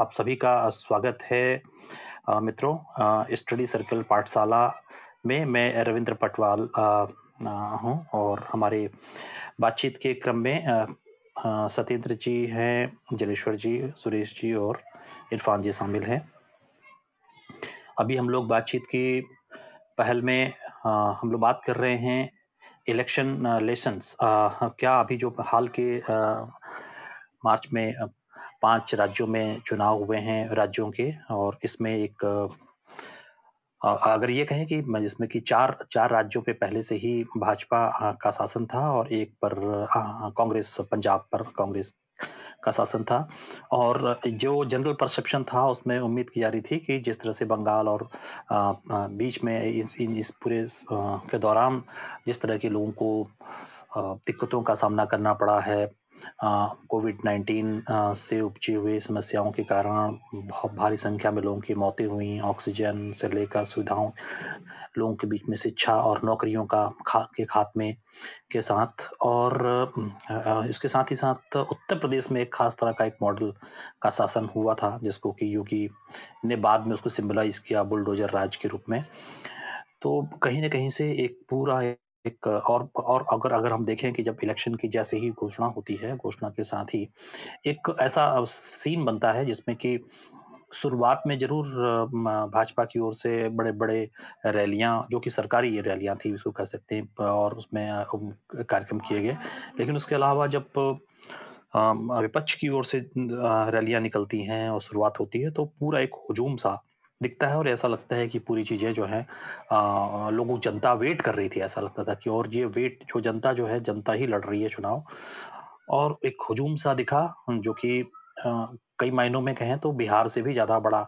आप सभी का स्वागत है मित्रों स्टडी सर्कल पाठशाला में मैं रविंद्र पटवाल हूँ और हमारे बातचीत के क्रम में सत्येंद्र जी हैं, जलेश्वर जी, सुरेश जी और इरफान जी शामिल हैं। अभी हम लोग बातचीत की पहल में हम लोग बात कर रहे हैं इलेक्शन लेसन्स क्या अभी जो हाल के मार्च में 5 राज्यों में चुनाव हुए हैं राज्यों के और इसमें एक अगर ये कहें कि जिसमें कि 4 4 राज्यों पे पहले से ही भाजपा का शासन था और एक पर कांग्रेस, पंजाब पर कांग्रेस का शासन था और जो जनरल परसेप्शन था उसमें उम्मीद की जा रही थी कि जिस तरह से बंगाल और बीच में इस इस पूरे के दौरान जिस तरह के लोगों को दिक्कतों का सामना करना पड़ा है अ, कोविड-19 से उपजी हुई समस्याओं के कारण बहुत भारी संख्या में लोगों की मौतें हुई, ऑक्सीजन से लेकर सुविधाओं, लोगों के बीच में शिक्षा और नौकरियों का खा के खात्मे के साथ और इसके साथ ही साथ उत्तर प्रदेश में एक खास तरह का एक मॉडल का शासन हुआ था, जिसको कि योगी ने बाद में उसको सिम्बलाइज़ किया बुलडोज़र राज के रूप में। तो कहीं ना कहीं से एक पूरा एक और और अगर अगर हम देखें कि जब इलेक्शन की जैसे ही घोषणा होती है, घोषणा के साथ ही एक ऐसा सीन बनता है जिसमें कि शुरुआत में ज़रूर भाजपा की ओर से बड़े-बड़े रैलियाँ जो कि सरकारी रैलियाँ थी उसको कह सकते हैं और उसमें कार्यक्रम किए गए। लेकिन उसके अलावा जब विपक्ष की ओर से रैलियाँ निकलती हैं और शुरुआत होती है तो पूरा एक हुजूम-सा दिखता है और ऐसा लगता है कि पूरी चीज़ें जो हैं लोगों जनता वेट कर रही थी, ऐसा लगता था कि और ये वेट जो जनता जो है, जनता ही लड़ रही है चुनाव। और एक हजूम सा दिखा, जो कि कई मायनों में कहें तो बिहार से भी ज़्यादा बड़ा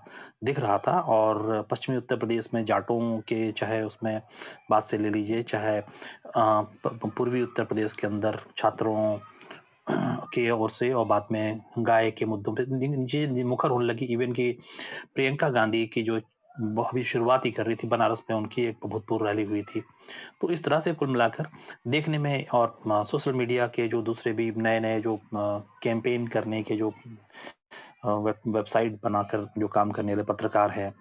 दिख रहा था और पश्चिमी उत्तर प्रदेश में जाटों के, चाहे उसमें बात से ले लीजिए, चाहे पूर्वी उत्तर प्रदेश के अंदर छात्रों की ओर से और बाद में गाय के मुद्दों पे नीचे मुखर होने लगी इवन की प्रियंका गांधी की जो अभी शुरुआत ही कर रही थी बनारस में, उनकी एक भूतपूर्व रैली हुई थी। तो इस तरह से कुल मिलाकर देखने में और सोशल मीडिया के जो दूसरे भी नए-नए जो कैंपेन करने के जो वेबसाइट बनाकर जो काम करने वाले पत्रकार हैं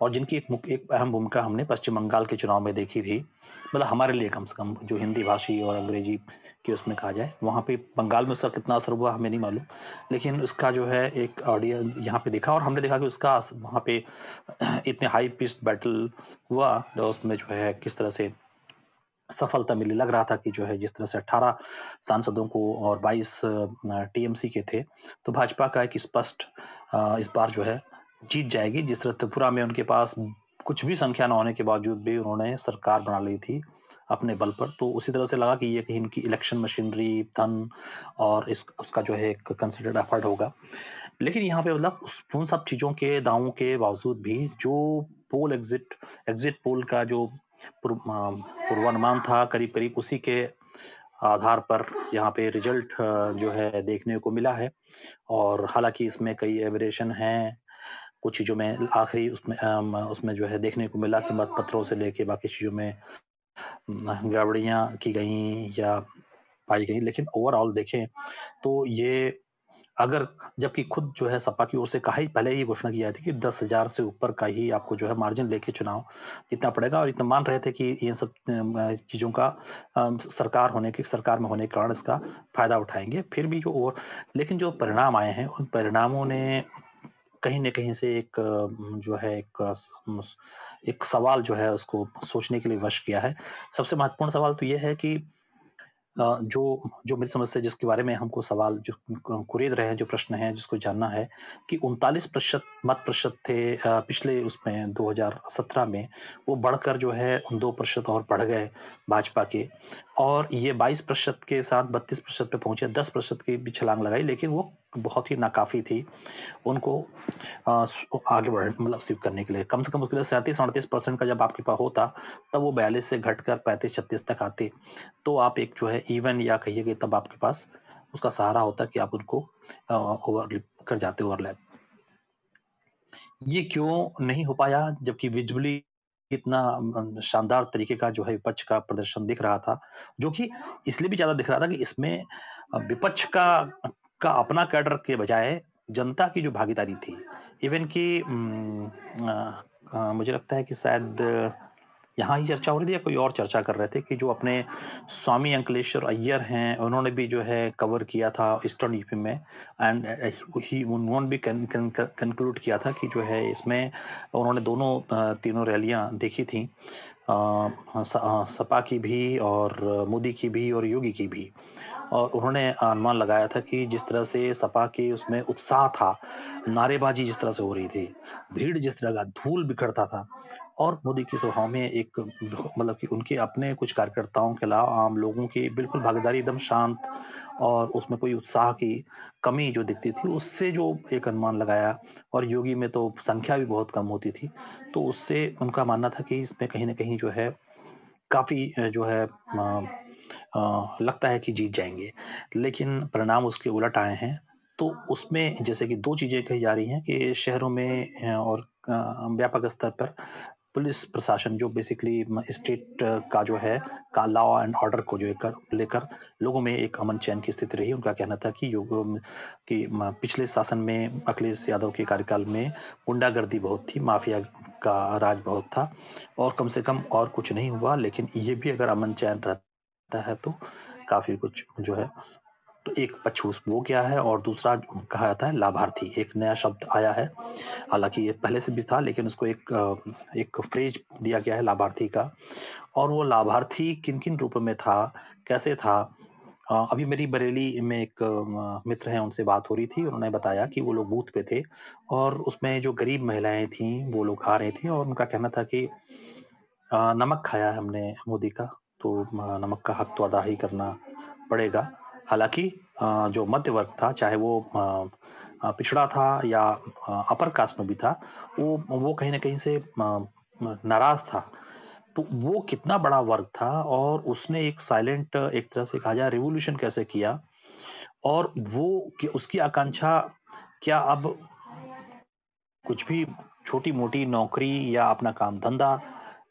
और जिनकी एक एक अहम भूमिका हमने पश्चिम बंगाल के चुनाव में देखी थी। मतलब हमारे लिए कम से कम जो हिंदी भाषी और अंग्रेज़ी की उसमें कहा जाए, वहाँ पे बंगाल में उसका कितना असर हुआ हमें नहीं मालूम। लेकिन उसका जो है एक ऑडियो यहाँ पे दिखा और हमने देखा कि उसका वहाँ पे इतने हाई पिच्ड बैटल हुआ, तो उसमें जो है किस तरह से सफलता मिली। लग रहा था कि जो है जिस तरह से 18 सांसदों को और 22 टीएमसी के थे, तो भाजपा का एक स्पष्ट अ, इस बार जो है जीत जाएगी। जिस तरह त्रिपुरा में उनके पास कुछ भी संख्या न होने के बावजूद भी उन्होंने सरकार बना ली थी अपने बल पर, तो उसी तरह से लगा कि ये कहीं इनकी इलेक्शन मशीनरी, धन और इस उसका जो है एक कंसिडर्ड एफर्ट होगा। लेकिन यहाँ पे मतलब उस उन सब चीज़ों के दावों के बावजूद भी जो पोल एग्ज़िट एग्ज़िट पोल का जो पूर्वानुमान था करीब-करीब उसी के आधार पर यहाँ पे रिज़ल्ट जो है देखने को मिला है और हालाँकि इसमें कई एवरेशन हैं, कुछ चीज़ों में आखिरी उसमें उसमें जो है देखने को मिला कि मतपत्रों से लेके बाकी चीज़ों में गड़बड़ियाँ की गईं या पाई गईं। लेकिन ओवरऑल देखें तो ये अगर जबकि खुद जो है सपा की ओर से कहा ही पहले ही घोषणा की जाती थी कि 10,000 से ऊपर का ही आपको जो है मार्जिन लेके चुनाव जीतना पड़ेगा और इतना मान रहे थे कि ये सब चीज़ों का सरकार होने के सरकार में होने के कारण इसका फ़ायदा उठाएँगे फिर भी जो और लेकिन जो परिणाम आए हैं, उन परिणामों ने कहीं न कहीं से एक जो है एक एक सवाल जो है उसको सोचने के लिए वश किया है। सबसे महत्वपूर्ण सवाल तो ये है कि जो जो मेरी समझ से जिसके बारे में हमको सवाल जो कुरेद रहे हैं, जो प्रश्न हैं, जिसको जानना है कि 39% मत प्रतिशत थे पिछले उसमें 2017 में, वो बढ़कर जो है दो प्रतिशत और बढ़ गए भाजपा के और ये 22% के साथ 32% पे पहुँचे 10 प्रतिशत की भी छलांग लगाई, लेकिन वो बहुत ही नाकाफ़ी थी उनको आगे बढ़ मतलब स्वीप करने के लिए। कम से कम उसके लिए 37-38% का जब आपके पास होता, तब वो 42 से घटकर 35-36 तक आते। तो आप एक जो है इवन या कहिए कि तब आपके पास उसका सहारा होता कि आप उनको अ, ओवर कर जाते ओवरलैप। ये क्यों नहीं हो पाया जबकि विज़ुअली इतना शानदार तरीके का जो है विपक्ष का प्रदर्शन दिख रहा था, जो कि इसलिए भी ज़्यादा दिख रहा था कि इसमें विपक्ष का का अपना कैडर के बजाय जनता की जो भागीदारी थी, इवन कि मुझे लगता है कि शायद यहाँ ही चर्चा हो रही थी या कोई और चर्चा कर रहे थे कि जो अपने स्वामी अंकलेश्वर अय्यर हैं, उन्होंने भी जो है कवर किया था ईस्टर्न यूपी में एंड ही उन्होंने भी कन कन क कन्क्लूड किया था कि जो है इसमें उन्होंने दोनों तीनों रैलियाँ देखी थी। सपा की भी और मोदी की भी और योगी की भी। और उन्होंने अनुमान लगाया था कि जिस तरह से सपा के उसमें उत्साह था, नारेबाज़ी जिस तरह से हो रही थी, भीड़ जिस तरह का धूल बिखरता था और मोदी की सभाओं में एक मतलब कि उनके अपने कुछ कार्यकर्ताओं के अलावा आम लोगों की बिल्कुल भागीदारी एकदम शांत और उसमें कोई उत्साह की कमी जो दिखती थी, उससे जो एक अनुमान लगाया और योगी में तो संख्या भी बहुत कम होती थी। तो उससे उनका मानना था कि इसमें कहीं ना कहीं जो है काफ़ी जो है लगता है कि जीत जाएँगे लेकिन परिणाम उसके उलट आए हैं। तो उसमें जैसे कि दो चीज़ें कही जा रही हैं कि शहरों में और व्यापक स्तर पर पुलिस प्रशासन जो बेसिकली स्टेट का जो है का लॉ एंड ऑर्डर को जो लेकर लेकर लोगों में एक अमन-चैन की स्थिति रही। उनका कहना था कि योग कि पिछले शासन में अखिलेश यादव के कार्यकाल में गुंडागर्दी बहुत थी, माफिया का राज बहुत था और कम से कम और कुछ नहीं हुआ, लेकिन ये भी अगर अमन-चैन रहता है तो काफ़ी कुछ जो है तो एक पक्ष उस वो क्या है और दूसरा कहा जाता है लाभार्थी, एक नया शब्द आया है। हालाँकि ये पहले से भी था लेकिन उसको एक एक फ्रेज़ दिया गया है लाभार्थी का और वो लाभार्थी किन-किन रूपों में था, कैसे था? अभी मेरी बरेली में एक मित्र हैं, उनसे बात हो रही थी। उन्होंने बताया कि वो लोग बूथ पे थे और उसमें जो गरीब महिलाएँ थीं, वो लोग खा रहे थीं और उनका कहना था कि नमक खाया है हमने मोदी का, तो नमक का हक तो अदा ही करना पड़ेगा। हालाँकि जो मध्य वर्ग था, चाहे वो पिछड़ा था या अपर कास्ट में भी था, वो वो कहीं ना कहीं से नाराज़ था। तो वो कितना बड़ा वर्ग था और उसने एक साइलेंट एक तरह से कहा जाए रिवॉल्यूशन कैसे किया और वो कि उसकी आकांक्षा क्या अब कुछ भी छोटी-मोटी नौकरी या अपना काम-धंधा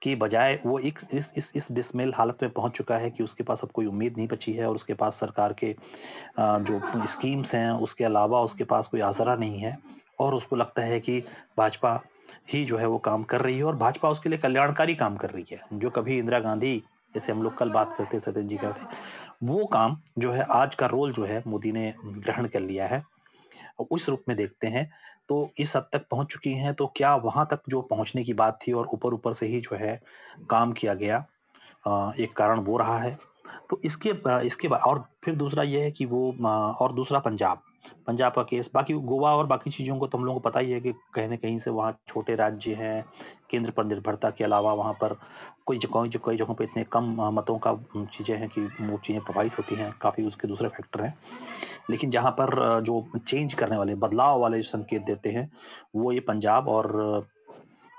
की बजाय वो एक इस इस इस डिसमिल हालत में पहुँच चुका है कि उसके पास अब कोई उम्मीद नहीं बची है और उसके पास सरकार के जो स्कीम्स हैं, उसके अलावा उसके पास कोई आसरा नहीं है और उसको लगता है कि भाजपा ही जो है वो काम कर रही है और भाजपा उसके लिए कल्याणकारी काम कर रही है। जो कभी इंदिरा गांधी जैसे हम लोग कल बात करते सत्यन जी करते, वो काम जो है आज का रोल जो है मोदी ने ग्रहण कर लिया है। उस रूप में देखते हैं, तो इस हद तक पहुँच चुकी हैं, तो क्या वहाँ तक जो पहुँचने की बात थी और ऊपर-ऊपर से ही जो है काम किया गया एक कारण वो रहा है। तो इसके इसके बाद और फिर दूसरा ये है कि वो और दूसरा पंजाब। पंजाब का केस बाकी गोवा और बाकी चीज़ों को तो हम लोगों को पता ही है कि कहीं ना कहीं से वहाँ छोटे राज्य हैं, केंद्र पर निर्भरता के अलावा वहाँ पर कोई जगह कोई कई जगहों पर इतने कम मतों का चीज़ें हैं कि वो चीज़ें प्रभावित होती हैं, काफ़ी उसके दूसरे फैक्टर हैं। लेकिन जहाँ पर जो चेंज करने वाले, बदलाव वाले जो संकेत देते हैं, वो ये पंजाब और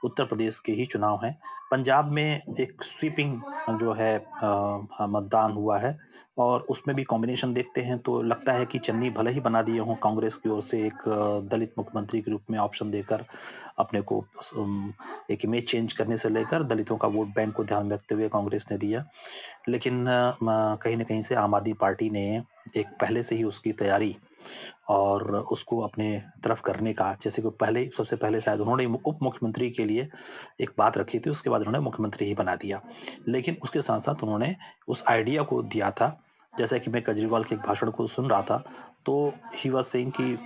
उत्तर प्रदेश के ही चुनाव हैं। पंजाब में एक स्वीपिंग जो है मतदान हुआ है और उसमें भी कॉम्बिनेशन देखते हैं तो लगता है कि चन्नी भले ही बना दिए हों, कांग्रेस की ओर से एक दलित मुख्यमंत्री के रूप में ऑप्शन देकर, अपने को एक इमेज चेंज करने से लेकर दलितों का वोट बैंक को ध्यान में रखते हुए कांग्रेस ने दिया। लेकिन कहीं ना कहीं से आम आदमी पार्टी ने एक पहले से ही उसकी तैयारी और उसको अपने तरफ़ करने का जैसे कि पहले सबसे पहले शायद उन्होंने उप मुख्यमंत्री के लिए एक बात रखी थी, उसके बाद उन्होंने मुख्यमंत्री ही बना दिया। लेकिन उसके साथ-साथ उन्होंने उस आइडिया को दिया था, जैसा कि मैं केजरीवाल के एक भाषण को सुन रहा था, तो ही वाज़ सेइंग कि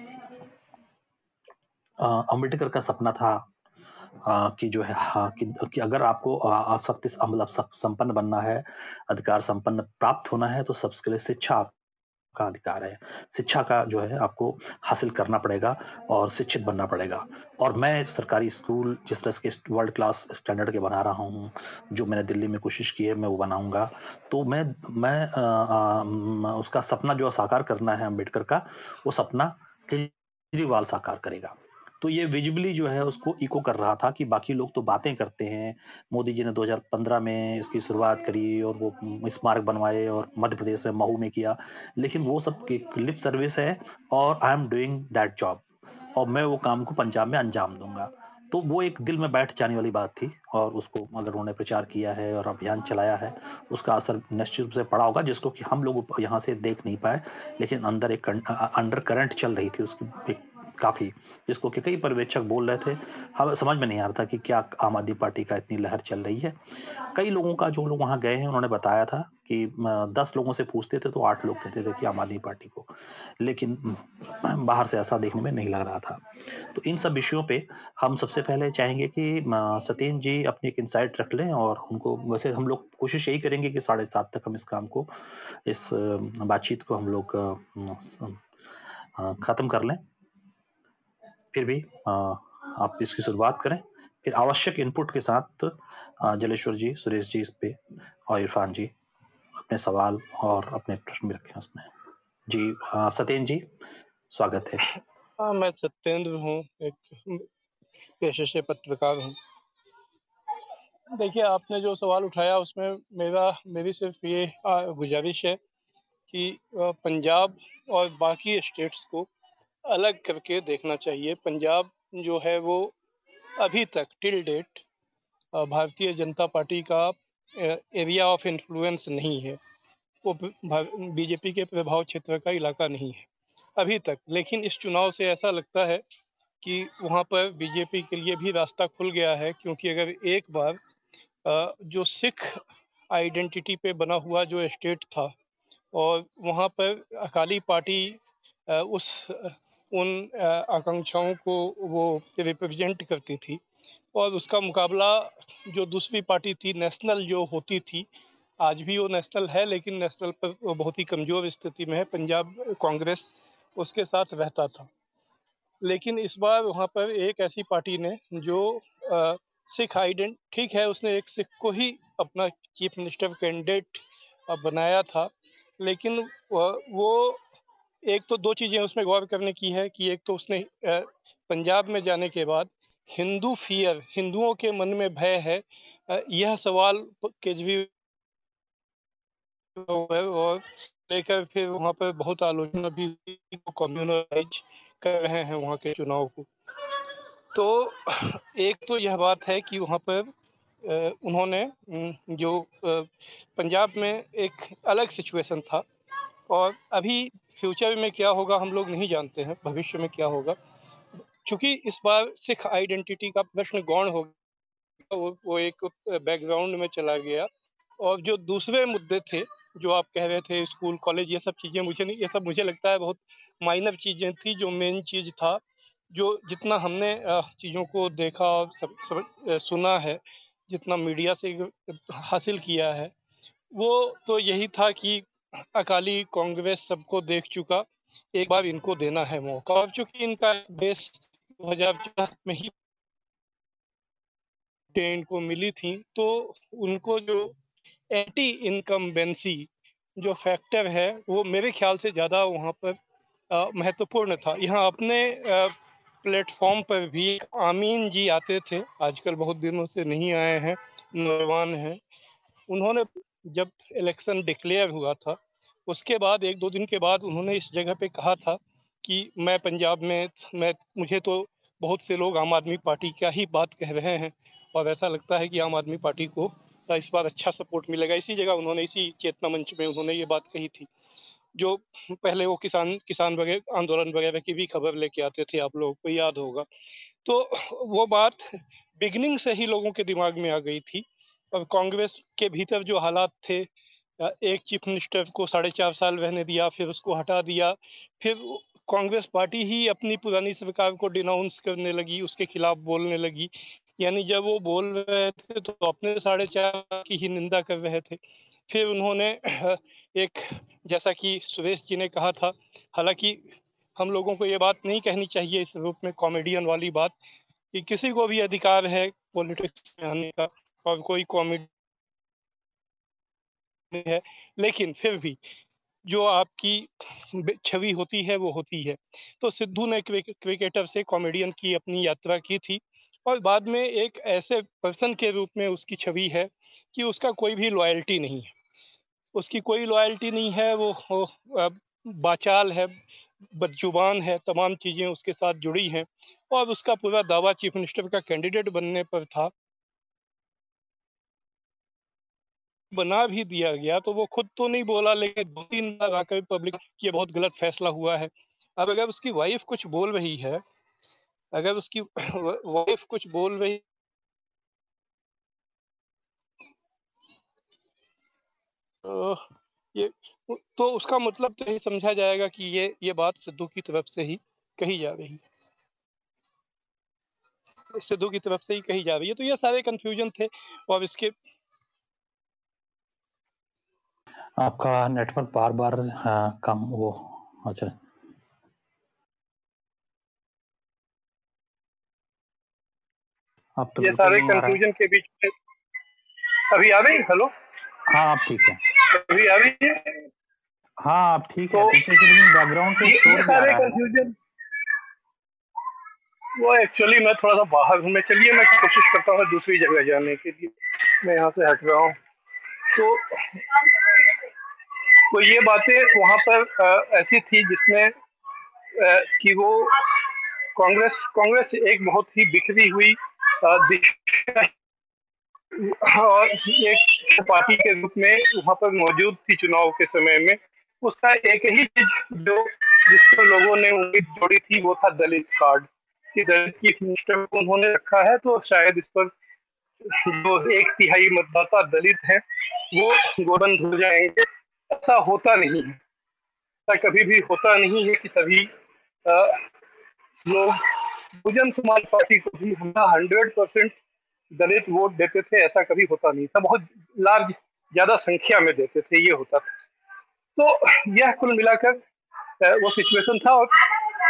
अंबेडकर का सपना था अ, कि जो है हाँ, कि कि अगर आपको शक्ति मतलब संपन्न बनना है, अधिकार संपन्न प्राप्त होना है, तो सबसे पहले शिक्षा आपका अधिकार है। शिक्षा का जो है आपको हासिल करना पड़ेगा और शिक्षित बनना पड़ेगा और मैं सरकारी स्कूल जिस तरह के वर्ल्ड क्लास स्टैंडर्ड के बना रहा हूँ, जो मैंने दिल्ली में कोशिश की है, मैं वो बनाऊँगा तो मैं मैं आ, आ, उसका सपना जो साकार करना है अंबेडकर का, वो सपना केजरीवाल साकार करेगा। तो ये विज़िबली जो है उसको इको कर रहा था कि बाकी लोग तो बातें करते हैं। मोदी जी ने 2015 में इसकी शुरुआत करी और वो स्मारक बनवाए और मध्य प्रदेश में महू में किया। लेकिन वो सब लिप सर्विस है और I am doing that job और मैं वो काम को पंजाब में अंजाम दूँगा तो वो एक दिल में बैठ जाने वाली बात थी और उसको अगर उन्होंने प्रचार किया है और अभियान चलाया है, उसका असर निश्चित रूप से पड़ा होगा जिसको कि हम लोग यहाँ से देख नहीं पाए। लेकिन अंदर एक अंडर करंट चल रही थी उसकी एक काफ़ी, जिसको कि कई पर्यवेक्षक बोल रहे थे। हमें समझ में नहीं आ रहा था कि क्या आम आदमी पार्टी का इतनी लहर चल रही है। कई लोगों का, जो लोग वहाँ गए हैं, उन्होंने बताया था कि दस लोगों से पूछते थे तो आठ लोग कहते थे कि आम आदमी पार्टी को। लेकिन बाहर से ऐसा देखने में नहीं लग रहा था। तो इन सब विषयों पे हम सबसे पहले चाहेंगे कि सत्येन जी अपनी एक इंसाइट रख लें और उनको, वैसे हम लोग कोशिश यही करेंगे कि साढ़े सात तक हम इस काम को, इस बातचीत को हम लोग ख़त्म कर लें। फिर भी आप इसकी शुरुआत करें। फिर आवश्यक इनपुट के साथ जलेश्वर जी, सुरेश जी इस पे और इरफान जी अपने सवाल और अपने प्रश्न भी रखें उसमें। जी सत्येंद्र जी, स्वागत है। हाँ मैं सत्येंद्र हूँ, एक पेशे से पत्रकार हूँ। देखिए, आपने जो सवाल उठाया उसमें मेरा, मेरी सिर्फ़ ये गुजारिश है कि पंजाब और बाकी स्टेट्स को अलग करके देखना चाहिए। पंजाब जो है वो अभी तक till date Bharatiya Janata party का एरिया ऑफ़ इन्फ्लुएंस नहीं है। वो बीजेपी के प्रभाव क्षेत्र का इलाका नहीं है। अभी तक। लेकिन इस चुनाव से ऐसा लगता है कि वहाँ पर बीजेपी के लिए भी रास्ता खुल गया है, क्योंकि अगर एक बार जो सिख आइडेंटिटी पे बना हुआ जो स्टेट था, और वहाँ पर अकाली पार्टी उस उन आकांक्षाओं को वो रिप्रेजेंट करती थी और उसका मुकाबला जो दूसरी पार्टी थी नेशनल जो होती थी आज भी वो नेशनल है लेकिन नेशनल पर बहुत ही कमज़ोर स्थिति में है। पंजाब कांग्रेस उसके साथ रहता था। लेकिन इस बार वहाँ पर एक ऐसी पार्टी ने जो आ, सिख आइडेंट ठीक है उसने एक सिख को ही अपना चीफ मिनिस्टर कैंडिडेट बनाया था लेकिन वो एक तो दो चीज़ें उसमें गौर करने की है कि एक तो उसने पंजाब में जाने के बाद हिंदू फियर हिंदुओं के मन में भय है यह सवाल केजरीवाल और लेकर फिर वहाँ पर बहुत आलोचना भी कम्युनलाइज कर रहे हैं वहाँ के चुनाव को। तो एक तो यह बात है कि वहाँ पर उन्होंने जो पंजाब में एक अलग सिचुएशन था और अभी फ्यूचर में क्या होगा हम लोग नहीं जानते हैं भविष्य में क्या होगा। चूँकि इस बार सिख आइडेंटिटी का प्रश्न गौण हो गया वो, वो एक बैकग्राउंड में चला गया। और जो दूसरे मुद्दे थे जो आप कह रहे थे स्कूल कॉलेज ये सब चीज़ें मुझे नहीं ये सब मुझे लगता है बहुत माइनर चीज़ें थी जो मेन चीज़ था जो जितना हमने चीज़ों को देखा और सब, सब सुना है जितना मीडिया से हासिल किया है वो तो यही था कि अकाली कांग्रेस सबको देख चुका, एक बार इनको देना है मौका। और चूँकि इनका बेस 2004 में ही इनको मिली थी तो उनको जो एंटी इनकम्बेंसी जो फैक्टर है, वो मेरे ख्याल से ज़्यादा वहाँ पर महत्वपूर्ण था। यहाँ अपने प्लेटफॉर्म पर भी आमीन जी आते थे, आजकल बहुत दिनों से नहीं आए हैं, नौजवान हैं। उन्होंने जब इलेक्शन डिक्लेयर हुआ था, उसके बाद, एक दो दिन के बाद उन्होंने इस जगह पे कहा था कि मैं पंजाब में, मैं, मुझे तो बहुत से लोग आम आदमी पार्टी का ही बात कह रहे हैं और ऐसा लगता है कि आम आदमी पार्टी को इस बार अच्छा सपोर्ट मिलेगा। इसी जगह उन्होंने, इसी चेतना मंच में उन्होंने ये बात कही थी। जो पहले वो किसान किसान वगैरह, आंदोलन वगैरह की भी खबर लेके आते थे आप लोगों को, याद होगा। तो वो बात बिगनिंग से ही लोगों के दिमाग में आ गई थी कांग्रेस के भीतर जो हालात थे एक चीफ मिनिस्टर को साढ़े चार साल रहने दिया, फिर उसको हटा दिया, फिर कांग्रेस पार्टी ही अपनी पुरानी सरकार को डिनाउंस करने लगी, उसके खिलाफ बोलने लगी। यानी जब वो बोल रहे थे तो अपने साढ़े चार की ही निंदा कर रहे थे। फिर उन्होंने, एक, जैसा कि सुरेश जी ने कहा था, हालाँकि हम लोगों को ये बात नहीं कहनी चाहिए इस रूप में कॉमेडियन वाली बात, कि किसी को भी अधिकार है पॉलिटिक्स में आने का। और कोई कॉमेडी है। लेकिन फिर भी जो आपकी छवि होती है वो होती है। तो सिद्धू ने क्रिकेटर से कॉमेडियन की अपनी यात्रा की थी और बाद में एक ऐसे पर्सन के रूप में उसकी छवि है कि उसका कोई भी लॉयल्टी नहीं है। उसकी कोई लॉयल्टी नहीं है वो, वो बाचाल है बदजुबान है तमाम चीज़ें उसके साथ जुड़ी हैं और उसका पूरा दावा चीफ मिनिस्टर का कैंडिडेट बनने पर था। बना भी दिया गया तो वो खुद तो नहीं बोला लेकिन दो तीन बार आकर पब्लिक कि ये बहुत गलत फैसला हुआ है अब अगर उसकी वाइफ कुछ बोल रही है, अगर उसकी वाइफ कुछ बोल रही तो ये तो उसका मतलब तो यही समझा जाएगा कि ये ये बात सिद्धू की तरफ़ से ही कही जा रही है। सिद्धू की तरफ़ से ही कही जा रही है, तो ये सारे कंफ्यूजन थे और इसके आपका नेटवर्क बार-बार हाँ, कम वो अच्छा। अब तो ये सारे कन्फ्यूज़न के बीच में अभी आ रही हेलो? हाँ, आप ठीक है। अभी आ रही है? अब ठीक तो, है। पीछे से बैकग्राउंड से शोर ये सारे रहा है। कन्फ्यूज़न वो एक्चुअली मैं थोड़ा-सा बाहर हूँ, मैं चलिए मैं कोशिश करता हूँ दूसरी जगह जाने के लिए। मैं यहाँ से हट रहा हूँ। तो तो ये बातें वहाँ पर ऐसी थी जिसमें कि वो कांग्रेस कांग्रेस एक बहुत ही बिखरी हुई और एक पार्टी के रूप में वहाँ पर मौजूद थी चुनाव के समय में। उसका एक ही चीज़ जो जिस पर लोगों ने उम्मीद जोड़ी थी वो था दलित कार्ड, कि दलित को उन्होंने रखा है तो शायद इस पर जो एक तिहाई मतदाता दलित हैं, वो गोबंद हो जाएँगे। ऐसा होता नहीं है। ऐसा कभी भी होता नहीं है कि सभी लोग बहुजन समाज पार्टी को भी हमला 100% दलित वोट देते थे, ऐसा कभी होता नहीं था। बहुत लार्ज ज़्यादा संख्या में देते थे, ये होता था। तो यह कुल मिलाकर वो सिचुएशन था और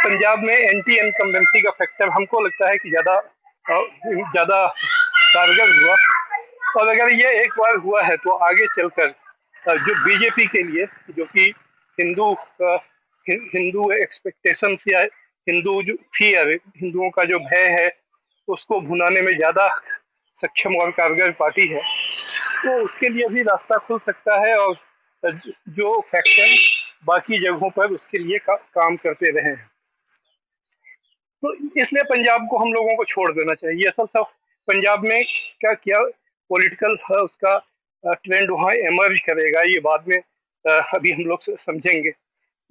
पंजाब में एंटी इनकम्बेंसी का फैक्टर हमको लगता है कि ज़्यादा ज़्यादा कारगर हुआ और अगर ये एक बार हुआ है तो आगे चलकर जो बीजेपी के लिए जो कि हिंदू हिंदू एक्सपेक्टेशंस या हिंदू जो फियर हिंदुओं का जो भय है उसको भुनाने में ज़्यादा सक्षम और कारगर पार्टी है। तो उसके लिए भी रास्ता खुल सकता है और जो फैक्टर बाकी जगहों पर उसके लिए का, काम करते रहे हैं। तो इसलिए पंजाब को हम लोगों को छोड़ देना चाहिए। असल सब पंजाब में क्या क्या पॉलिटिकल उसका ट्रेंड वहाँ एमर्ज करेगा, ये बाद में अभी हम लोग समझेंगे।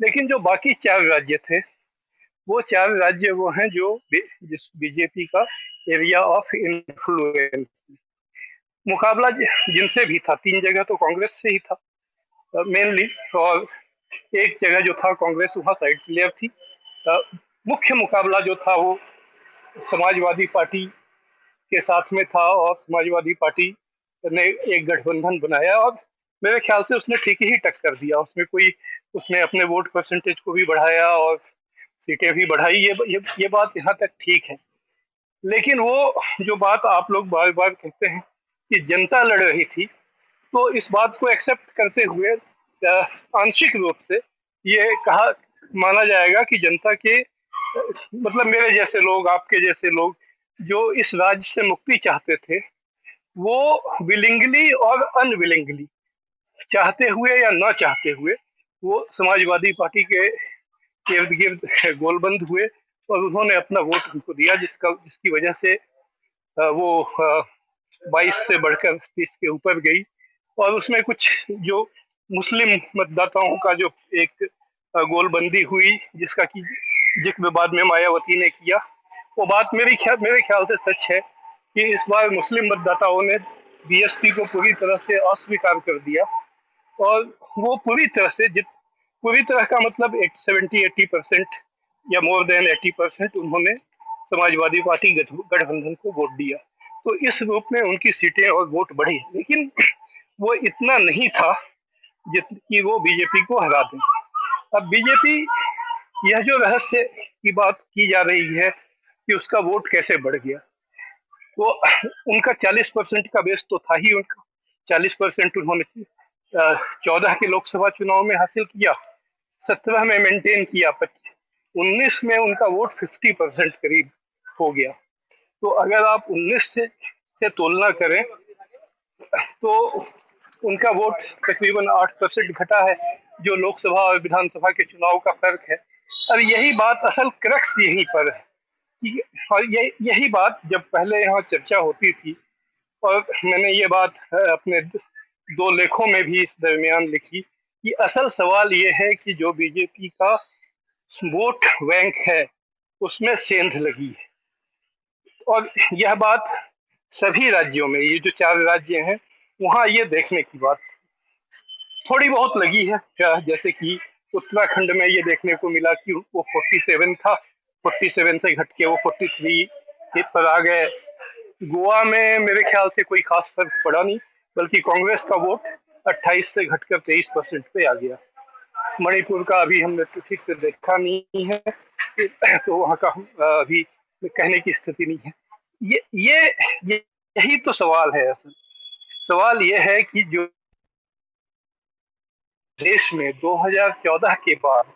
लेकिन जो बाकी चार राज्य थे, वो चार राज्य वो हैं जो जिस बीजेपी का एरिया ऑफ़ इन्फ्लुएंस मुकाबला जिनसे भी था, तीन जगह तो कांग्रेस से ही था। मेनली और एक जगह जो था कांग्रेस, वहाँ साइड प्लेयर थी। मुख्य मुकाबला जो था वो समाजवादी पार्टी के साथ में था और समाजवादी पार्टी ने एक गठबंधन बनाया। और मेरे ख्याल से उसने ठीक ही टक्कर दिया। उसमें कोई उसने अपने वोट परसेंटेज को भी बढ़ाया और सीटें भी बढ़ाई। ये ये, ये बात यहाँ तक ठीक है। लेकिन वो जो बात आप लोग बार बार कहते हैं कि जनता लड़ रही थी तो इस बात को एक्सेप्ट करते हुए आंशिक रूप से ये कहा माना जाएगा कि जनता के मतलब मेरे जैसे लोग आपके जैसे लोग जो इस राज्य से मुक्ति चाहते थे वो विलिंगली और अनविलिंगली चाहते हुए या ना चाहते हुए, वो समाजवादी पार्टी के इर्द गिर्द गोलबंद हुए और उन्होंने अपना वोट उनको दिया, जिसका, जिसकी वजह से वो बाईस से बढ़कर तीस के ऊपर गई। और उसमें कुछ जो मुस्लिम मतदाताओं का जो एक गोलबंदी हुई, जिसका कि ज़िक्र बाद में मायावती ने किया, वो बात मेरी ख्याल मेरे ख्याल से सच है। कि इस बार मुस्लिम मतदाताओं ने बीएसपी को पूरी तरह से अस्वीकार कर दिया। और वो पूरी तरह से जित, पूरी तरह का मतलब एक सेवेंटी एट्टी परसेंट या मोर देन एट्टी परसेंट उन्होंने समाजवादी पार्टी गठबंधन को वोट दिया। तो इस रूप में उनकी सीटें और वोट बढ़ी। लेकिन वो इतना नहीं था जित, कि वो बीजेपी को हरा दें। अब बीजेपी यह जो रहस्य की बात की जा रही है कि उसका वोट कैसे बढ़ गया वो उनका 40 परसेंट का बेस तो था ही उनका। 40 परसेंट उन्होंने चौदह के लोकसभा चुनाव में हासिल किया, सत्रह में मेंटेन किया उन्नीस में उनका वोट 50 परसेंट करीब हो गया। तो अगर आप 19 से से तुलना करें तो उनका वोट तकरीबन 8 परसेंट घटा है, जो लोकसभा और विधानसभा के चुनाव का फ़र्क है। और यही बात असल क्रक्स यहीं पर है। और ये, यही बात जब पहले यहाँ चर्चा होती थी, और मैंने ये बात अपने दो लेखों में भी इस दरमियान लिखी कि असल सवाल ये है कि जो बीजेपी का वोट बैंक है, उसमें सेंध लगी है। और यह बात सभी राज्यों में, ये जो चार राज्य हैं, वहाँ ये देखने की बात थोड़ी बहुत लगी है। जैसे कि उत्तराखंड में ये देखने को मिला कि वो 47 था 47 से घट के वो 43 पर आ गए। गोवा में मेरे ख्याल से कोई खास फ़र्क पड़ा नहीं बल्कि कांग्रेस का वोट 28 से घटकर 23 परसेंट पे आ गया। मणिपुर का अभी हमने तो ठीक से देखा नहीं है तो वहाँ का हम अभी कहने की स्थिति नहीं है। ये ये, ये यही तो सवाल है असल। सवाल ये है कि जो देश में 2014 के बाद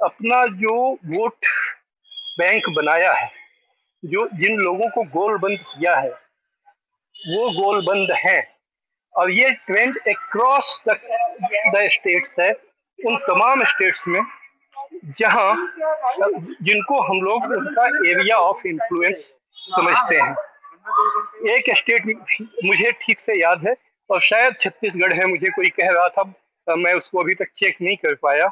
अपना जो वोट बैंक बनाया है, जो जिन लोगों को गोल बंद किया है, वो गोल बंद है। और ये ट्रेंड अक्रॉस द स्टेट्स है, उन तमाम स्टेट्स में, जहाँ जिनको हम लोग उनका एरिया ऑफ़ इन्फ्लुएंस समझते हैं। एक स्टेट मुझे ठीक से याद है, और शायद छत्तीसगढ़ है, मुझे कोई कह रहा था, मैं उसको अभी तक चेक नहीं कर पाया।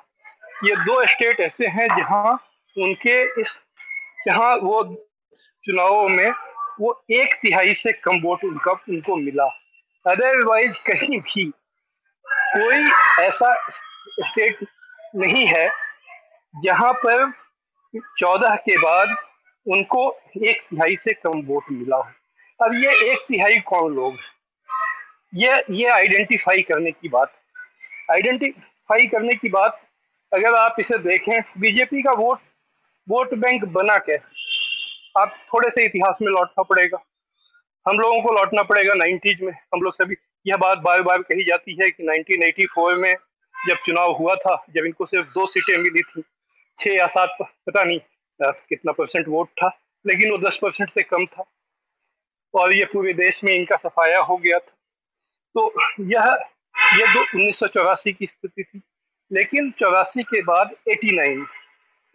ये दो स्टेट ऐसे हैं, जहाँ उनके इस जहाँ वो चुनावों में वो एक तिहाई से कम वोट उनका, उनको मिला। अदरवाइज़ कहीं भी कोई ऐसा स्टेट नहीं है जहाँ पर चौदह के बाद उनको एक तिहाई से कम वोट मिला हो। अब ये एक तिहाई कौन लोग ये ये आइडेंटिफाई करने की बात। आइडेंटिफाई करने की बात अगर आप इसे देखें, बीजेपी का वोट वोट बैंक बना कैसे? आप थोड़े से इतिहास में लौटना पड़ेगा। हम लोगों को लौटना पड़ेगा नाइन्टीज में। हम लोग सभी, यह बात बार बार कही जाती है कि 1984 में जब चुनाव हुआ था, जब इनको सिर्फ़ दो सीटें मिली थी छह या सात, पता नहीं कितना परसेंट वोट था, लेकिन वो दस परसेंट से कम था। और ये पूरे देश में इनका सफाया हो गया था। तो यह ये दो उन्नीस की स्थिति थी, लेकिन चौरासी के बाद 89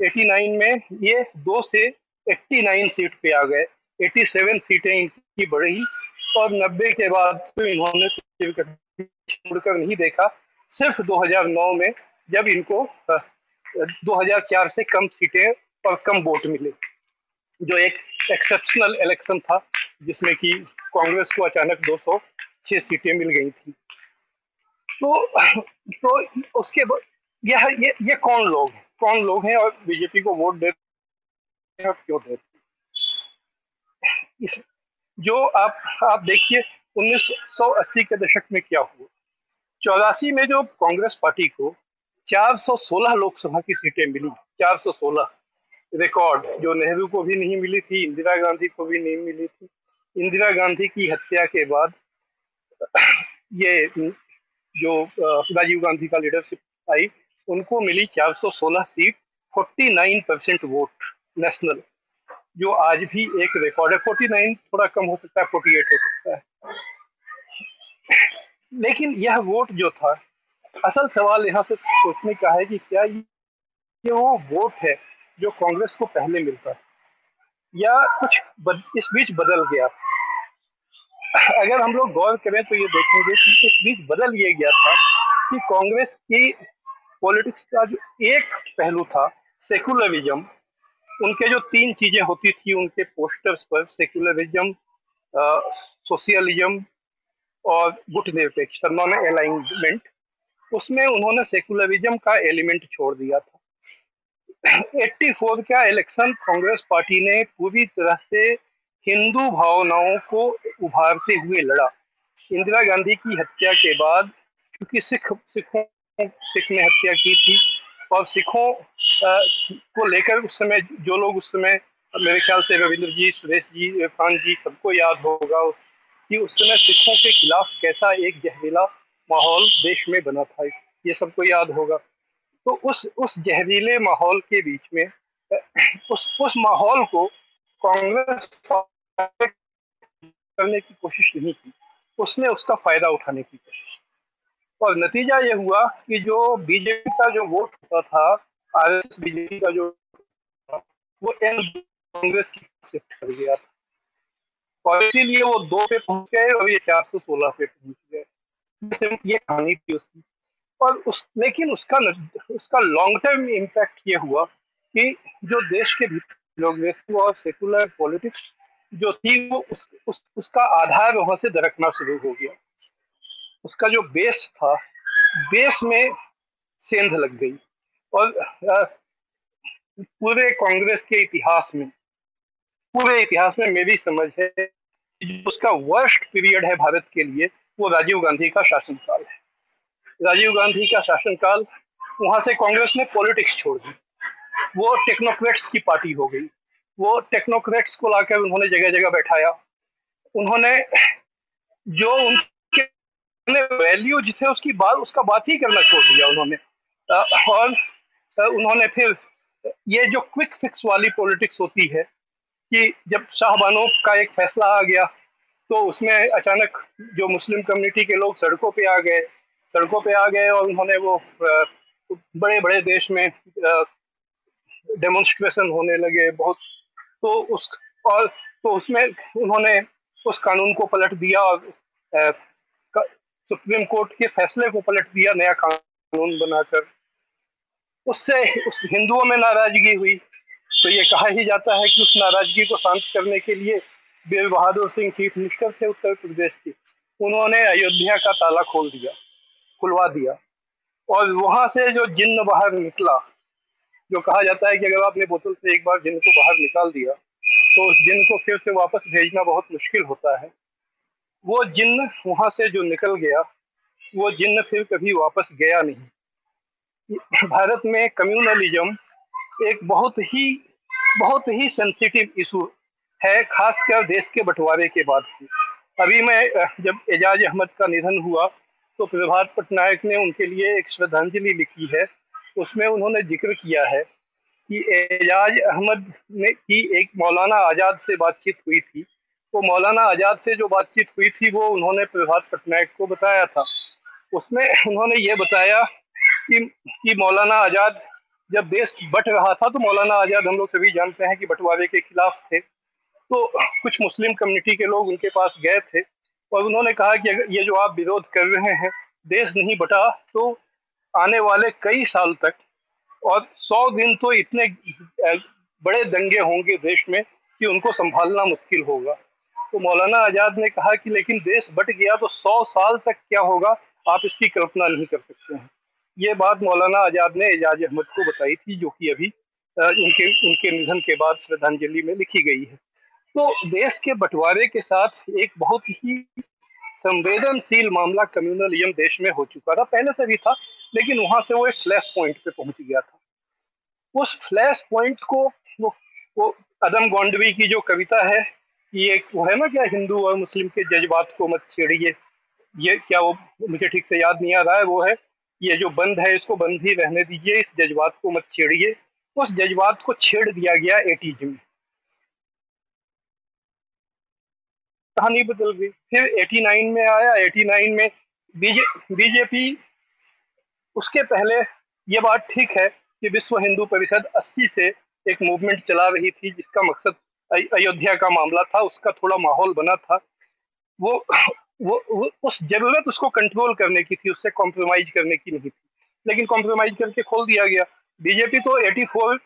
89 में ये दो से 89 सीट पे आ गए। 87 सीटें इनकी बढ़ी और 90 के बाद तो इन्होंने मुड़कर नहीं देखा। सिर्फ़ 2009 में जब इनको 2004 से कम सीटें और कम वोट मिले, जो एक एक्सेप्शनल इलेक्शन था, जिसमें कि कांग्रेस को अचानक 206 सीटें मिल गई थी। तो तो उसके यह, ये ये कौन लोग कौन लोग हैं और बीजेपी को वोट देते हैं, क्यों देते इस, जो आप आप देखिए 1980 के दशक में क्या हुआ? चौरासी में जो कांग्रेस पार्टी को 416 लोकसभा की सीटें मिली 416 रिकॉर्ड, जो नेहरू को भी नहीं मिली थी, इंदिरा गांधी को भी नहीं मिली थी। इंदिरा गांधी की हत्या के बाद ये, जो राजीव गांधी का लीडरशिप आई उनको मिली 416 सीट 49 परसेंट वोट नेशनल जो आज भी एक रिकॉर्ड है। 49 थोड़ा कम हो सकता है 48 हो सकता है। लेकिन यह वोट जो था असल सवाल यहाँ से सोचने का है कि क्या ये वो वोट है जो कांग्रेस को पहले मिलता या कुछ बद, इस बीच बदल गया अगर हम लोग गौर करें तो ये देखेंगे कि इस बीच बदल ये गया था कि कांग्रेस की पॉलिटिक्स का जो एक पहलू था सेकुलरिज्म उनके जो तीन चीज़ें होती थी, उनके पोस्टर्स पर सेक्युलरिज्म सोशलिज्म और गुट निरपेक्ष नॉन अलाइनमेंट उसमें उन्होंने सेकुलरिज्म का एलिमेंट छोड़ दिया था। 84 का इलेक्शन कांग्रेस पार्टी ने पूरी तरह से हिंदू भावनाओं को उभारते हुए लड़ा। इंदिरा गांधी की हत्या के बाद, क्योंकि सिख, सिखों सिख ने हत्या की थी। और सिखों को लेकर उस समय जो लोग उस समय, मेरे ख्याल से रविंद्र जी, सुरेश जी, इरफान जी, सबको याद होगा कि उस समय सिखों के खिलाफ कैसा एक जहरीला माहौल देश में बना था। ये सबको याद होगा। तो उस उस जहरीले माहौल के बीच में, उस उस माहौल को कांग्रेस करने की कोशिश नहीं की। उसने उसका फ़ायदा उठाने की कोशिश और नतीजा ये हुआ कि जो बीजेपी का जो वोट होता था आर एस बीजेपी का जो वो एन कांग्रेस की शिफ्ट कर गया था। और इसीलिए वो दो पे पहुँच गए और ये चार सौ सोलह पे पहुँच गए। ये कहानी थी उसकी। और उस लेकिन उसका उसका लॉन्ग टर्म इम्पैक्ट ये हुआ कि जो देश के भीतर प्रोग्रेसिव और सेकुलर पॉलिटिक्स जो थी वो उस, उस उसका आधार वहाँ से दरकना शुरू हो गया। उसका जो बेस था बेस में सेंध लग गई। और पूरे कांग्रेस के इतिहास में, पूरे इतिहास में मेरी समझ है उसका वर्स्ट पीरियड है भारत के लिए, वो राजीव गांधी का शासनकाल है। राजीव गांधी का शासनकाल, वहाँ से कांग्रेस ने पॉलिटिक्स छोड़ दी। वो टेक्नोक्रेट्स की पार्टी हो गई। वो टेक्नोक्रेट्स को लाकर उन्होंने जगह जगह बैठाया। उन्होंने जो उनके वैल्यू जिसे उसकी बात, उसका बात ही करना छोड़ दिया उन्होंने। और उन्होंने फिर, ये जो क्विक फिक्स वाली पॉलिटिक्स होती है, कि जब शाहबानो का एक फैसला आ गया तो उसमें अचानक जो मुस्लिम कम्युनिटी के लोग सड़कों पे आ गए, सड़कों पे आ गए और उन्होंने वो बड़े बड़े देश में डेमोन्स्ट्रेशन होने लगे बहुत। तो उस, और तो उसमें उन्होंने उस कानून को पलट दिया और सुप्रीम कोर्ट के फैसले को पलट दिया, नया कानून बनाकर। उससे उस हिंदुओं में नाराज़गी हुई। तो ये कहा ही जाता है कि उस नाराज़गी को शांत करने के लिए बीर बहादुर सिंह चीफ मिनिस्टर थे उत्तर प्रदेश के। उन्होंने अयोध्या का ताला खोल दिया, खुलवा दिया। और वहाँ से जो जिन्न बाहर निकला, जो कहा जाता है कि अगर आपने बोतल से एक बार जिन को बाहर निकाल दिया तो उस जिन को फिर से वापस भेजना बहुत मुश्किल होता है। वो जिन वहाँ से जो निकल गया, वो जिन फिर कभी वापस गया नहीं। भारत में कम्युनलिज्म एक बहुत ही बहुत ही सेंसिटिव इशू है, खासकर देश के बंटवारे के बाद से। अभी मैं जब एजाज अहमद का निधन हुआ तो प्रभात पटनायक ने उनके लिए एक श्रद्धांजलि लिखी है। उसमें उन्होंने ज़िक्र किया है कि एजाज अहमद ने, की एक मौलाना आज़ाद से बातचीत हुई थी। वो मौलाना आज़ाद से जो बातचीत हुई थी, वो उन्होंने प्रभात पटनायक को बताया था। उसमें उन्होंने ये बताया कि कि मौलाना आज़ाद जब देश बट रहा था तो मौलाना आज़ाद हम लोग सभी जानते हैं कि बंटवारे के खिलाफ थे। तो कुछ मुस्लिम कम्युनिटी के लोग उनके पास गए थे और उन्होंने कहा कि अगर ये जो आप विरोध कर रहे हैं, देश नहीं बटा तो आने वाले कई साल तक और सौ दिन तो इतने बड़े दंगे होंगे देश में कि उनको संभालना मुश्किल होगा। तो मौलाना आज़ाद ने कहा कि लेकिन देश बट गया तो सौ साल तक क्या होगा? आप इसकी कल्पना नहीं कर सकते हैं। ये बात मौलाना आज़ाद ने एजाज अहमद को बताई थी, जो कि अभी उनके उनके निधन के बाद श्रद्धांजलि में लिखी गई है। तो देश के बंटवारे के साथ एक बहुत ही संवेदनशील मामला कम्युनलिज्म देश में हो चुका था। पहले से भी था, लेकिन वहाँ से वो एक फ्लैश पॉइंट पे पहुँच गया था। उस फ्लैश पॉइंट को, वो वो अदम गोंडवी की जो कविता है ये वो है ना क्या, हिंदू और मुस्लिम के जज्बात को मत छेड़िए। ये क्या वो, मुझे ठीक से याद नहीं आ रहा है, वो है ये जो बंद है, इसको बंद ही रहने दीजिए, इस जज्बात को मत छेड़िए। उस जज्बात को छेड़ दिया गया एटीज में। कहानी बदल गई। फिर 89 में आया 89 में बीजे, बीजेपी, उसके पहले ये बात ठीक है कि विश्व हिंदू परिषद 80 से एक मूवमेंट चला रही थी, जिसका मकसद अयोध्या का मामला था उसका थोड़ा माहौल बना था। वो वो, वो उस ज़रूरत उसको कंट्रोल करने की थी उससे कॉम्प्रोमाइज करने की नहीं थी। लेकिन कॉम्प्रोमाइज करके खोल दिया गया। बीजेपी तो 84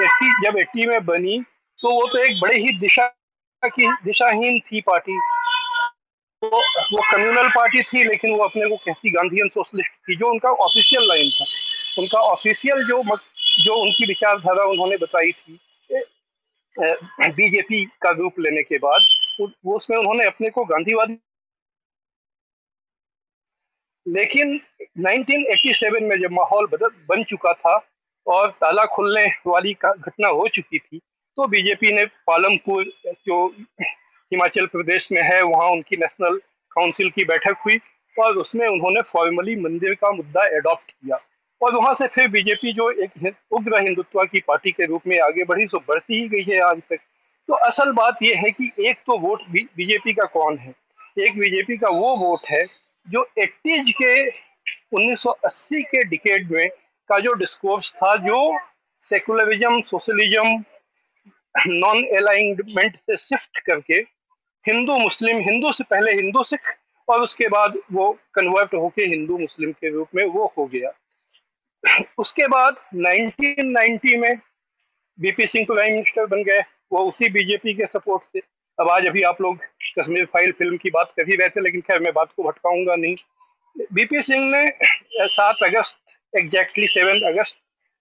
80 जब 80 में बनी तो वो तो एक बड़े ही दिशा की दिशाहीन थी पार्टी। तो वो कम्युनल पार्टी थी लेकिन वो अपने को कहती गांधीयन सोशलिस्ट थी जो उनका ऑफिशियल लाइन था। उनका ऑफिशियल जो जो उनकी विचारधारा उन्होंने बताई थी बीजेपी का रूप लेने के बाद उसमें उन्होंने अपने को गांधीवादी लेकिन 1987 में जब माहौल बदल बन चुका था और ताला खुलने वाली घटना हो चुकी थी तो बीजेपी ने पालमपुर, जो हिमाचल प्रदेश में है, वहाँ उनकी नेशनल काउंसिल की बैठक हुई और उसमें उन्होंने फॉर्मली मंदिर का मुद्दा एडॉप्ट किया। और वहाँ से फिर बीजेपी जो एक उग्र हिंदुत्व की पार्टी के रूप में आगे बढ़ी, सो बढ़ती ही गई है आज तक। तो असल बात यह है कि एक तो वोट बीजेपी का कौन है? एक बीजेपी का वो वोट है जो एट्टीज के 1980 के डिकेड में का जो डिस्कोर्स था, जो सेकुलरिज्म, सोशलिज्म नॉन अलाइनमेंट से शिफ्ट करके हिंदू, मुस्लिम, हिंदू से पहले हिंदू सिख और उसके बाद वो कन्वर्ट होके हिंदू, मुस्लिम के रूप में वो हो गया। उसके बाद 1990 में बीपी सिंह प्राइम मिनिस्टर बन गए। वो उसी बीजेपी के सपोर्ट से। अब आज अभी आप लोग कश्मीर फ़ाइल फ़िल्म की बात कर ही रहे थे, लेकिन खैर मैं बात को भटकाऊँगा नहीं। बीपी सिंह ने सात अगस्त एग्जैक्टली सेवन अगस्त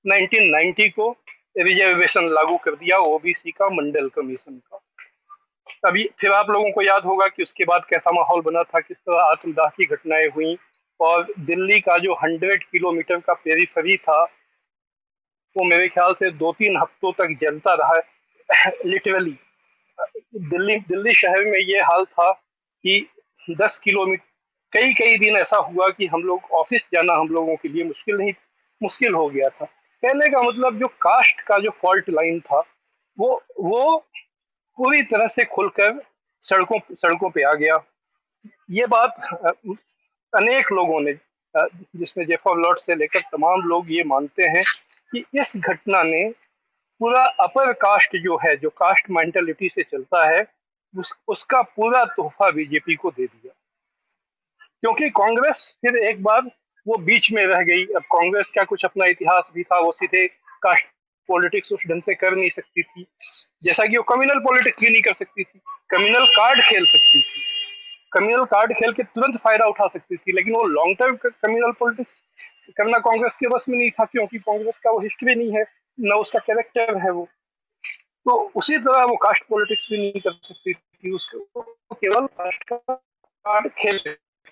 1990 को रिजर्वेशन लागू कर दिया ओबीसी का, मंडल कमीशन का। अभी फिर आप लोगों को याद होगा कि उसके बाद कैसा माहौल बना था, किस तरह आत्मदाह की घटनाएँ हुई। और दिल्ली का जो हंड्रेड किलोमीटर का पेरीफरी था, वो मेरे ख्याल से दो तीन हफ्तों तक जलता रहा लिटरली दिल्ली दिल्ली शहर में ये हाल था कि दस किलोमीटर कई कई दिन ऐसा हुआ कि हम लोग ऑफ़िस जाना हम लोगों के लिए मुश्किल नहीं, मुश्किल हो गया था। कहने का मतलब जो कास्ट का जो फॉल्ट लाइन था, वो वो पूरी तरह से खुलकर सड़कों सड़कों पे आ गया। ये बात अनेक लोगों ने जिसमें जेफर लॉर्ड से लेकर तमाम लोग ये मानते हैं कि इस घटना ने पूरा अपर कास्ट जो है जो कास्ट मेंटेलिटी से चलता है उस, उसका पूरा तोहफा बीजेपी को दे दिया। क्योंकि कांग्रेस फिर एक बार वो बीच में रह गई। अब कांग्रेस का कुछ अपना इतिहास भी था वो सीधे कास्ट पॉलिटिक्स उस ढंग से कर नहीं सकती थी। जैसा कि वो कम्युनल पॉलिटिक्स भी नहीं कर सकती थी। कम्युनल कार्ड खेल सकती थी। कम्युनल कार्ड खेल के तुरंत फ़ायदा उठा सकती थी, लेकिन वो लॉन्ग टर्म कम्युनल पॉलिटिक्स करना कांग्रेस के बस में नहीं था, क्योंकि कांग्रेस का वो हिस्ट्री नहीं है, न उसका कैरेक्टर है वो। तो उसी तरह वो कास्ट पॉलिटिक्स भी नहीं कर सकती थी, उसको केवल कास्ट कार्ड खेल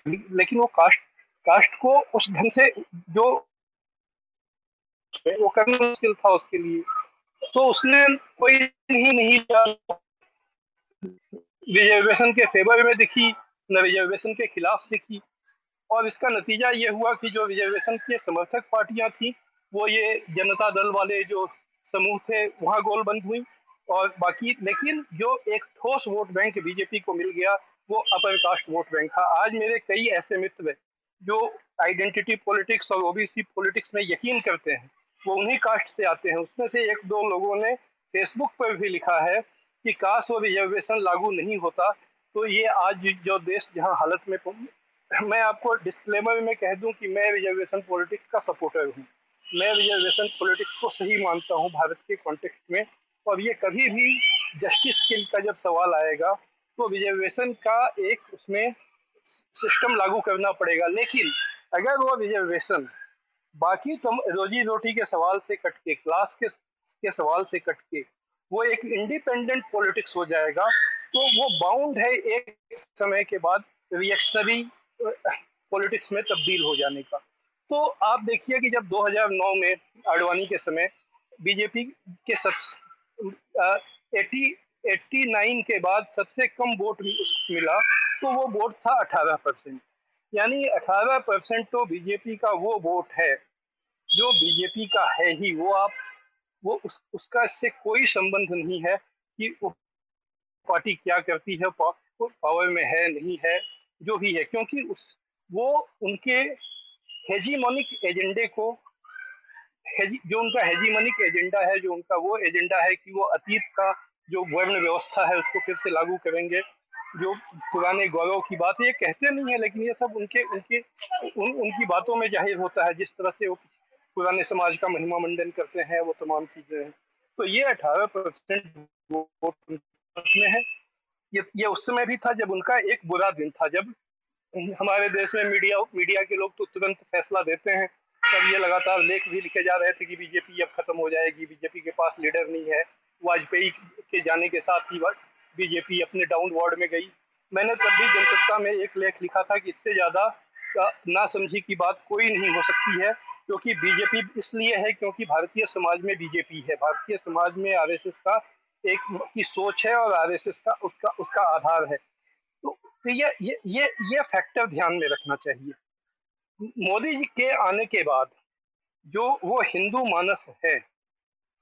लेकिन वो कास्ट कास्ट को उस ढंग से जो वो करना मुश्किल था उसके लिए। तो उसने कोई नहीं नहीं रिजर्वेशन के फेवर में दिखी रिजर्वेशन के खिलाफ लिखी। और इसका नतीजा ये हुआ कि जो रिजर्वेशन के समर्थक पार्टियाँ थी, वो ये जनता दल वाले जो समूह थे, वहाँ गोलबंद हुई। और बाकी, लेकिन जो एक ठोस वोट बैंक बीजेपी को मिल गया, वो अपर कास्ट वोट बैंक था। आज मेरे कई ऐसे मित्र जो आइडेंटिटी पॉलिटिक्स और ओबीसी पॉलिटिक्स में यकीन करते हैं, वो उन्हीं कास्ट से आते हैं। उसमें से एक दो लोगों ने फेसबुक पर भी लिखा है कि कास्ट वो रिजर्वेशन लागू नहीं होता। तो ये आज जो देश जहाँ हालत में मैं आपको डिस्क्लेमर में कह दूँ कि मैं रिजर्वेशन पॉलिटिक्स का सपोर्टर हूँ। मैं रिजर्वेशन पॉलिटिक्स को सही मानता हूँ भारत के कॉन्टेक्स्ट में। और ये कभी भी जस्टिस के का जब सवाल आएगा तो रिजर्वेशन का एक उसमें सिस्टम लागू करना पड़ेगा। लेकिन अगर वो रिजर्वेशन बाकी तुम रोजी रोटी के सवाल से कट के क्लास के के सवाल से कट के वो एक इंडिपेंडेंट पॉलिटिक्स हो जाएगा। तो वो बाउंड है एक समय के बाद रिएक्शनरी पॉलिटिक्स में तब्दील हो जाने का। तो आप देखिए कि जब 2009 में आडवाणी के समय बीजेपी के सब एटी एट्टी नाइन के बाद सबसे कम वोट मिला तो वो वोट था 18 परसेंट। यानी 18 परसेंट तो बीजेपी का वो वोट है जो बीजेपी का है ही वो आप वो उस, उसका इससे कोई संबंध नहीं है कि वो पार्टी क्या करती है? पावर में है नहीं है जो भी है। क्योंकि उस वो उनके हेजीमोनिक एजेंडे को जो उनका हेजीमोनिक एजेंडा है जो उनका वो एजेंडा है कि वो अतीत का जो वर्ण व्यवस्था है उसको फिर से लागू करेंगे। जो पुराने गौरव की बात ये कहते नहीं है लेकिन ये सब उनके उनके उन, उनकी बातों में ज़ाहिर होता है। जिस तरह से वो पुराने समाज का महिमा मंडन करते हैं वो तमाम चीज़ें हैं। तो ये अठारह परसेंट में है? ये ये उस समय भी था जब उनका एक बुरा दिन था। जब हमारे देश में मीडिया मीडिया के लोग तो तुरंत फैसला देते हैं। तब ये लगातार लेख भी लिखे जा रहे थे कि बीजेपी अब खत्म हो जाएगी, बीजेपी के पास लीडर नहीं है। वाजपेयी के जाने के साथ ही बीजेपी अपने डाउन वार्ड में गई। मैंने तब भी जनसत्ता में एक लेख लिखा था कि इससे ज़्यादा ना समझी की बात कोई नहीं हो सकती है, क्योंकि बीजेपी इसलिए है क्योंकि भारतीय समाज में बीजेपी है। भारतीय समाज में आरएसएस का एक की सोच है और आरएसएस का उसका उसका आधार है। तो, तो ये ये ये ये फैक्टर ध्यान में रखना चाहिए। मोदी जी के आने के बाद जो वो हिंदू मानस है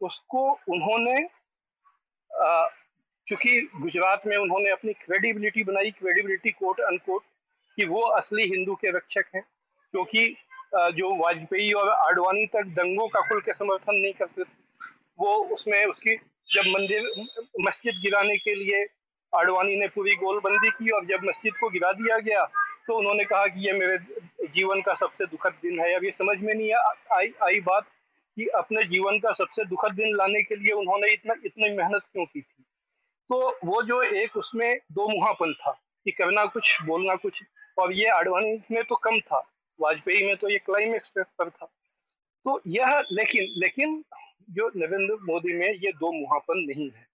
उसको उन्होंने चूँकि गुजरात में उन्होंने अपनी क्रेडिबिलिटी बनाई क्रेडिबिलिटी कोट अनकोट कि वो असली हिंदू के रक्षक हैं क्योंकि जो वाजपेयी और आडवाणी तक दंगों का खुल के समर्थन नहीं करते थे वो उसमें उसकी जब मंदिर, मस्जिद गिराने के लिए आडवाणी ने पूरी गोलबंदी की और जब मस्जिद को गिरा दिया गया तो उन्होंने कहा कि ये मेरे जीवन का सबसे दुखद दिन है। अब ये समझ में नहीं आई आई बात कि अपने जीवन का सबसे दुखद दिन लाने के लिए उन्होंने इतना, इतनी मेहनत क्यों की थी? तो वो जो एक उसमें दो मुहापन था कि करना कुछ, बोलना कुछ, और ये आडवाणी में तो कम था, वाजपेयी में तो ये क्लाइमेक्स पर था। तो यह, लेकिन लेकिन जो नरेंद्र मोदी में ये दो मुहापन नहीं है।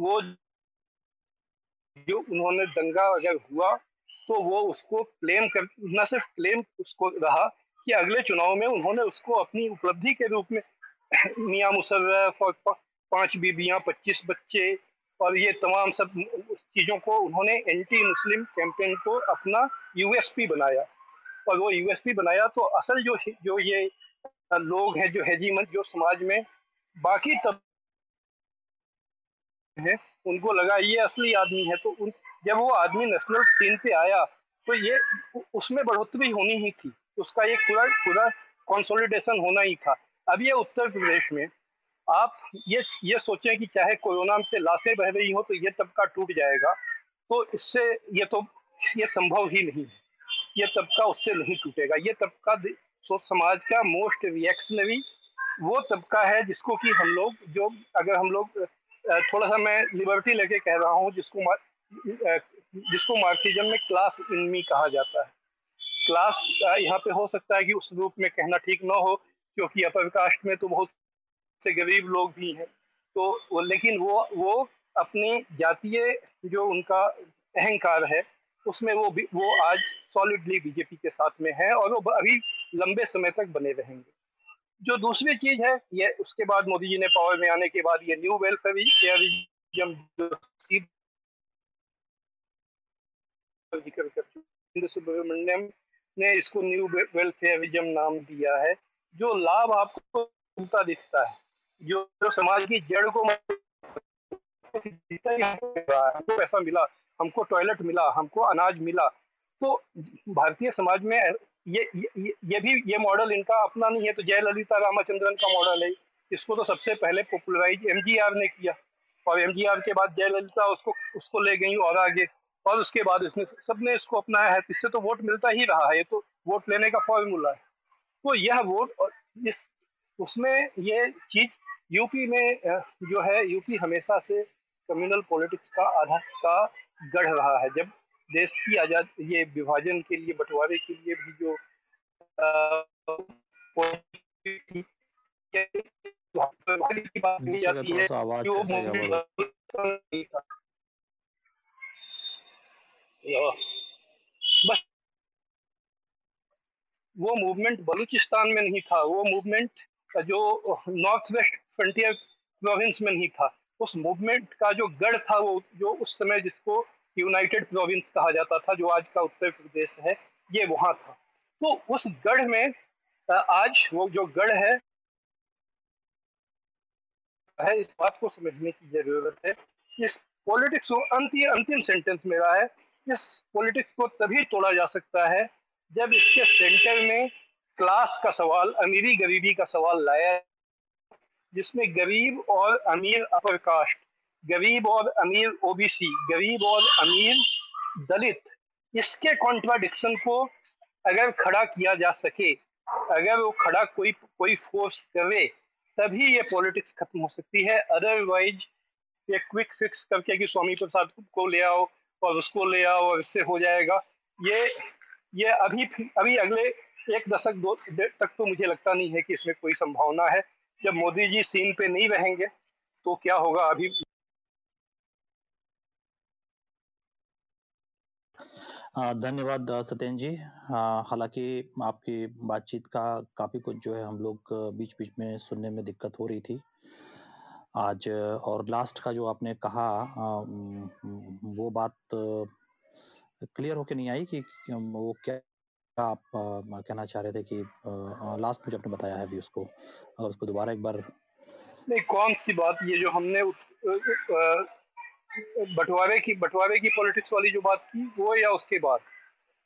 वो जो उन्होंने दंगा अगर हुआ तो वो उसको क्लेम कर, न सिर्फ़ क्लेम उसको रहा कि अगले चुनाव में उन्होंने उसको अपनी उपलब्धि के रूप में मियाँ मुशर्रफ और पाँच बीबियाँ, पच्चीस बच्चे और ये तमाम सब चीज़ों को उन्होंने एंटी मुस्लिम कैंपेन को अपना यूएसपी बनाया। और वो यूएसपी बनाया तो असल जो जो ये लोग हैं, जो हेजीमन, जो समाज में बाकी तब है, उनको लगा ये असली आदमी है तो उन, जब वो आदमी नेशनल सीन पे आया तो ये उसमें बढ़ोतरी होनी ही थी। उसका एक पूरा पूरा कंसोलिडेशन होना ही था। अब ये उत्तर प्रदेश में, आप ये ये सोचें कि चाहे कोरोना से लाशें बह रही हो तो ये तबका टूट जाएगा तो इससे ये तो ये संभव ही नहीं है। ये तबका उससे नहीं टूटेगा। ये तबका सो समाज का मोस्ट रिएक्शनरी वो तबका है जिसको कि हम लोग, जो अगर हम लोग थोड़ा सा मैं लिबर्टी लेके कह रहा हूँ, जिसको जिसको मार्क्सिज्म में क्लास इनमी कहा जाता है। क्लास यहाँ पे हो सकता है कि उस रूप में कहना ठीक ना हो, क्योंकि अपर कास्ट में तो बहुत से गरीब लोग भी हैं। तो वो, लेकिन वो वो अपनी जातीय जो उनका अहंकार है, उसमें वो भी, वो आज सॉलिडली बीजेपी के साथ में है और वो अभी लंबे समय तक बने रहेंगे। जो दूसरी चीज़ है, ये उसके बाद मोदी जी ने पावर में आने के बाद ये न्यू वेलफेयरिज्म ने इसको न्यू वेलफेयरिज्म नाम दिया है, जो लाभ आपको मिलता दिखता है। जो समाज की जड़ को हमको पैसा मिला, हमको टॉयलेट मिला, हमको अनाज मिला तो भारतीय समाज में ये ये भी, ये मॉडल इनका अपना नहीं है तो जयललिता रामाचंद्रन का मॉडल है। इसको तो सबसे पहले पॉपुलराइज एमजीआर ने किया। और एमजीआर के बाद जयललिता उसको उसको ले गई और आगे। और उसके बाद इसने सबने इसको अपनाया है। इससे तो वोट मिलता ही रहा है। ये तो वोट लेने का फॉर्मूला है। तो यह वोट और इस, उसमें ये चीज़ यूपी में जो है यूपी हमेशा से कम्युनल पॉलिटिक्स का आधार का गढ़ रहा है। जब देश की आज़ाद, ये विभाजन के लिए, बंटवारे के लिए भी जो वो बस वो मूवमेंट बलूचिस्तान में नहीं था, वो मूवमेंट जो नॉर्थ वेस्ट फ्रंटियर प्रोविंस में नहीं था। उस मूवमेंट का जो गढ़ था वो, जो उस समय जिसको यूनाइटेड प्रोविंस कहा जाता था, जो आज का उत्तर प्रदेश है, ये वहाँ था। तो उस गढ़ में आज वो जो गढ़ है है, इस बात को समझने की ज़रूरत है। इस पॉलिटिक्स को अंतिम अंतिम सेंटेंस मेरा है। इस पॉलिटिक्स को तभी तोड़ा जा सकता है, जब इसके सेंटर में क्लास का सवाल, अमीरी गरीबी का सवाल लाया जिसमें गरीब और अमीर अपर कास्ट गरीब और अमीर ओबीसी गरीब और अमीर दलित, इसके कॉन्ट्राडिक्शन को अगर खड़ा किया जा सके, अगर वो खड़ा कोई कोई फोर्स करे, तभी ये पॉलिटिक्स खत्म हो सकती है। अदरवाइज़ ये क्विक फिक्स करके कि स्वामी प्रसाद को ले आओ और उसको ले आओ और इससे हो जाएगा। ये ये अभी अभी अगले एक दशक, दो तक तो मुझे लगता नहीं है कि इसमें कोई संभावना है। जब मोदी जी सीन पे नहीं रहेंगे तो क्या होगा? अभी धन्यवाद सत्यन जी हालाँकि आपकी बातचीत का काफ़ी कुछ जो है हम लोग बीच-बीच में सुनने में दिक्कत हो रही थी। आज और लास्ट का जो आपने कहा वो बात क्लियर होके नहीं आई कि वो क्या आप कहना चाह रहे थे कि लास्ट में जो आपने बताया है अभी उसको, अगर उसको दोबारा एक बार नहीं कौन-सी बात ये जो हमने बंटवारे की बंटवारे की पॉलिटिक्स वाली जो बात की वो या उसके बाद?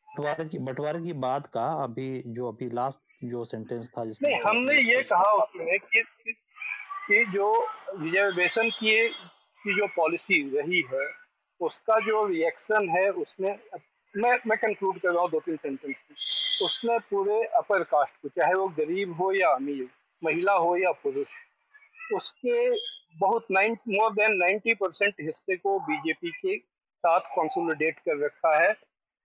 बंटवारे की बंटवारे की बात का अभी जो अभी लास्ट जो सेंटेंस था जिसमें नहीं हमने ये कहा उसमें कि कि जो रिजर्वेशन की की जो पॉलिसी रही है उसका जो रिएक्शन है उसमें मैं मैं कंक्लूड कर रहा हूँ दो तीन सेंटेंस की उसने पूरे अपर कास्ट को चाहे वो गरीब हो या अमीर महिला हो या पुरुष उसके बहुत nine more than ninety percent हिस्से को बीजेपी के साथ कंसोलिडेट कर रखा है।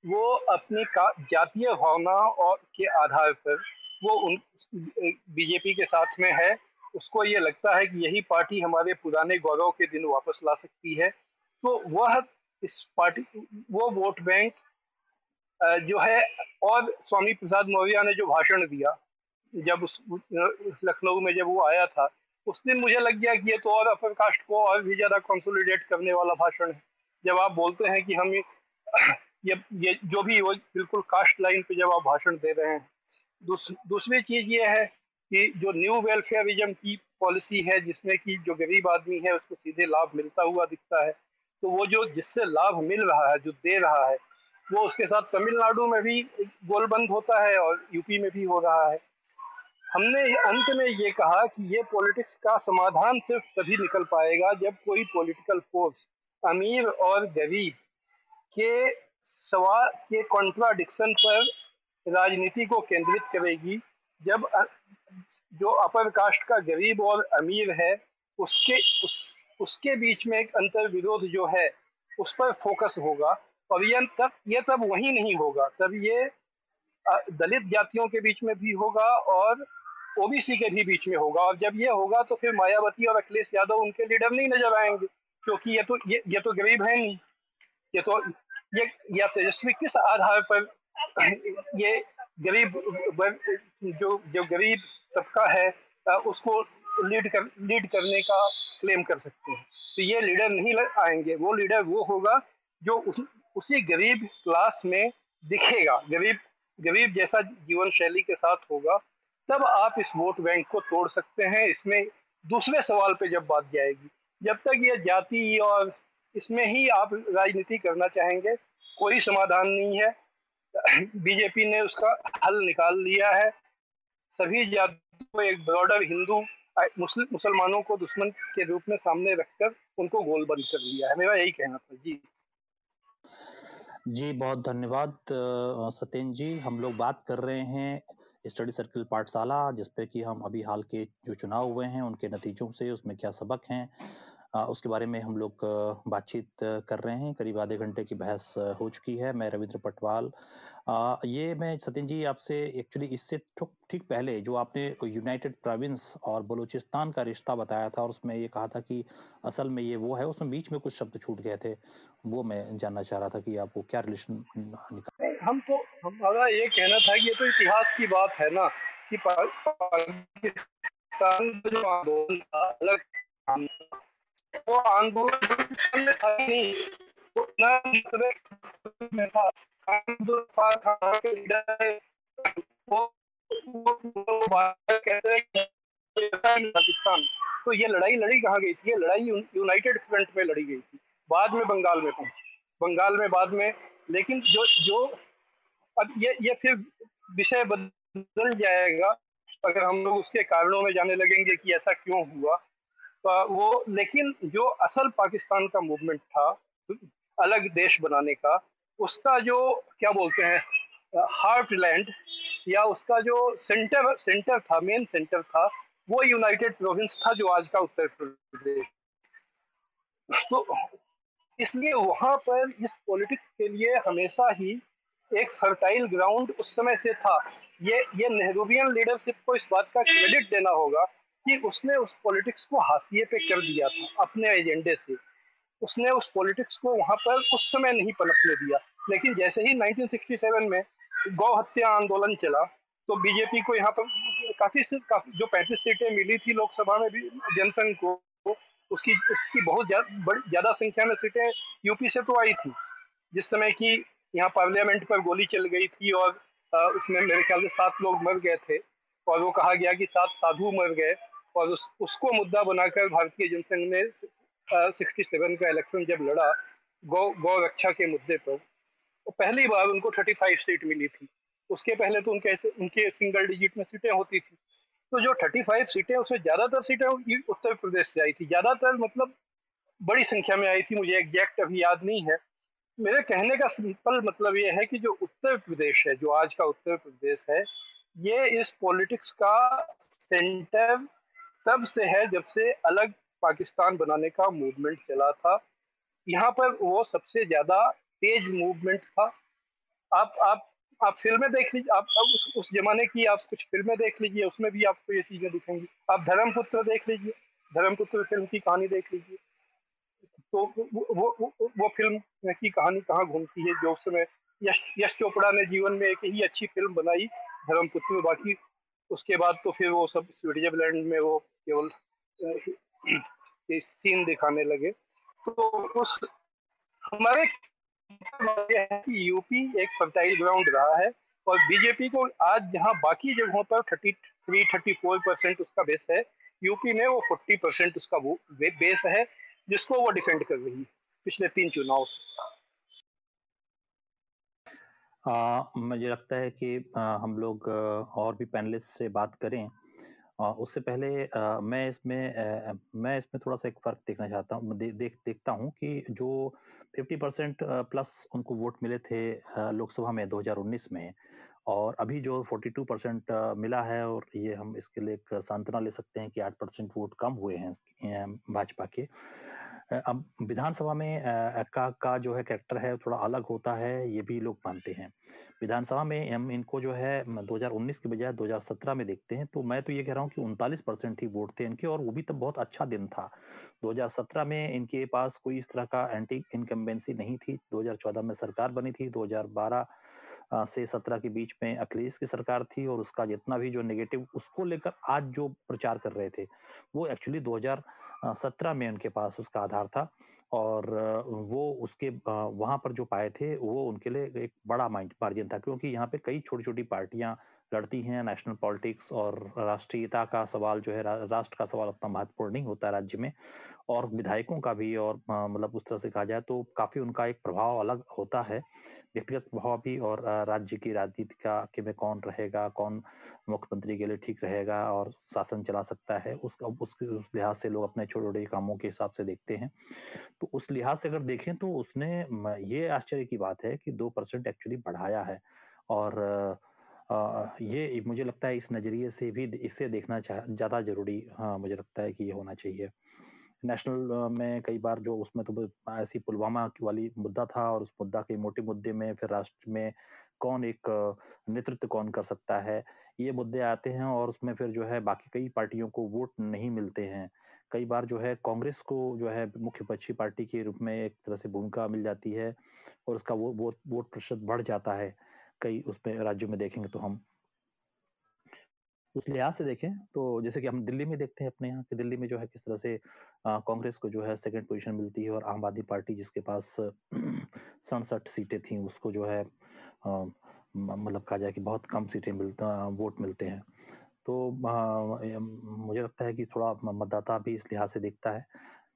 वो अपनी का, जातीय भावना और के आधार पर वो उन बीजेपी के साथ में है। उसको ये लगता है कि यही पार्टी हमारे पुराने गौरव के दिन वापस ला सकती है। तो वह इस पार्टी, वो वोट बैंक जो है, और स्वामी प्रसाद मौर्य ने जो भाषण दिया, जब उस, लखनऊ में जब वो आया था उस दिन मुझे लग गया कि ये तो और अपर कास्ट को और भी ज़्यादा कंसोलिडेट करने वाला भाषण है। जब आप बोलते हैं कि हम ये ये जो भी वो बिल्कुल कास्ट लाइन पे जब आप भाषण दे रहे हैं दूस, दूसरी चीज़ ये है कि जो न्यू वेलफेयरिज्म की पॉलिसी है जिसमें कि जो गरीब आदमी है उसको सीधे लाभ मिलता हुआ दिखता है तो वो जो जिससे लाभ मिल रहा है जो दे रहा है वो उसके साथ तमिलनाडु में भी गोलबंद होता है और यूपी में भी हो रहा है। हमने अंत में ये कहा कि ये पॉलिटिक्स का समाधान सिर्फ़ तभी निकल पाएगा जब कोई पॉलिटिकल फोर्स अमीर और गरीब के सवाल के कॉन्ट्राडिक्शन पर राजनीति को केंद्रित करेगी। जब जो अपर कास्ट का गरीब और अमीर है, उसके, उस, उसके बीच में एक अंतर विरोध जो है, उस पर फोकस होगा और ये तब ये तब वही नहीं होगा। तब ये दलित जातियों के बीच में भी होगा और ओबीसी के भी बीच में होगा। और जब ये होगा तो फिर मायावती और अखिलेश यादव उनके लीडर नहीं नज़र आएँगे, क्योंकि ये तो ये ये तो गरीब है नहीं। ये तो ये, या तेजस्वी किस आधार पर, ये गरीब जो जो गरीब तबका है उसको लीड कर लीड करने का क्लेम कर सकते हैं। तो ये लीडर नहीं आएँगे। वो लीडर वो होगा, जो उस, उसी गरीब क्लास में दिखेगा। गरीब गरीब जैसा जीवन शैली के साथ होगा तब आप इस वोट बैंक को तोड़ सकते हैं। इसमें दूसरे सवाल पे जब बात जाएगी, जब तक ये जाति और इसमें ही आप राजनीति करना चाहेंगे, कोई समाधान नहीं है। बीजेपी ने उसका हल निकाल लिया है। सभी जातियों को एक ब्रॉडर हिंदू मुसलमानों को दुश्मन के रूप में सामने रखकर उनको गोलबंद कर लिया है। मेरा यही कहना था। जी। जी, बहुत धन्यवाद सत्येन जी। हम लोग बात कर रहे हैं स्टडी सर्कल पाठशाला, जिसपे कि हम अभी हाल के जो चुनाव हुए हैं, उनके नतीजों से, उसमें क्या सबक हैं उसके बारे में हम लोग बातचीत कर रहे हैं। करीब आधे घंटे की बहस हो चुकी है। मैं रविंद्र पटवाल। ये मैं सत्यन जी आपसे एक्चुअली इससे ठीक पहले जो आपने यूनाइटेड प्रोविंस और बलूचिस्तान का रिश्ता बताया था, और उसमें ये कहा था कि असल में ये वो है, उसमें बीच में कुछ शब्द छूट गए थे, वो मैं जानना चाह रहा था कि आपको क्या रिलेशन निकाल। हम तो हमारा ये कहना था कि ये तो इतिहास की बात है ना, कि पाकिस्तान जो आंदोलन था, अलग वो आंदोलन नहीं। में था पाकिस्तान तो ये लड़ाई लड़ी कहाँ गई थी? ये लड़ाई यूनाइटेड फ्रंट में लड़ी गई थी, बाद में बंगाल में पहुँची। बंगाल में, बाद में, लेकिन जो जो अब ये ये फिर विषय बदल जाएगा, अगर हम लोग उसके कारणों में जाने लगेंगे कि ऐसा क्यों हुआ। तो वो, लेकिन जो असल पाकिस्तान का मूवमेंट था, अलग देश बनाने का, उसका जो, क्या बोलते हैं हार्ट लैंड या उसका जो सेंटर सेंटर था मेन सेंटर था, वो यूनाइटेड प्रोविंस था जो आज का उत्तर प्रदेश। तो इसलिए वहाँ पर इस पॉलिटिक्स के लिए हमेशा ही एक फर्टाइल ग्राउंड उस समय से था। ये ये नेहरूवियन लीडरशिप को इस बात का क्रेडिट देना होगा कि उसने उस पॉलिटिक्स को हाशिए पे कर दिया था, अपने एजेंडे से। उसने उस पॉलिटिक्स को वहाँ पर उस समय नहीं पनपने दिया। लेकिन जैसे ही 1967 में गौ हत्या आंदोलन चला तो बीजेपी को यहाँ पर काफ़ी काफ़ी, जो पैंतीस सीटें मिली थी लोकसभा में भी जनसंघ को, उसकी उसकी बहुत ज़्यादा संख्या में सीटें यूपी से तो आई थी। जिस समय की यहाँ पार्लियामेंट पर गोली चल गई थी और उसमें मेरे ख्याल से सात लोग मर गए थे और वो कहा गया कि सात साधु मर गए और उस, उसको मुद्दा बनाकर भारतीय जनसंघ ने सिक्सटी सेवन का इलेक्शन जब लड़ा गौ गौ रक्षा के मुद्दे पर तो पहली बार उनको थर्टी फाइव सीट मिली थी। उसके पहले तो उनके उनके सिंगल डिजिट में सीटें होती थी। तो जो थर्टी फाइव सीटें उसमें ज़्यादातर सीटें उत्तर प्रदेश से आई थी। ज़्यादातर मतलब बड़ी संख्या में आई थी मुझे एग्जैक्ट अभी याद नहीं है। मेरे कहने का सिंपल मतलब ये है कि जो उत्तर प्रदेश है जो आज का उत्तर प्रदेश है ये इस पॉलिटिक्स का सेंटर तब से है जब से अलग पाकिस्तान बनाने का मूवमेंट चला था। यहाँ पर वो सबसे ज़्यादा तेज मूवमेंट था। आप आप आप फ़िल्में देख लीजिए आप, आप उस, उस जमाने की आप कुछ फ़िल्में देख लीजिए उसमें भी आपको ये चीज़ें दिखेंगी। आप धर्मपुत्र देख लीजिए धर्मपुत्र फ़िल्म की कहानी देख लीजिए। तो वो वो, वो फ़िल्म की कहानी कहाँ घूमती है जो उस समय यश यश चोपड़ा ने जीवन में एक ही अच्छी फ़िल्म बनाई धर्मपुत्र में बाकी। उसके बाद तो फिर वो सब स्विट्जरलैंड में वो केवल सीन दिखाने लगे। तो उस हमारे यूपी एक फर्टाइल ग्राउंड रहा है और बीजेपी को आज जहाँ बाकी जगहों पर thirty three thirty four percent उसका बेस है। यूपी में वो फोर्टी परसेंट उसका बेस है। जिसको वो डिफेंड कर रही है पिछले तीन चुनाव से। आ, मुझे लगता है कि आ, हम लोग और भी पैनलिस्ट से बात करें। उससे पहले आ, मैं इसमें आ, मैं इसमें थोड़ा सा एक फ़र्क देखना चाहता हूँ। दे, देख देखता हूँ कि जो 50 परसेंट प्लस उनको वोट मिले थे लोकसभा में 2019 में और अभी जो 42 परसेंट मिला है और ये हम इसके लिए एक सांत्वना ले सकते हैं कि 8 परसेंट वोट कम हुए हैं भाजपा के। अब विधानसभा में का का जो है कैरेक्टर है थोड़ा अलग होता है, ये भी लोग मानते हैं। विधानसभा में हम इनको जो है 2019 के बजाय 2017 में देखते हैं तो मैं तो ये कह रहा हूँ कि उनतालीस परसेंट ही वोट थे इनके और वो भी तब बहुत अच्छा दिन था। 2017 में इनके पास कोई इस तरह का एंटी इनकम्बेंसी नहीं थी। 2014 में सरकार बनी थी 2012 से सत्रह के बीच में अखिलेश की सरकार थी और उसका जितना भी जो नेगेटिव उसको लेकर आज जो प्रचार कर रहे थे, वो एक्चुअली 2017 में उनके पास उसका आधार था और वो उसके वहाँ पर जो पाए थे, वो उनके लिए एक बड़ा मार्जिन था क्योंकि यहाँ पे कई छोटी छोटी पार्टियाँ लड़ती हैं नेशनल पॉलिटिक्स और राष्ट्रीयता का सवाल जो है राष्ट्र का सवाल उतना महत्वपूर्ण नहीं होता राज्य में। और विधायकों का भी और मतलब उस तरह से कहा जाए तो काफ़ी उनका एक प्रभाव अलग होता है। व्यक्तिगत प्रभाव भी और राज्य की राजनीति का कि में कौन रहेगा कौन मुख्यमंत्री के लिए ठीक रहेगा और शासन चला सकता है उसका उस, उस लिहाज से लोग अपने छोटे छोटे कामों के हिसाब से देखते हैं। तो उस लिहाज से अगर देखें तो उसने ये आश्चर्य की बात है कि दो परसेंट एक्चुअली बढ़ाया है। और ये मुझे लगता है इस नज़रिए से भी इसे देखना ज़्यादा ज़रूरी हाँ मुझे लगता है कि ये होना चाहिए। नेशनल में कई बार जो उसमें तो ऐसी पुलवामा वाली मुद्दा था और उस मुद्दा के मोटे मुद्दे में फिर राष्ट्र में कौन एक नेतृत्व कौन कर सकता है, ये मुद्दे आते हैं और उसमें फिर जो है बाकी कई पार्टियों को वोट नहीं मिलते हैं। कई बार जो है कांग्रेस को जो है मुख्य पक्षी पार्टी के रूप में एक तरह से भूमिका मिल जाती है और उसका वो वोट वोट प्रतिशत बढ़ जाता है। कई उसमें राज्यों में देखेंगे तो हम उस लिहाज से देखें तो जैसे कि हम दिल्ली में देखते हैं अपने यहाँ कि दिल्ली में जो है किस तरह से कांग्रेस को जो है सेकंड पोजीशन मिलती है और आम आदमी पार्टी जिसके पास सड़सठ सीटें थी उसको जो है मतलब कहा जाए कि बहुत कम सीटें मिलता वोट मिलते हैं। तो आ, मुझे लगता है कि थोड़ा मतदाता भी इस लिहाज से देखता है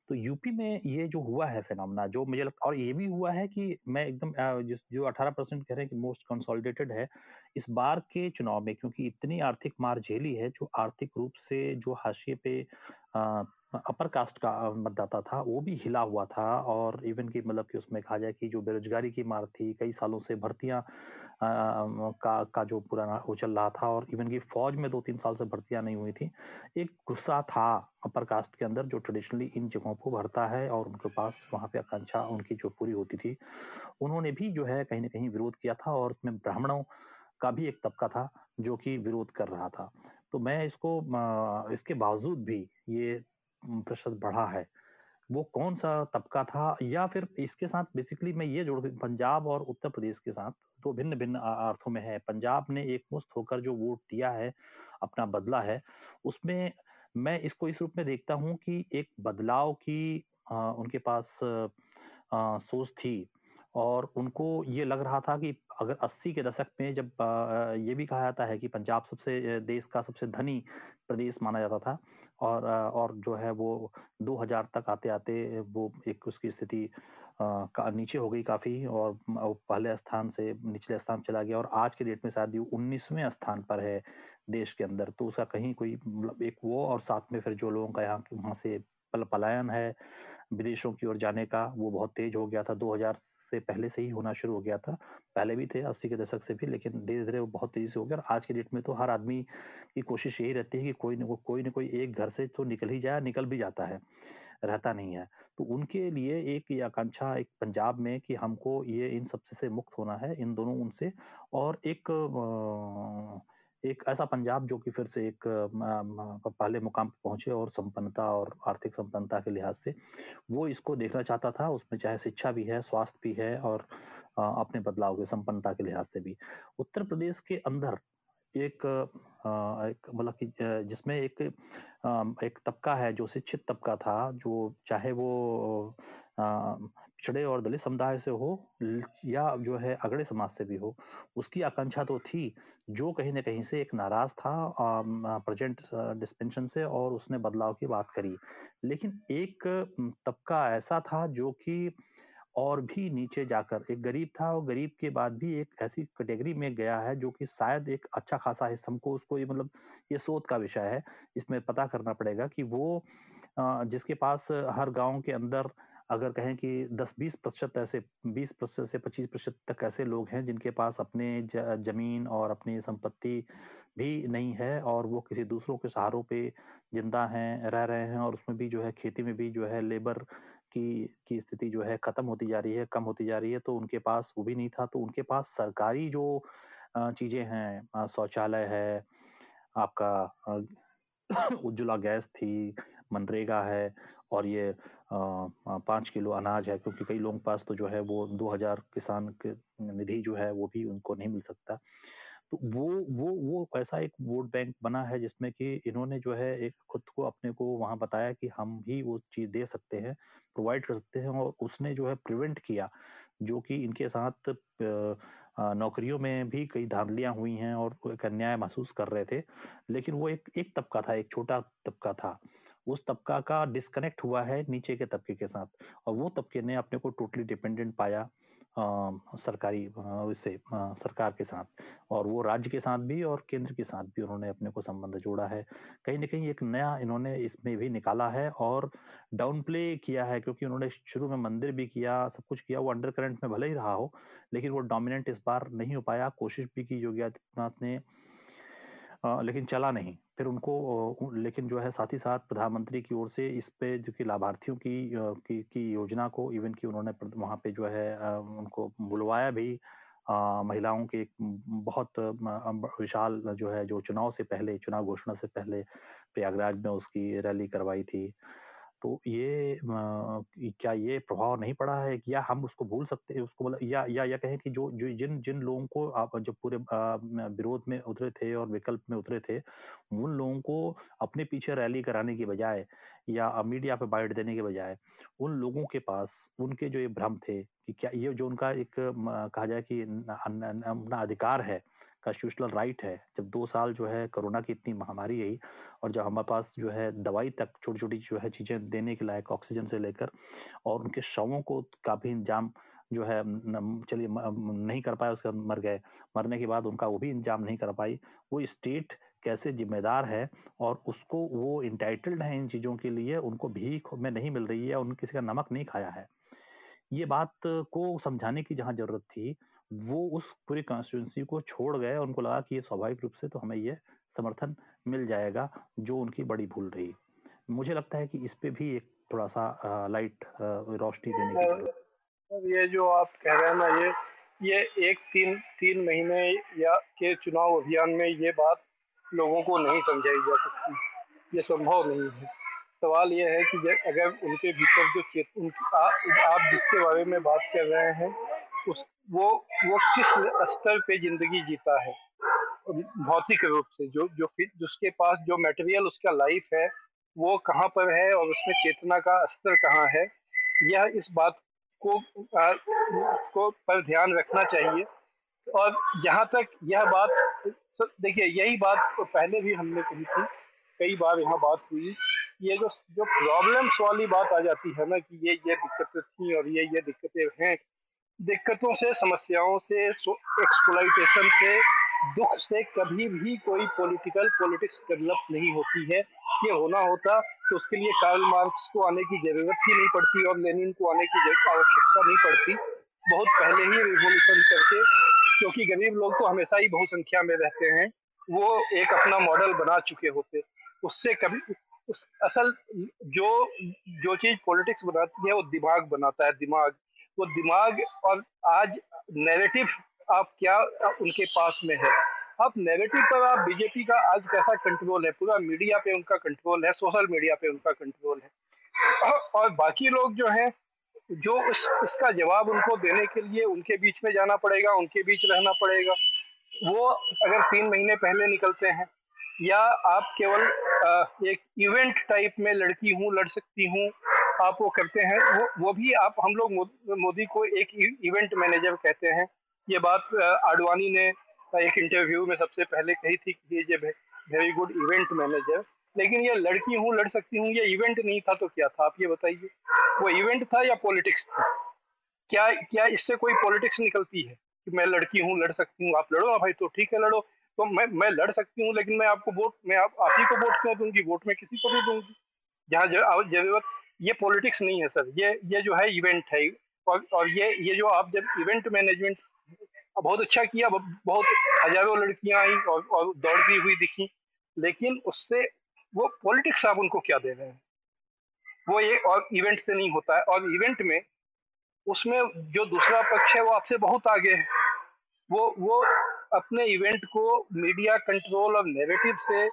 तो यूपी में ये जो हुआ है फिनमना, जो मुझे लगता और ये भी हुआ है कि मैं एकदम जिस, जो 18 परसेंट कह रहे हैं कि मोस्ट कंसोलिडेटेड है, इस बार के चुनाव में, क्योंकि इतनी आर्थिक मार झेली है, जो आर्थिक रूप से, जो हाशिए पे अपर कास्ट का मतदाता था, वो भी हिला हुआ था और इवन की मतलब कि उसमें कहा जाए कि जो बेरोजगारी की मार थी, कई सालों से भर्तियाँ का का जो पुराना वो चल रहा था और इवन की फौज में दो तीन साल से भर्तियाँ नहीं हुई थी, एक गुस्सा था अपर कास्ट के अंदर जो ट्रेडिशनली इन जगहों को भरता है और उनके पास वहाँ पे आकांक्षा उनकी जो पूरी होती थी, उन्होंने भी जो है कहीं ना कहीं विरोध किया था और उसमें ब्राह्मणों का भी एक तबका था जो कि विरोध कर रहा था। तो मैं इसको इसके बावजूद भी ये प्रतिशत बढ़ा है। वो कौन सा तबका था या फिर इसके साथ बेसिकली मैं ये जोड़ पंजाब और उत्तर प्रदेश के साथ दो भिन्न भिन्न अर्थों में है। पंजाब ने एक मुस्त होकर जो वोट दिया है अपना बदला है उसमें मैं इसको इस रूप में देखता हूँ कि एक बदलाव की आ, उनके पास आ, सोच थी। और उनको ये लग रहा था कि अगर 80 के दशक में जब ये भी कहा जाता है कि पंजाब सबसे देश का सबसे धनी प्रदेश माना जाता था और और जो है वो 2000 तक आते आते वो एक उसकी स्थिति का नीचे हो गई काफ़ी और पहले स्थान से निचले स्थान चला गया और आज के डेट में शायद उन्नीसवें स्थान पर है देश के अंदर। तो उसका कहीं कोई मतलब एक वो और साथ में फिर जो लोगों का यहाँ वहाँ से पलायन है विदेशों की ओर जाने का, वो बहुत तेज हो गया था। 2000 से पहले से ही होना शुरू हो गया था। पहले भी थे 80 के दशक से भी, लेकिन धीरे धीरे वो बहुत तेज़ी से हो गया और आज के डेट में तो हर आदमी की कोशिश यही रहती है कि कोई न कोई न कोई एक घर से तो निकल ही जाए, निकल भी जाता है, रहता नहीं है। तो उनके लिए एक ये आकांक्षा, एक पंजाब में कि हमको ये इन सबसे से मुक्त होना है, इन दोनों उनसे। और एक एक ऐसा पंजाब जो कि फिर से एक पहले मुकाम पर पहुँचे और संपन्नता और आर्थिक संपन्नता के लिहाज से, वो इसको देखना चाहता था। उसमें चाहे शिक्षा भी है, स्वास्थ्य भी है और अपने बदलाव के, संपन्नता के लिहाज से भी। उत्तर प्रदेश के अंदर एक मतलब कि जिसमें एक एक तबका है जो शिक्षित तबका था, जो चाहे वो पिछड़े और दलित समुदाय से हो, या जो है अगड़े समाज से भी हो, उसकी आकांक्षा तो थी, जो कहीं ना कहीं से एक नाराज़ था प्रेजेंट डिस्पेंशन से और उसने बदलाव की बात करी। लेकिन एक तबका ऐसा था जो कि और भी नीचे जाकर, एक गरीब था और गरीब के बाद भी एक ऐसी कैटेगरी में गया है जो कि शायद एक अच्छा खासा है हमको उसको ये मतलब ये सोच का विषय है, इसमें पता करना पड़ेगा कि वो जिसके पास हर गाँव के अंदर अगर कहें कि 10-20 प्रतिशत ऐसे 20 प्रतिशत से 25 प्रतिशत तक ऐसे लोग हैं जिनके पास अपने ज़मीन और अपनी संपत्ति भी नहीं है और वो किसी दूसरों के सहारों पे ज़िंदा हैं, रह रहे हैं और उसमें भी जो है खेती में भी जो है लेबर की की स्थिति जो है खत्म होती जा रही है, कम होती जा रही है तो उनके पास वो भी नहीं था। तो उनके पास सरकारी जो चीज़ें हैं शौचालय है, आपका उज्ज्वला गैस थी, मनरेगा है और ये पाँच किलो अनाज है, क्योंकि कई लोगों के पास तो जो है वो 2000 किसान के निधि जो है वो भी उनको नहीं मिल सकता। तो वो वो वो ऐसा एक वोट बैंक बना है जिसमें कि इन्होंने जो है एक खुद को अपने को वहाँ बताया कि हम भी वो चीज़ दे सकते हैं, प्रोवाइड कर सकते हैं और उसने जो है प्रिवेंट किया, जो कि इनके साथ नौकरियों में भी कई धांधलियाँ हुई हैं और एक अन्याय महसूस कर रहे थे। लेकिन वो एक एक तबका था, एक छोटा तबका था। उस तबका का डिस्कनेक्ट हुआ है नीचे के तबके के साथ। और वो तबके ने अपने को टोटली डिपेंडेंट पाया सरकारी इससे सरकार के साथ। और वो राज्य के साथ भी और केंद्र के साथ भी उन्होंने अपने को संबंध जोड़ा है। कहीं ना कहीं एक नया इन्होंने इसमें भी निकाला है और डाउन प्ले किया है क्योंकि उन्होंने शुरू में मंदिर भी किया सब कुछ किया वो अंडर करंट में भले ही रहा हो लेकिन वो डोमिनेंट इस बार नहीं हो पाया। कोशिश भी की योगी आदित्यनाथ ने आ, लेकिन चला नहीं। फिर उनको लेकिन जो है साथ ही साथ प्रधानमंत्री की ओर से इस पे जो कि लाभार्थियों की की, की योजना को इवन की उन्होंने वहाँ पे जो है उनको बुलवाया भी महिलाओं के एक बहुत विशाल जो है जो चुनाव से पहले चुनाव घोषणा से पहले प्रयागराज में उसकी रैली करवाई थी। तो ये क्या ये प्रभाव नहीं पड़ा है या हम उसको भूल सकते हैं? उसको मतलब या या या कहें कि जो जो जिन जिन लोगों को आप जब पूरे विरोध में उतरे थे और विकल्प में उतरे थे, उन लोगों को अपने पीछे रैली कराने की बजाय या मीडिया पे बाइट देने के बजाय उन लोगों के पास उनके जो ये भ्रम थे कि क्या ये जो उनका एक कहा जाए कि अपना अधिकार है कॉन्स्टिट्यूशनल राइट है। जब दो साल जो है कोरोना की इतनी महामारी आई और जब हमारे पास जो है दवाई तक छोटी छोटी जो है चीज़ें देने के लायक ऑक्सीजन से लेकर और उनके शवों को काफ़ी इंजाम जो है चलिए नहीं कर पाए उसके मर गए। मरने के बाद उनका वो भी इंजाम नहीं कर पाई। वो स्टेट कैसे जिम्मेदार है और उसको वो इंटाइटल्ड है इन चीज़ों के लिए, उनको भीख में नहीं मिल रही है उन किसी का नमक नहीं खाया है। ये बात को समझाने की जहाँ ज़रूरत थी वो उस पूरी कॉन्स्टिट्यूंसी को छोड़ गए उनको लगा कि ये स्वाभाविक रूप से तो हमें ये समर्थन मिल जाएगा जो उनकी बड़ी भूल रही। मुझे लगता है कि इस पे भी एक थोड़ा सा लाइट रोशनी देने की ज़रूरत ये जो आप कह रहे हैं ना ये ये एक तीन तीन महीने या के चुनाव अभियान में ये बात लोगों को नहीं समझाई जा सकती। ये संभव नहीं है। सवाल ये है कि अगर उनके भीतर जो चेत उनकी आप, जिसके बारे में बात कर रहे हैं उस वो वो किस स्तर पे ज़िंदगी जीता है? भौतिक रूप से जो जो जिसके पास जो मटेरियल उसका लाइफ है वो कहाँ पर है और उसमें चेतना का स्तर कहाँ है? यह इस बात को आ, को पर ध्यान रखना चाहिए। और यहाँ तक यह बात देखिए यही बात तो पहले भी हमने कही थी कई बार यहाँ बात हुई ये जो जो प्रॉब्लम्स वाली बात आ जाती है ना कि ये ये दिक्कतें थी और ये ये दिक्कतें हैं दिक्कतों से, समस्याओं से एक्सप्लाइटेशन से, दुख से कभी भी कोई पॉलिटिकल पॉलिटिक्स डेवलप नहीं होती है। ये होना होता तो उसके लिए कार्ल मार्क्स को आने की ज़रूरत ही नहीं पड़ती और लेनिन को आने की आवश्यकता नहीं पड़ती। बहुत पहले ही रिवोल्यूशन करके, क्योंकि गरीब लोग तो हमेशा ही बहुसंख्या में रहते हैं, वो एक अपना मॉडल बना चुके होते। उससे कभी, उस, असल जो जो चीज़ पॉलिटिक्स बनाती है, वो दिमाग बनाता है, दिमाग। वो दिमाग और आज नैरेटिव आप क्या, उनके पास में है? अब नेगेटिव पर आप बीजेपी का आज कैसा कंट्रोल है? पूरा मीडिया पे उनका कंट्रोल है सोशल मीडिया पे उनका कंट्रोल है। और बाकी लोग जो हैं, जो इस इसका जवाब उनको देने के लिए उनके बीच में जाना पड़ेगा, उनके बीच रहना पड़ेगा, वो अगर तीन महीने पहले निकलते हैं, या आप केवल एक इवेंट टाइप में लड़की हूँ, लड़ सकती हूँ आप वो करते हैं वो वो भी आप हम लोग मोदी को एक इवेंट मैनेजर कहते हैं। ये बात आडवाणी ने एक इंटरव्यू में सबसे पहले कही थी कि ये वेरी गुड इवेंट मैनेजर लेकिन ये लड़की हूँ लड़ सकती हूँ ये इवेंट नहीं था तो क्या था? आप ये बताइए। वो इवेंट था या पॉलिटिक्स था? क्या क्या इससे कोई पॉलिटिक्स निकलती है? कि मैं लड़की हूँ लड़ सकती हूँ आप लड़ो। ना भाई तो ठीक है लड़ो। तो मैं मैं लड़ सकती हूँ लेकिन मैं आपको वोट मैं आप, आप ही को वोट क्यों दूँगी? वोट में किसी को भी दूँगी। जहाँ ज़रूरत ये पॉलिटिक्स नहीं है सर ये ये जो है इवेंट है और और ये ये जो आप जब इवेंट मैनेजमेंट बहुत अच्छा किया बहुत हज़ारों लड़कियाँ आई और, और दौड़ती हुई दिखी लेकिन उससे वो पॉलिटिक्स आप उनको क्या दे रहे हैं? वो ये और इवेंट से नहीं होता है और इवेंट में उसमें जो दूसरा पक्ष है वो आपसे बहुत आगे है। वो वो अपने इवेंट को मीडिया कंट्रोल और नेगेटिव से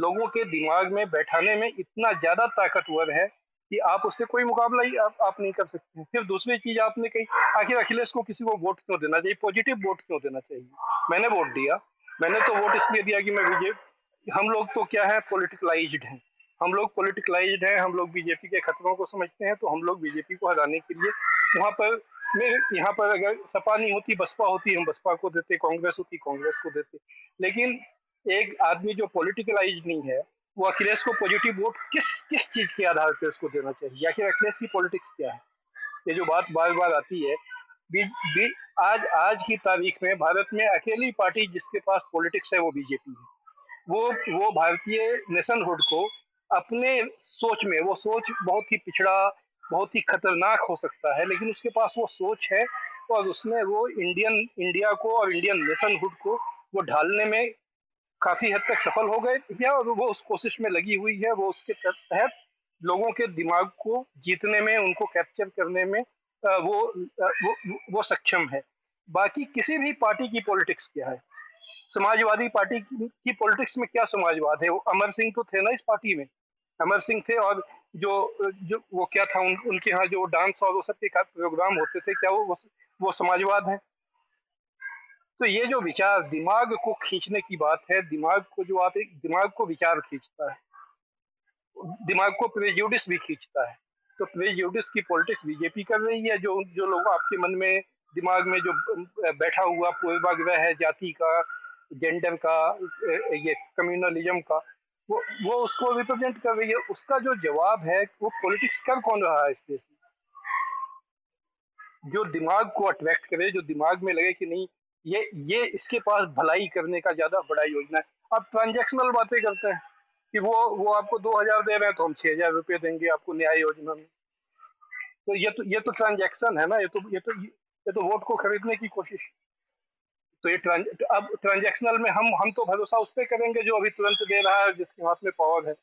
लोगों के दिमाग में बैठाने में इतना ज़्यादा ताकतवर है कि आप उससे कोई मुकाबला ही आप, आप नहीं कर सकते फिर दूसरी चीज़ आपने कही आखिर अखिलेश को किसी को वोट क्यों देना चाहिए? पॉजिटिव वोट क्यों देना चाहिए? मैंने वोट दिया। मैंने तो वोट इसलिए दिया कि मैं बीजेपी हम लोग तो क्या है पोलिटिकलाइज हैं। हम लोग पोलिटिकलाइज हैं हम लोग बीजेपी के खतरों को समझते हैं तो हम लोग बीजेपी को हराने के लिए वहाँ पर मेरे यहाँ पर अगर सपा नहीं होती बसपा होती हम बसपा को देते कांग्रेस होती कांग्रेस को देते। लेकिन एक आदमी जो पोलिटिकलाइज नहीं है वो अखिलेश को पॉजिटिव वोट किस किस चीज़ के आधार पर उसको देना चाहिए? फिर अखिलेश की पॉलिटिक्स क्या है? ये जो बात बार बार आती है बी, बी, आज आज की तारीख में भारत में अकेली पार्टी जिसके पास पॉलिटिक्स है वो बीजेपी है। वो वो भारतीय नेशनहुड को अपने सोच में वो सोच बहुत ही पिछड़ा बहुत ही खतरनाक हो सकता है लेकिन उसके पास वो सोच है और उसमें वो इंडियन इंडिया को और इंडियन नेशनहुड को वो ढालने में काफ़ी हद तक सफल हो गए या वो उस कोशिश में लगी हुई है वो उसके तहत लोगों के दिमाग को जीतने में उनको कैप्चर करने में वो वो वो सक्षम है। बाकी किसी भी पार्टी की पॉलिटिक्स क्या है? समाजवादी पार्टी की पॉलिटिक्स में क्या समाजवाद है? वो अमर सिंह तो थे ना इस पार्टी में? अमर सिंह थे और जो जो वो क्या था? उन, उनके यहाँ जो डांस और वो सब के प्रोग्राम होते थे क्या वो वो समाजवाद है? तो ये जो विचार दिमाग को खींचने की बात है, दिमाग को जो आप एक, दिमाग को विचार खींचता है, दिमाग को प्रेजुडिस भी खींचता है। तो प्रेजुडिस की पॉलिटिक्स बीजेपी कर रही है, जो जो लोग आपके मन में, दिमाग में जो बैठा हुआ पूर्वाग्रह है जाति का, जेंडर का ये कम्युनलिज्म का, वो वो उसको रिप्रेजेंट कर रही है। उसका जो जवाब है, वो पॉलिटिक्स कर कौन रहा है इस देश में? जो दिमाग को अट्रैक्ट करे, जो दिमाग में लगे कि नहीं ये ये इसके पास भलाई करने का ज़्यादा बड़ा योजना है। आप ट्रांजेक्शनल बातें करते हैं कि वो वो आपको दो हज़ार दे रहे हैं तो हम छह हज़ार रुपये देंगे आपको न्याय योजना में। तो ये तो ये तो ट्रांजेक्शन है ना, ये तो ये तो ये तो वोट को खरीदने की कोशिश। तो ये ट्रांज अब ट्रांजेक्शनल में हम हम तो भरोसा उस पर करेंगे जो अभी तुरंत दे रहा है, जिसके हाथ में पावर है।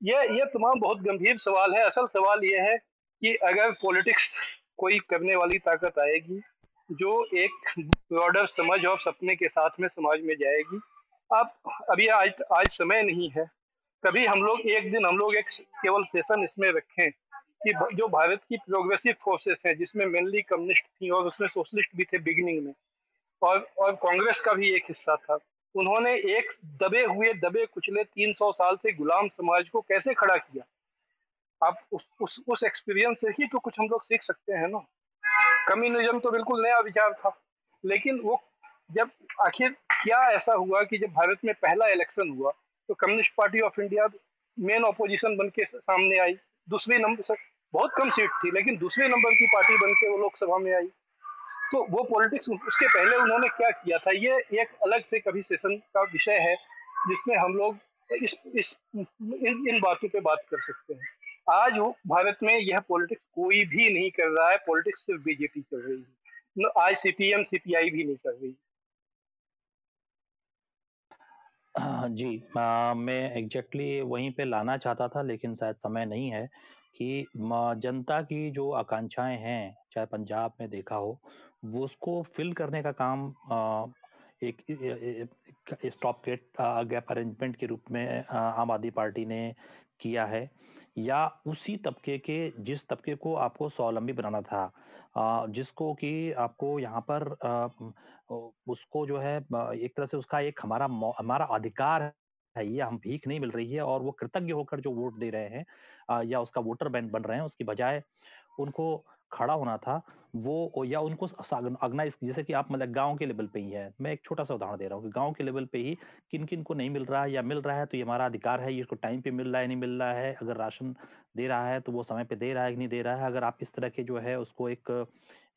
ये ये तमाम बहुत गंभीर सवाल है। असल सवाल ये है कि अगर पॉलिटिक्स कोई करने वाली ताकत आएगी जो एक ब्रॉडर समझ और सपने के साथ में समाज में जाएगी। अब अभी आज आज समय नहीं है। कभी हम लोग एक दिन हम लोग एक केवल सेशन इसमें रखें कि जो भारत की प्रोग्रेसिव फोर्सेस हैं जिसमें मेनली कम्युनिस्ट थी और उसमें सोशलिस्ट भी थे बिगिनिंग में और और कांग्रेस का भी एक हिस्सा था। उन्होंने एक दबे हुए दबे कुचले 300 साल से गुलाम समाज को कैसे खड़ा किया? आप उस उस, उस एक्सपीरियंस से ही तो कुछ हम लोग सीख सकते हैं ना। कम्युनिज्म तो बिल्कुल नया विचार था। लेकिन वो जब आखिर क्या ऐसा हुआ कि जब भारत में पहला इलेक्शन हुआ तो communist party of India main opposition बन के सामने आई। दूसरे नंबर से बहुत कम सीट थी लेकिन दूसरे नंबर की पार्टी बन के वो लोकसभा में आई। तो वो पॉलिटिक्स उसके पहले उन्होंने क्या किया था ये एक अलग से कभी सेशन का विषय है जिसमें हम लोग इस इस इन, इन बातों पे बात कर सकते हैं। आज वो भारत में यह पॉलिटिक्स कोई भी नहीं कर रहा है पॉलिटिक्स सिर्फ़ बीजेपी कर रही है। आज सीपीएम सीपीआई भी नहीं कर रही। हाँ जी आ, मैं एग्जैक्टली exactly वहीं पे लाना चाहता था लेकिन शायद समय नहीं है कि जनता की जो आकांक्षाएँ हैं चाहे पंजाब में देखा हो वो उसको फिल करने का काम आ, एक स्टॉप गेट गैप अरेंजमेंट के रूप में आम आदमी पार्टी ने किया है। या उसी तबके के, जिस तबके को आपको स्वावलंबी बनाना था जिसको कि आपको यहाँ पर उसको जो है एक तरह से उसका एक हमारा हमारा अधिकार है, ये हम भीख नहीं मिल रही है और वो कृतज्ञ होकर जो वोट दे रहे हैं या उसका वोटर बैंक बन रहे हैं, उसकी बजाय उनको खड़ा होना था, वो या उनको ऑर्गेनाइज जैसे कि आप मतलब गाँव के लेवल पे ही है। मैं एक छोटा सा उदाहरण दे रहा हूँ कि गाँव के लेवल पे ही किन किन को नहीं मिल रहा है या मिल रहा है तो ये हमारा अधिकार है, ये इसको टाइम पे मिल रहा है, नहीं मिल रहा है, अगर राशन दे रहा है तो वो समय पे दे रहा है कि नहीं दे रहा है। अगर आप इस तरह के जो है उसको एक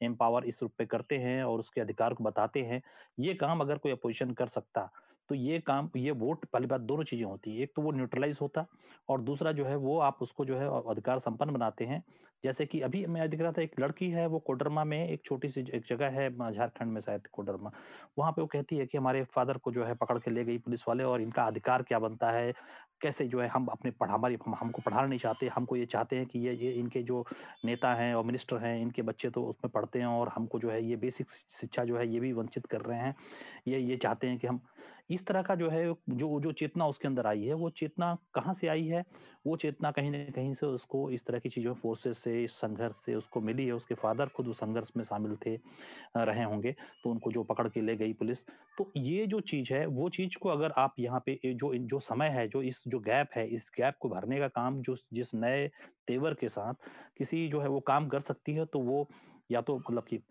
एम्पावर इस रूप पे करते हैं और उसके अधिकार को बताते हैं, ये काम अगर कोई अपोजिशन कर सकता तो ये काम ये वोट पहली बात दोनों चीज़ें होती है। एक तो वो न्यूट्रलाइज होता और दूसरा जो है वो आप उसको जो है अधिकार संपन्न बनाते हैं। जैसे कि अभी मैं दिख रहा था एक लड़की है वो कोडरमा में एक छोटी सी एक जगह है झारखंड में शायद कोडरमा। वहाँ पे वो कहती है कि हमारे फादर को जो है पकड़ के ले गई पुलिस वाले और इनका अधिकार क्या बनता है? कैसे जो है हम अपने पढ़ा हमारी हम, हमको पढ़ाना नहीं चाहते हमको ये चाहते हैं कि ये ये इनके जो नेता हैं और मिनिस्टर हैं इनके बच्चे तो उसमें पढ़ते हैं और हमको जो है ये बेसिक शिक्षा जो है ये भी वंचित कर रहे हैं। ये ये चाहते हैं कि हम इस तरह का जो है, जो जो चेतना उसके अंदर आई है, वो चेतना कहाँ से आई है? वो चेतना कहीं ना कहीं से उसको इस तरह की चीज़ों फोर्सेस से संघर्ष से उसको मिली है। उसके फादर खुद उस संघर्ष में शामिल थे रहे होंगे तो उनको जो पकड़ के ले गई पुलिस। तो ये जो चीज़ है, वो चीज़ को अगर आप यहाँ पे जो जो समय है, जो इस, जो गैप है, इस गैप को भरने का काम, जो, जिस नए तेवर के साथ किसी जो है वो काम कर सकती है तो वो या तो मतलब कि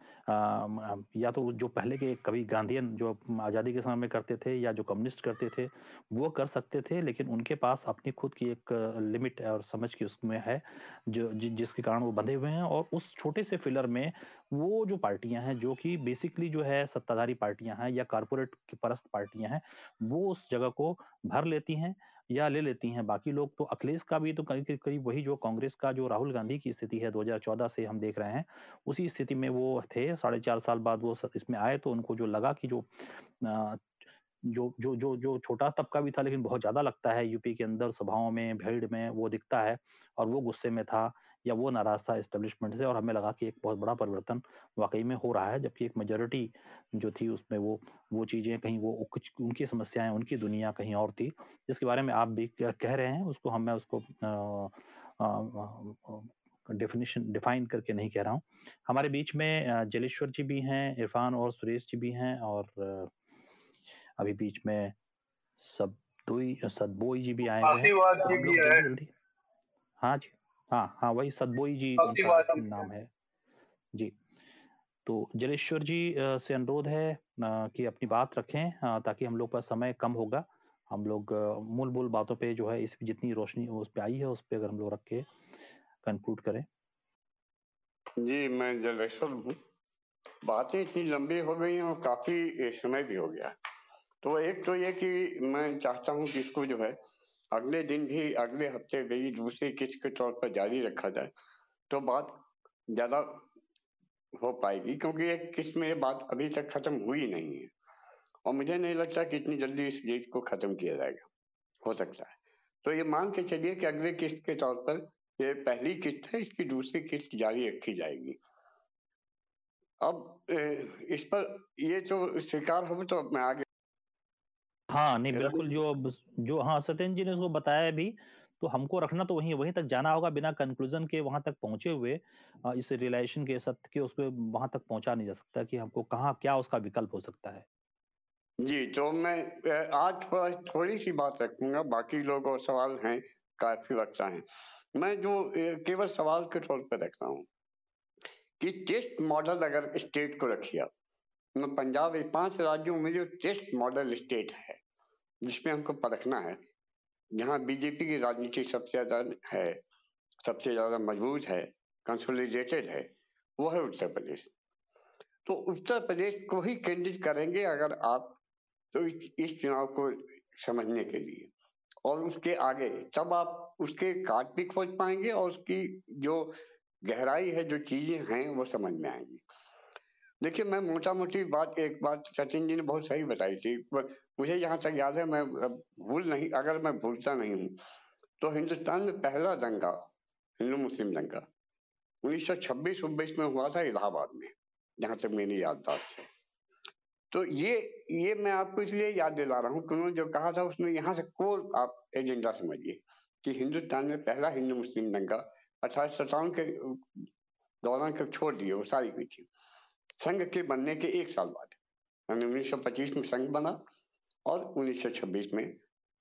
या तो जो पहले के कभी गांधीयन जो आज़ादी के समय में करते थे या जो कम्युनिस्ट करते थे वो कर सकते थे लेकिन उनके पास अपनी खुद की एक लिमिट और समझ की उसमें है जो जि, जिसके कारण वो बंधे हुए हैं और उस छोटे से फिलर में वो जो पार्टियाँ हैं जो कि बेसिकली जो है सत्ताधारी पार्टियाँ हैं या कारपोरेट की परस्त पार्टियाँ हैं वो उस जगह को भर लेती हैं या ले लेती हैं। बाकी लोग तो अखिलेश का भी तो करीब करीब वही जो कांग्रेस का जो राहुल गांधी की स्थिति है 2014 से हम देख रहे हैं, उसी स्थिति में वो थे। साढ़े चार साल बाद वो इसमें आए तो उनको जो लगा कि जो जो जो जो जो छोटा तबका भी था लेकिन बहुत ज़्यादा लगता है। यूपी के अंदर सभाओं में, भीड़ में वो दिखता है और वो गुस्से में था। या वो नाराज़ था एस्टेब्लिशमेंट से और हमें लगा कि एक बहुत बड़ा परिवर्तन वाकई में हो रहा है जबकि एक मेजोरिटी जो थी उसमें वो वो चीज़ें कहीं वो कुछ उनकी समस्याएँ उनकी दुनिया कहीं और थी। जिसके बारे में आप भी कह रहे हैं उसको हम मैं उसको डेफिनेशन डिफाइन करके नहीं कह रहा हूँ। हमारे बीच में जलेश्वर जी भी हैं इरफान और सुरेश जी भी हैं और अभी बीच में सब सदबोई जी भी आए हैं। हाँ जी। हाँ हाँ वही सदबोई जी नाम है। जी। तो जलेश्वर जी से अनुरोध है कि अपनी बात रखें ताकि हम लोग पर समय कम होगा। हम लोग मूल मूल बातों पे जो है इस जितनी रोशनी उस पे आई है उस पे अगर हम लोग रख के कंक्लूड करें। जी मैं जलेश्वर हूँ। बातें इतनी लंबी हो गई और काफ़ी समय भी हो गया। तो एक तो ये कि मैं चाहता हूँ कि इसको जो है अगले दिन भी, अगले हफ़्ते भी दूसरी किस्त के तौर पर जारी रखा जाए तो बात ज़्यादा हो पाएगी, क्योंकि एक किस्त में ये बात अभी तक खत्म हुई नहीं है। और मुझे नहीं लगता कि इतनी जल्दी इस डेट को खत्म किया जाएगा। हो सकता है। तो ये मान के चलिए कि अगले किस्त के तौर पर ये पहली किस्त है, इसकी दूसरी किस्त जारी रखी जाएगी। अब इस पर ये जो स्वीकार हो तो मैं आगे हाँ नहीं बिल्कुल जो जो हाँ सत्यन जी ने उसको बताया भी तो हमको रखना तो वहीं वहीं तक जाना होगा बिना कंक्लूजन के वहाँ तक पहुँचे हुए इस रिलेशन के सत्य के उस पर वहाँ तक पहुँचा नहीं जा सकता कि हमको कहाँ क्या उसका विकल्प हो सकता है। जी तो मैं आज थोड़ा थोड़ी सी बात रखूँगा बाकी लोग और सवाल हैं काफ़ी वक्ता हैं। मैं जो केवल सवाल के तौर पर रखता हूँ कि टेस्ट मॉडल अगर स्टेट को रखिए मैं पंजाब पाँच राज्यों में जो टेस्ट मॉडल स्टेट है जिसमें हमको परखना है। जहाँ बीजेपी की राजनीति सबसे ज़्यादा है सबसे ज़्यादा मज़बूत है कंसोलिडेटेड है वो है उत्तर प्रदेश। तो उत्तर प्रदेश को ही केंद्रित करेंगे अगर आप तो इस, इस चुनाव को समझने के लिए। और उसके आगे तब आप उसके काट भी खोज पाएँगे और उसकी जो गहराई है जो चीज़ें हैं वो समझ में आएँगी। देखिए मैं मोटा मोटी बात एक बात सचिन जी ने बहुत सही बताई थी मुझे यहाँ तक याद है, मैं भूल नहीं, अगर मैं भूलता नहीं हूँ तो हिंदुस्तान में पहला दंगा, हिंदू मुस्लिम दंगा, उन्नीस सौ छब्बीस उन्नीस में हुआ था इलाहाबाद में, जहाँ तक मेरी याददाश्त है। तो ये ये मैं आपको इसलिए याद दिला रहा हूँ कि उन्होंने जो कहा था उसमें यहाँ से कोर आप एजेंडा समझिए कि हिंदुस्तान में पहला हिंदू मुस्लिम दंगा अठारह सत्तावन के, दौरान कब छोड़ दिए वो सारी हुई थी। संघ के बनने के एक साल बाद, यानी पच्चीस में संघ बना और उन्नीस सौ छब्बीस में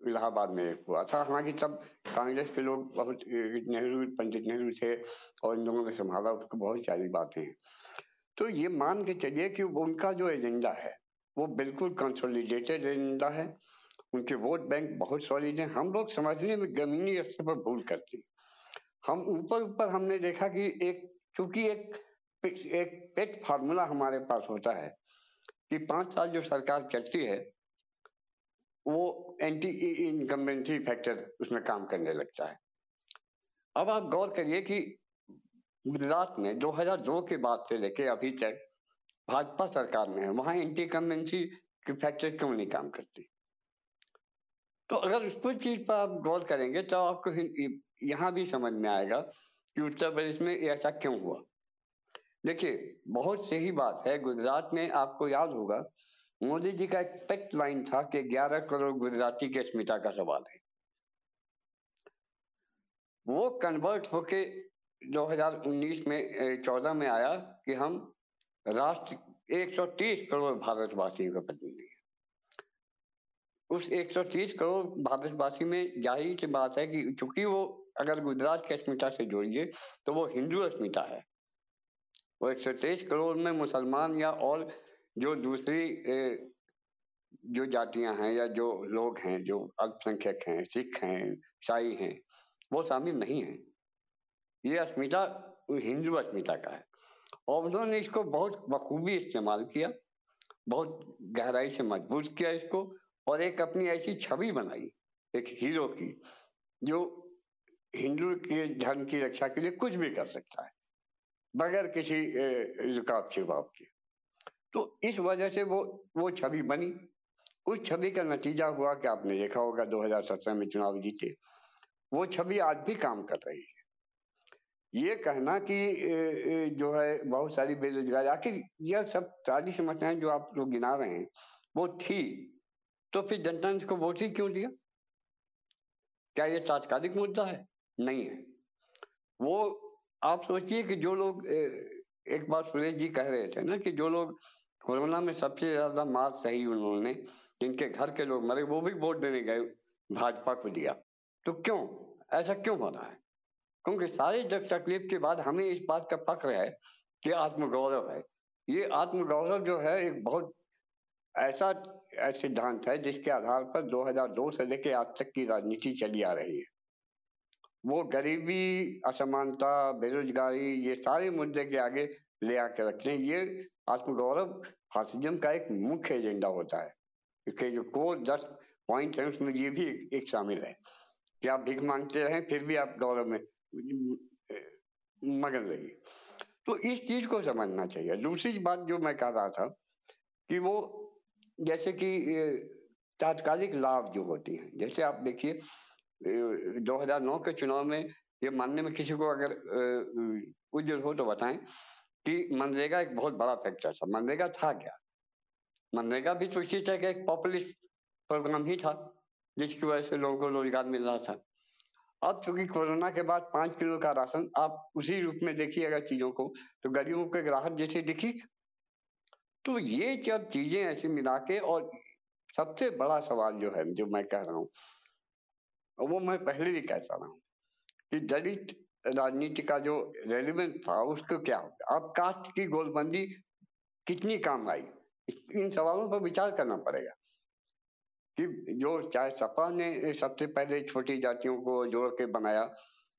इलाहाबाद में एक हुआ था। हालाँकि तब कांग्रेस के लोग बहुत नेहरू, पंडित नेहरू थे और इन लोगों ने संभाला, उसको बहुत सारी बातें। हैं तो ये मान के चलिए कि उनका जो एजेंडा है, वो बिल्कुल कंसोलिडेटेड एजेंडा है। उनके वोट बैंक बहुत सॉलिड है। हम लोग समझने में जमीनी स्तर पर भूल करते हैं। हम ऊपर ऊपर हमने देखा कि एक, चूँकि एक एक पेट फार्मूला हमारे पास होता है कि पाँच साल जो सरकार चलती है वो एंटी इनकम्बेंसी फैक्टर उसमें काम करने लगता है। अब आप गौर करिए कि गुजरात में 2002 के बाद से लेके अभी तक भाजपा सरकार में है, वहाँ एंटी की फैक्ट्री क्यों नहीं काम करती? तो अगर उस पर चीज़ पर आप गौर करेंगे तो आपको यहाँ भी समझ में आएगा कि उत्तर प्रदेश में ऐसा क्यों हुआ। देखिए, बहुत सही बात है, गुजरात में आपको याद होगा मोदी जी का एक पेक्ट लाइन था कि 11 करोड़ गुजराती के अस्मिता का सवाल है। वो कन्वर्ट होके 2019 में 14 में आया कि हम राष्ट्र 130 करोड़ भारतवासियों का प्रतिनिधि उस 130 करोड़ भारतवासी में ज़ाहिर सी बात है कि चूँकि वो अगर गुजरात की अस्मिता से जोड़िए तो वो हिंदू अस्मिता है। वो 123 करोड़ में मुसलमान या और जो दूसरी जो जातियाँ हैं या जो लोग हैं, जो अल्पसंख्यक हैं, सिख हैं, ईसाई हैं, वो शामिल नहीं है। ये अस्मिता, हिंदू अस्मिता का है। और उन्होंने इसको बहुत बखूबी इस्तेमाल किया, बहुत गहराई से मज़बूत किया इसको और एक अपनी ऐसी छवि बनाई, एक हीरो की, जो हिंदू के धर्म की रक्षा के लिए कुछ भी कर सकता है, बगैर किसी रुकाव छिपाव के। तो इस वजह से वो वो छवि बनी। उस छवि का नतीजा हुआ कि आपने देखा होगा 2017 में चुनाव जीते। वो छवि आज भी काम कर रही है। ये कहना कि जो है, बहुत सारी बेरोजगारी, आखिर यह सब सारी समस्याएँ जो आप लोग गिना रहे हैं, वो थी। तो फिर जनता ने इसको वोट ही क्यों दिया? क्या ये तात्कालिक मुद्दा है? नहीं है। वो, आप सोचिए कि जो लोग एक बार सुरेश जी कह रहे थे ना कि जो लोग कोरोना में सबसे ज़्यादा मार सही उन्होंने, जिनके घर के लोग मरे, वो भी वोट देने गए, भाजपा को दिया। तो क्यों? ऐसा क्यों हो रहा है? क्योंकि सारे दुख तकलीफ़ के बाद हमें इस बात का फक्र है कि आत्मगौरव है। ये आत्मगौरव जो है, एक बहुत ऐसा सिद्धांत है, जिसके आधार पर 2002 से लेकर आज तक की राजनीति चली आ रही है। वो गरीबी, असमानता, बेरोजगारी, ये सारे मुद्दे के आगे ले आकर रखते हैं। ये आत्मगौरव फासिज्म का एक मुख्य एजेंडा होता है, क्योंकि जो कोर दस पॉइंट है, उसमें ये भी एक शामिल है। कि आप भीख मांगते रहें फिर भी आप गौरव में मगन रही तो इस चीज़ को समझना चाहिए। दूसरी बात जो मैं कह रहा था, कि वो जैसे कि तात्कालिक लाभ जो होती हैं, जैसे आप देखिए 2009 के चुनाव में ये मानने में किसी को अगर उज्जवल हो तो बताएँ कि मनरेगा एक बहुत बड़ा फैक्टर था। मनरेगा था क्या? मनरेगा भी तो इसी तरह का एक पॉपुलिस्ट प्रोग्राम ही था, जिसकी वजह से लोगों को रोज़गार मिल रहा था। अब चूँकि कोरोना के बाद पाँच किलो का राशन, आप उसी रूप में देखिए अगर चीज़ों को तो गरीबों के ग्राहक जैसे दिखी। तो ये जब चीज़ें ऐसे मिला के और सबसे बड़ा सवाल जो है, जो मैं कह रहा हूँ वो मैं पहले भी कहता रहा हूँ कि दलित राजनीति का जो रेलिवेंट था, उसको क्या होगा अब कास्ट की गोलबंदी कितनी काम आई? इन सवालों पर विचार करना पड़ेगा कि जो चाहे सपा ने सबसे पहले छोटी जातियों को जोड़ के बनाया,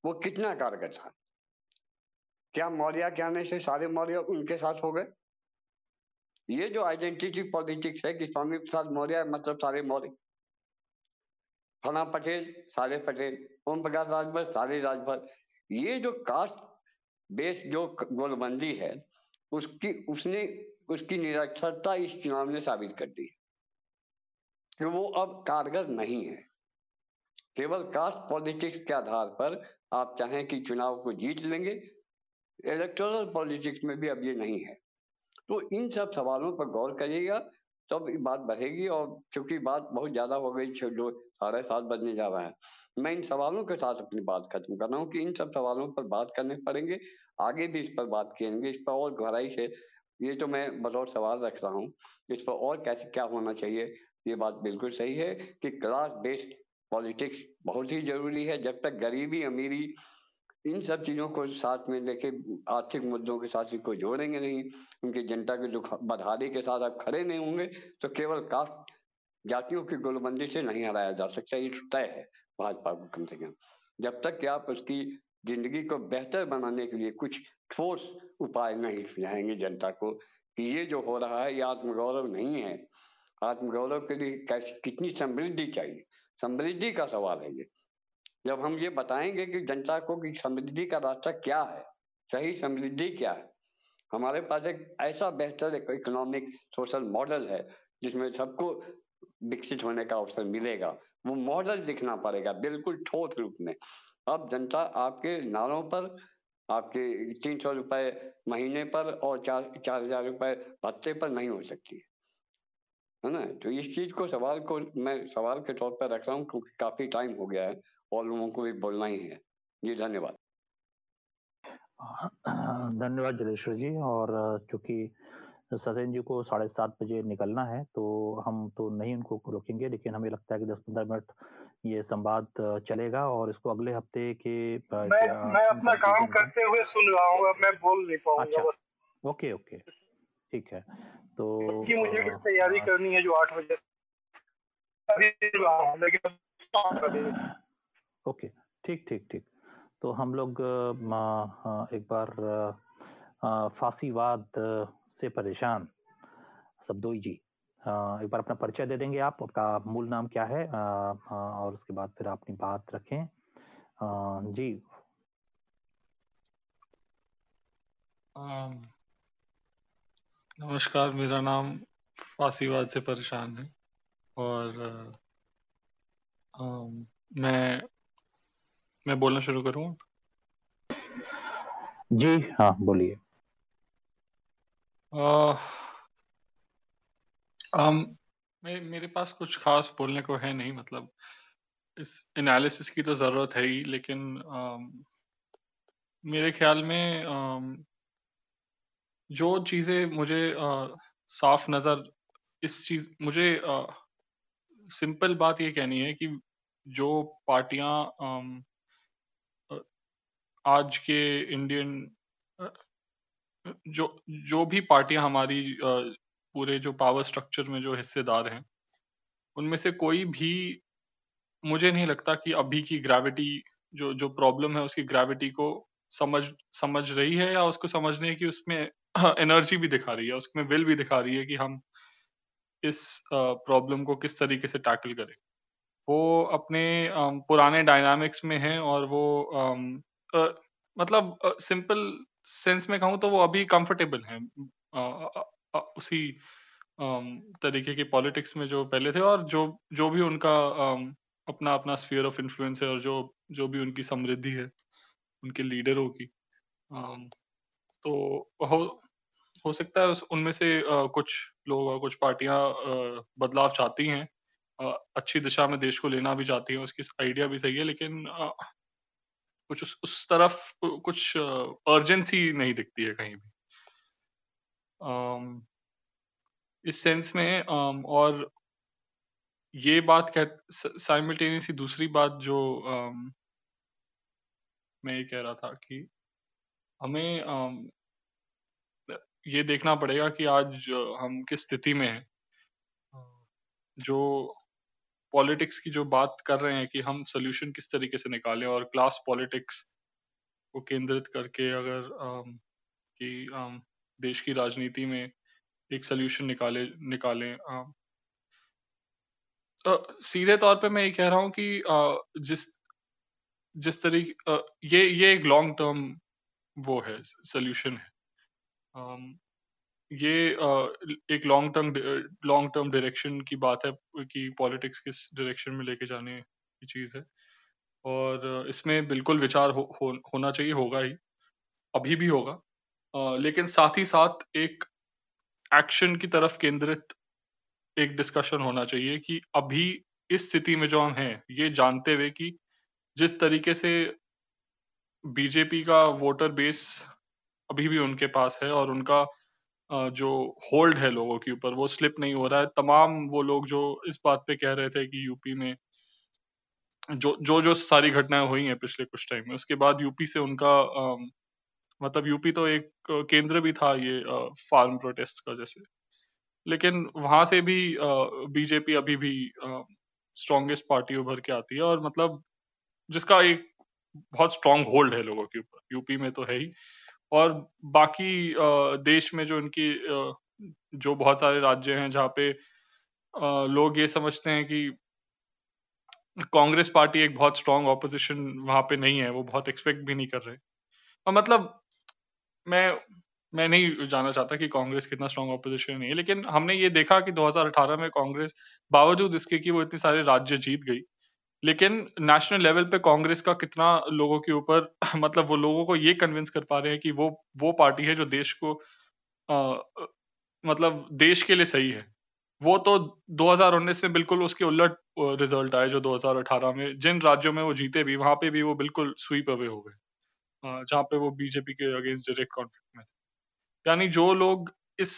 वो कितना कारगर था? क्या मौर्य के आने से सारे मौर्य उनके साथ हो गए? ये जो आइडेंटिटी पॉलिटिक्स है कि स्वामी प्रसाद मौर्य मतलब सारे मौर्य। फना पटेल, सारे पटेल। ओम प्रकाश राजभर, सारे राजभर। ये जो कास्ट बेस जो गोलबंदी है, उसकी, उसने, उसकी निरक्षरता इस चुनाव ने साबित कर दी। कि वो अब कारगर नहीं है। केवल कास्ट पॉलिटिक्स के आधार पर आप चाहें कि चुनाव को जीत लेंगे, इलेक्टोरल पॉलिटिक्स में भी अब ये नहीं है। तो इन सब सवालों पर गौर करिएगा तब तो बात बढ़ेगी और क्योंकि बात बहुत ज़्यादा हो गई जो साढ़े सात बजने जा रहा है, मैं इन सवालों के साथ अपनी बात खत्म कर रहा हूँ कि इन सब सवालों पर बात करने पड़ेंगे, आगे भी इस पर बात करेंगे। इस पर और गहराई से, ये तो मैं बतौर सवाल रख रहा हूँ, इस पर और कैसे क्या होना चाहिए? ये बात बिल्कुल सही है कि क्लास बेस्ड पॉलिटिक्स बहुत ही ज़रूरी है। जब तक गरीबी अमीरी इन सब चीज़ों को साथ में लेके आर्थिक मुद्दों के साथ इनको जोड़ेंगे नहीं। उनकी जनता के दुख बदहाली के साथ आप खड़े नहीं होंगे तो केवल कास्ट जातियों की गोलबंदी से नहीं हराया जा सकता। ये तय है भाजपा को कम से कम। जब तक कि आप उसकी ज़िंदगी को बेहतर बनाने के लिए कुछ ठोस उपाय नहीं सुझाएँगे जनता को, कि ये जो हो रहा है, ये आत्मगौरव नहीं है। आत्मगौरव के लिए कैसी, कितनी समृद्धि चाहिए? समृद्धि का सवाल है ये। जब हम ये बताएँगे कि जनता को कि समृद्धि का रास्ता क्या है, सही समृद्धि क्या है? हमारे पास एक ऐसा बेहतर एक इकोनॉमिक सोशल मॉडल है, जिसमें सबको विकसित होने का अवसर मिलेगा। वो मॉडल दिखना पड़ेगा, बिल्कुल ठोस रूप में। अब जनता आपके नारों पर, आपके तीन सौ रुपए महीने पर और चार चार हज़ार रुपए भत्ते पर नहीं हो सकती है। है ना? तो इस चीज़ को सवाल को मैं सवाल के तौर पर रख रहा हूँ, क्योंकि काफ़ी टाइम हो गया है। और लोगों को भी बोलना ही है। जी धन्यवाद। धन्यवाद जलेश्वर जी। और चूँकि सत्यन जी को साढ़े सात बजे निकलना है तो हम तो नहीं उनको रोकेंगे लेकिन हमें लगता है कि दस पंद्रह मिनट ये संवाद चलेगा और इसको अगले हफ़्ते के मैं, मैं अपना काम करते हुए सुन रहा हूँ मैं बोल नहीं पाऊँगा अच्छा। Okay okay. ठीक है। तो कि मुझे कुछ तैयारी करनी है जो आठ बजे ओके ठीक ठीक ठीक। तो हम लोग एक बार फांसीवाद से परेशान। सबदोई जी एक बार अपना परिचय दे देंगे आप आपका मूल नाम क्या है और उसके बाद फिर अपनी बात रखें। जी। नमस्कार मेरा नाम फांसीवाद से परेशान है। और आ, मैं मैं बोलना शुरू करूँ? जी हाँ बोलिए। मैं मेरे पास कुछ खास बोलने को है नहीं मतलब इस एनालिसिस की तो ज़रूरत है ही लेकिन आ, मेरे ख्याल में आ, जो चीज़ें मुझे आ, साफ़ नज़र इस चीज़ मुझे आ, सिंपल बात ये कहनी है कि जो पार्टियाँ आज के इंडियन जो जो भी पार्टियाँ हमारी पूरे जो पावर स्ट्रक्चर में जो हिस्सेदार हैं, उनमें से कोई भी, मुझे नहीं लगता कि अभी की ग्रेविटी जो जो प्रॉब्लम है उसकी ग्रेविटी को समझ समझ रही है या उसको समझने की उसमें एनर्जी भी दिखा रही है, उसमें विल भी दिखा रही है कि हम इस प्रॉब्लम को किस तरीके से टैकल करें। वो अपने पुराने डायनामिक्स में हैं और वो मतलब सिंपल सेंस में कहूँ तो वो अभी कंफर्टेबल हैं। उसी तरीके की पॉलिटिक्स में जो पहले थे और जो जो भी उनका अपना अपना स्फीयर ऑफ़ इन्फ्लुएंस है और जो जो भी उनकी समृद्धि है, उनके लीडरों की। तो हो हो सकता है उनमें से कुछ लोग और कुछ पार्टियाँ बदलाव चाहती हैं। अच्छी दिशा में देश को लेना भी चाहती हैं, उसकी आइडिया भी सही है, लेकिन कुछ उस, उस तरफ़ कुछ अर्जेंसी नहीं दिखती है कहीं भी। इस सेंस में और ये बात कह साइमल्टेनियसली दूसरी बात जो मैं ये कह रहा था कि हमें ये देखना पड़ेगा कि आज हम किस स्थिति में हैं। जो पॉलिटिक्स की जो बात कर रहे हैं कि हम सोल्यूशन किस तरीके से निकालें और क्लास पॉलिटिक्स को केंद्रित करके अगर कि देश की राजनीति में एक सोल्यूशन निकाले, निकालें तो सीधे तौर पे मैं ये कह रहा हूँ कि जिस जिस तरीके ये ये एक लॉन्ग टर्म वो है सोल्यूशन है। ये एक long term long term direction की बात है कि पॉलिटिक्स किस डायरेक्शन में लेके जाने की चीज़ है। और इसमें बिल्कुल विचार हो, हो, होना चाहिए होगा ही अभी भी होगा। लेकिन साथ ही साथ एक एक्शन की तरफ़ केंद्रित एक डिस्कशन होना चाहिए कि अभी इस स्थिति में जो हम हैं ये जानते हुए कि जिस तरीके से बीजेपी का वोटर बेस अभी भी उनके पास है और उनका जो होल्ड है लोगों के ऊपर वो स्लिप नहीं हो रहा है। तमाम वो लोग जो इस बात पे कह रहे थे कि यूपी में जो जो जो सारी घटनाएँ हुई हैं पिछले कुछ टाइम में उसके बाद यूपी से उनका आ, मतलब यूपी तो एक केंद्र भी था ये फार्म प्रोटेस्ट का जैसे। लेकिन वहाँ से भी आ, बीजेपी अभी भी स्ट्रॉन्गेस्ट पार्टी उभर के आती है और मतलब जिसका एक बहुत स्ट्रांग होल्ड है लोगों के ऊपर यूपी में तो है ही। और बाकी देश में जो इनकी जो बहुत सारे राज्य हैं जहाँ पे लोग ये समझते हैं कि कांग्रेस पार्टी एक बहुत स्ट्रांग ऑपोजिशन वहाँ पे नहीं है, वो बहुत एक्सपेक्ट भी नहीं कर रहे। और मतलब मैं मैं नहीं जाना चाहता कि कांग्रेस कितना स्ट्रांग ऑपोजिशन नहीं है, लेकिन हमने ये देखा कि 2018 में कांग्रेस बावजूद इसके कि वो इतने सारे राज्य जीत गई। लेकिन नेशनल लेवल पे कांग्रेस का कितना लोगों के ऊपर मतलब वो लोगों को ये कन्विंस कर पा रहे हैं कि वो वो पार्टी है जो देश को आ, मतलब देश के लिए सही है। वो तो 2019 में बिल्कुल उसके उलट रिज़ल्ट आए जो 2018 में। जिन राज्यों में वो जीते भी वहाँ पे भी वो बिल्कुल स्वीप अवे हो गए। जहाँ पे वो बीजेपी के अगेंस्ट डायरेक्ट कॉन्फ्लिक्ट में थे। यानी जो लोग इस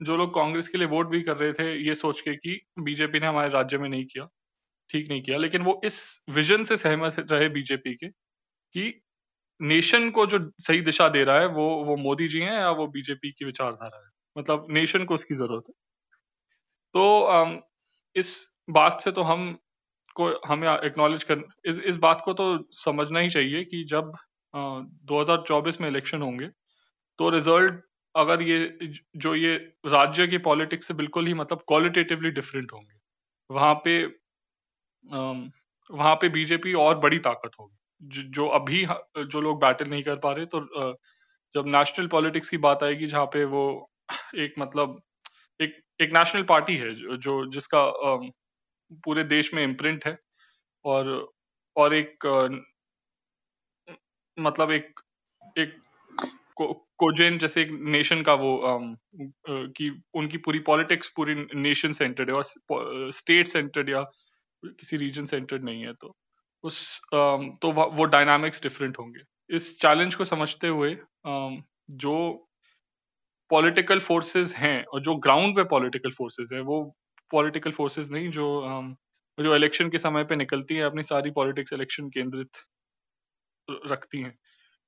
जो लोग कांग्रेस के लिए वोट भी कर रहे थे ये सोच के कि बीजेपी ने हमारे राज्य में नहीं किया। ठीक नहीं किया लेकिन वो इस विजन से सहमत रहे बीजेपी के कि नेशन को जो सही दिशा दे रहा है वो वो मोदी जी हैं या वो बीजेपी की विचारधारा है? मतलब नेशन को उसकी ज़रूरत है। तो इस बात से तो हम को हमें एक्नॉलेज कर इस इस बात को तो समझना ही चाहिए कि जब आ, 2024 में इलेक्शन होंगे तो रिज़ल्ट अगर ये जो ये राज्य की पॉलिटिक्स से बिल्कुल ही मतलब क्वालिटेटिवली डिफरेंट होंगे वहाँ पे वहाँ पे बीजेपी और बड़ी ताकत होगी। जो अभी जो लोग बैटल नहीं कर पा रहे तो जब नेशनल पॉलिटिक्स की बात आएगी जहाँ पे वो एक मतलब एक एक नेशनल पार्टी है जो जिसका पूरे देश में इम्प्रिंट है और और एक मतलब एक एक को, कोजेन जैसे एक नेशन का वो कि उनकी पूरी पॉलिटिक्स पूरी नेशन सेंटर्ड है और स्टेट सेंटर्ड या किसी रीजन सेंटर्ड नहीं है तो उस तो वो डायनामिक्स डिफरेंट होंगे। इस चैलेंज को समझते हुए जो पॉलिटिकल फोर्सेस हैं और जो ग्राउंड पे पॉलिटिकल फोर्सेस हैं, वो पॉलिटिकल फोर्सेस नहीं, जो जो इलेक्शन के समय पे निकलती है, अपनी सारी पॉलिटिक्स इलेक्शन केंद्रित रखती हैं।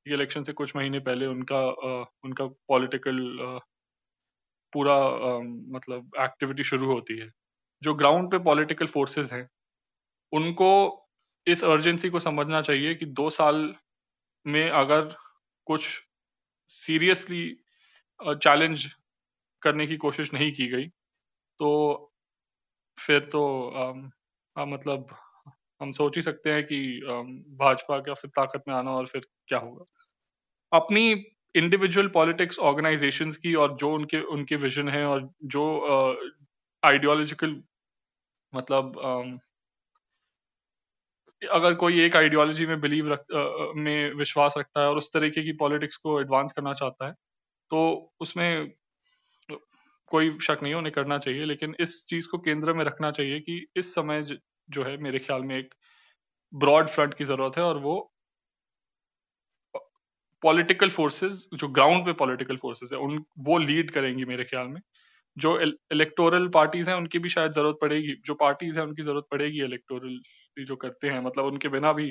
इलेक्शन से कुछ महीने पहले उनका उनका पॉलिटिकल पूरा मतलब एक्टिविटी शुरू होती है। जो ग्राउंड पे पॉलिटिकल फोर्सेस हैं उनको इस अर्जेंसी को समझना चाहिए कि दो साल में अगर कुछ सीरियसली चैलेंज करने की कोशिश नहीं की गई तो फिर तो आ, मतलब हम सोच ही सकते हैं कि भाजपा का फिर ताकत में आना और फिर क्या होगा। अपनी इंडिविजुअल पॉलिटिक्स ऑर्गेनाइजेशंस की और जो उनके उनके विजन है और जो आइडियोलॉजिकल मतलब अगर कोई एक आइडियोलॉजी में बिलीव रख में विश्वास रखता है और उस तरीके की पॉलिटिक्स को एडवांस करना चाहता है तो उसमें कोई शक नहीं उन्हें करना चाहिए। लेकिन इस चीज़ को केंद्र में रखना चाहिए कि इस समय जो है, मेरे ख्याल में एक ब्रॉड फ्रंट की ज़रूरत है और वो पॉलिटिकल फोर्सेस जो ग्राउंड पे पॉलिटिकल फोर्सेस है, उन, वो लीड करेंगी मेरे ख्याल में। जो इलेक्टोरल पार्टीज़ हैं, उनकी भी शायद ज़रूरत पड़ेगी। जो पार्टीज़ हैं, उनकी ज़रूरत पड़ेगी इलेक्टोरल जो करते हैं मतलब उनके बिना भी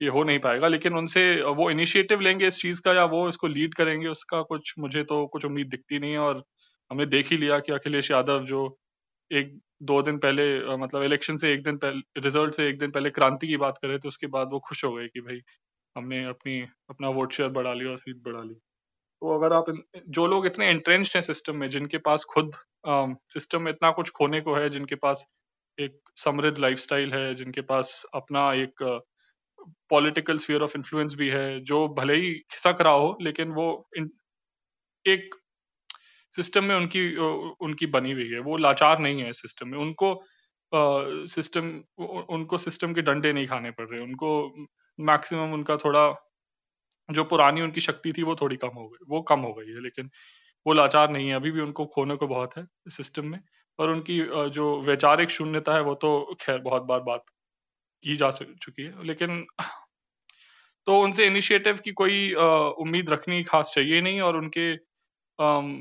ये हो नहीं पाएगा, लेकिन उनसे, वो इनिशिएटिव लेंगे इस चीज़ का या वो इसको लीड करेंगे, उसका कुछ, मुझे तो कुछ उम्मीद दिखती नहीं है और हमने देख ही लिया कि अखिलेश यादव जो एक, दो दिन पहले मतलब इलेक्शन से एक दिन पहले रिज़ल्ट से एक दिन पहले क्रांति की बात करे तो उसके बाद वो खुश हो गए कि भाई हमने अपनी, अपना वोट शेयर बढ़ा लिया और सीट बढ़ा ली। तो अगर आप जो लोग इतने एंट्रेंस्ड हैं सिस्टम में, जिनके पास खुद सिस्टम में इतना कुछ खोने को है, जिनके पास एक समृद्ध लाइफस्टाइल है, जिनके पास अपना एक पॉलिटिकल स्फीयर ऑफ़ इन्फ्लुएंस भी है, जो भले ही खिसक रहा हो, लेकिन वो एक सिस्टम में उनकी उनकी बनी हुई है। वो लाचार नहीं है सिस्टम में। उनको सिस्टम उनको सिस्टम के डंडे नहीं खाने पड़ रहे। उनको मैक्सिमम उनका थोड़ा, जो पुरानी उनकी शक्ति थी, वो थोड़ी कम हो गई, वो कम हो गई है, लेकिन वो लाचार नहीं है। अभी भी उनको खोने को बहुत है सिस्टम में। और उनकी जो वैचारिक शून्यता है वो तो खैर बहुत बार बात की जा चुकी है। लेकिन तो उनसे इनिशिएटिव की कोई उम्मीद रखनी खास चाहिए नहीं और उनके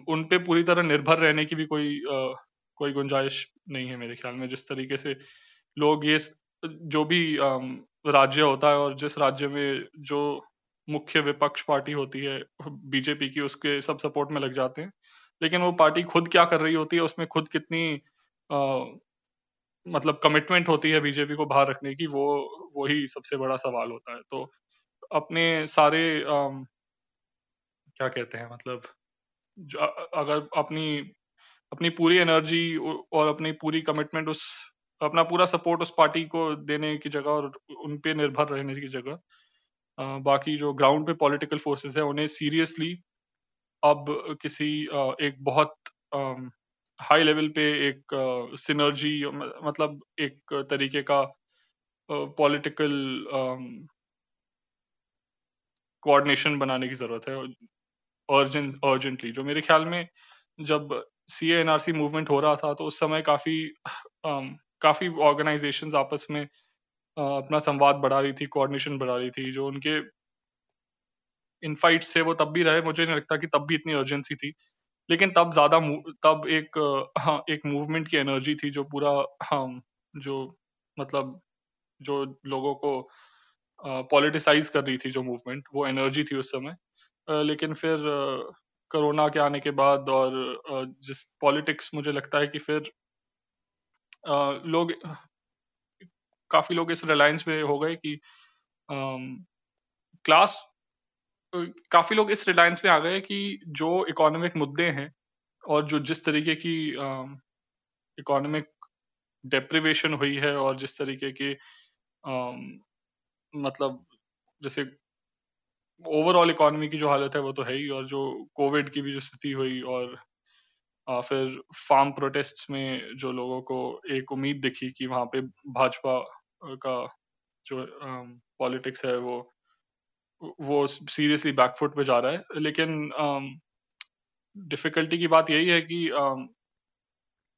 उन पे पूरी तरह निर्भर रहने की भी कोई कोई गुंजाइश नहीं है मेरे ख्याल में। जिस तरीके से लोग ये जो भी राज्य होता है और जिस राज्य में जो मुख्य विपक्ष पार्टी होती है, बीजेपी की, उसके सब सपोर्ट में लग जाते हैं। लेकिन वो पार्टी खुद क्या कर रही होती है उसमें खुद कितनी आ, मतलब कमिटमेंट होती है बीजेपी को बाहर रखने की वो वही सबसे बड़ा सवाल होता है। तो अपने सारे आ, क्या कहते हैं मतलब अगर अपनी अपनी पूरी एनर्जी और अपनी पूरी कमिटमेंट उस अपना पूरा सपोर्ट उस पार्टी को देने की जगह और उन पे निर्भर रहने की जगह बाकी जो ग्राउंड पे पॉलिटिकल फोर्सेस है उन्हें सीरियसली अब किसी एक बहुत हाई लेवल पे एक सिनर्जी मतलब एक तरीके का पॉलिटिकल कोऑर्डिनेशन बनाने की ज़रूरत है अर्जेंट अर्जेंटली जो मेरे ख्याल में जब सी एनआरसी मूवमेंट हो रहा था तो उस समय काफ़ी काफ़ी ऑर्गेनाइजेशंस आपस में अपना संवाद बढ़ा रही थी कोऑर्डिनेशन बढ़ा रही थी, जो उनके इन फाइट्स थे वो तब भी रहे मुझे नहीं लगता कि तब भी इतनी अर्जेंसी थी। लेकिन तब ज़्यादा तब एक हाँ, एक मूवमेंट की एनर्जी थी जो पूरा हाँ, जो मतलब जो लोगों को पॉलिटिसाइज कर रही थी जो मूवमेंट वो एनर्जी थी उस समय। लेकिन फिर कोरोना के आने के बाद और जिस पॉलिटिक्स मुझे लगता है कि फिर लोग काफ़ी लोग इस रिलायंस में हो गए कि क्लास काफ़ी लोग इस रिलायंस में आ गए कि जो इकोनॉमिक मुद्दे हैं और जो जिस तरीके की इकोनॉमिक डेप्रिवेशन हुई है और जिस तरीके की मतलब जैसे ओवरऑल इकोनॉमी की जो हालत है वो तो है ही और जो कोविड की भी जो स्थिति हुई और आ, फिर फार्म प्रोटेस्ट में जो लोगों को एक उम्मीद दिखी कि वहाँ पे भाजपा का जो पॉलिटिक्स है वो वो सीरियसली बैकफुट पे जा रहा है। लेकिन डिफिकल्टी की बात यही है कि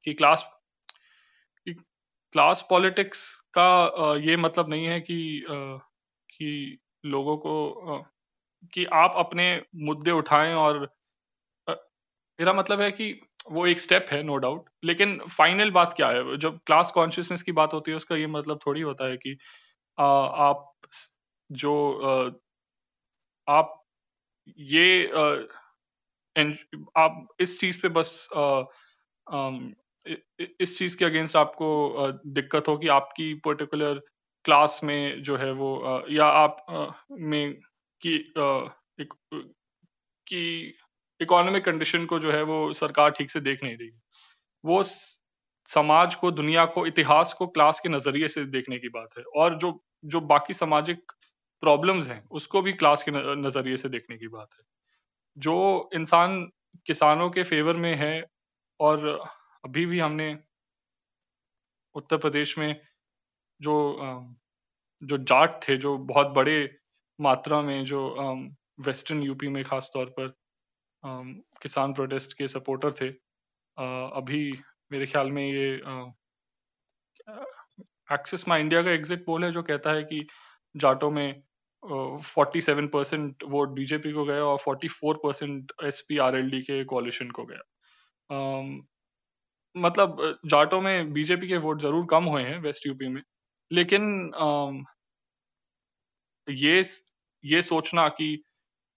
कि क्लास क्लास पॉलिटिक्स का ये मतलब नहीं है कि कि लोगों को कि आप अपने मुद्दे उठाएँ और मेरा मतलब है कि वो एक स्टेप है नो डाउट लेकिन फाइनल बात क्या है? जब क्लास कॉन्शियसनेस की बात होती है उसका ये मतलब थोड़ी होता है कि आ, आप जो आप ये आप इस चीज़ पे बस इस चीज़ के अगेंस्ट आपको दिक्कत हो कि आपकी पर्टिकुलर क्लास में जो है वो या आप में कि एक, कि इकोनॉमिक कंडीशन को जो है वो सरकार ठीक से देख नहीं रही वो समाज को, दुनिया को, इतिहास को क्लास के नज़रिए से देखने की बात है। और जो जो बाकी सामाजिक प्रॉब्लम्स हैं, उसको भी क्लास के नज़रिए से देखने की बात है। जो इंसान किसानों के फेवर में है और अभी भी हमने उत्तर प्रदेश में जो जो जाट थे, जो बहुत बड़े मात्रा में जो वेस्टर्न यूपी में खास तौर पर किसान प्रोटेस्ट के सपोर्टर थे अभी मेरे ख्याल में ये एक्सिस माई इंडिया का एग्जिट पोल है जो कहता है कि जाटों में forty seven percent vote BJP को गया और forty four percent S P R L D के कोलिशन को गया। मतलब जाटो में बीजेपी के वोट ज़रूर कम हुए हैं वेस्ट यूपी में लेकिन ये ये सोचना कि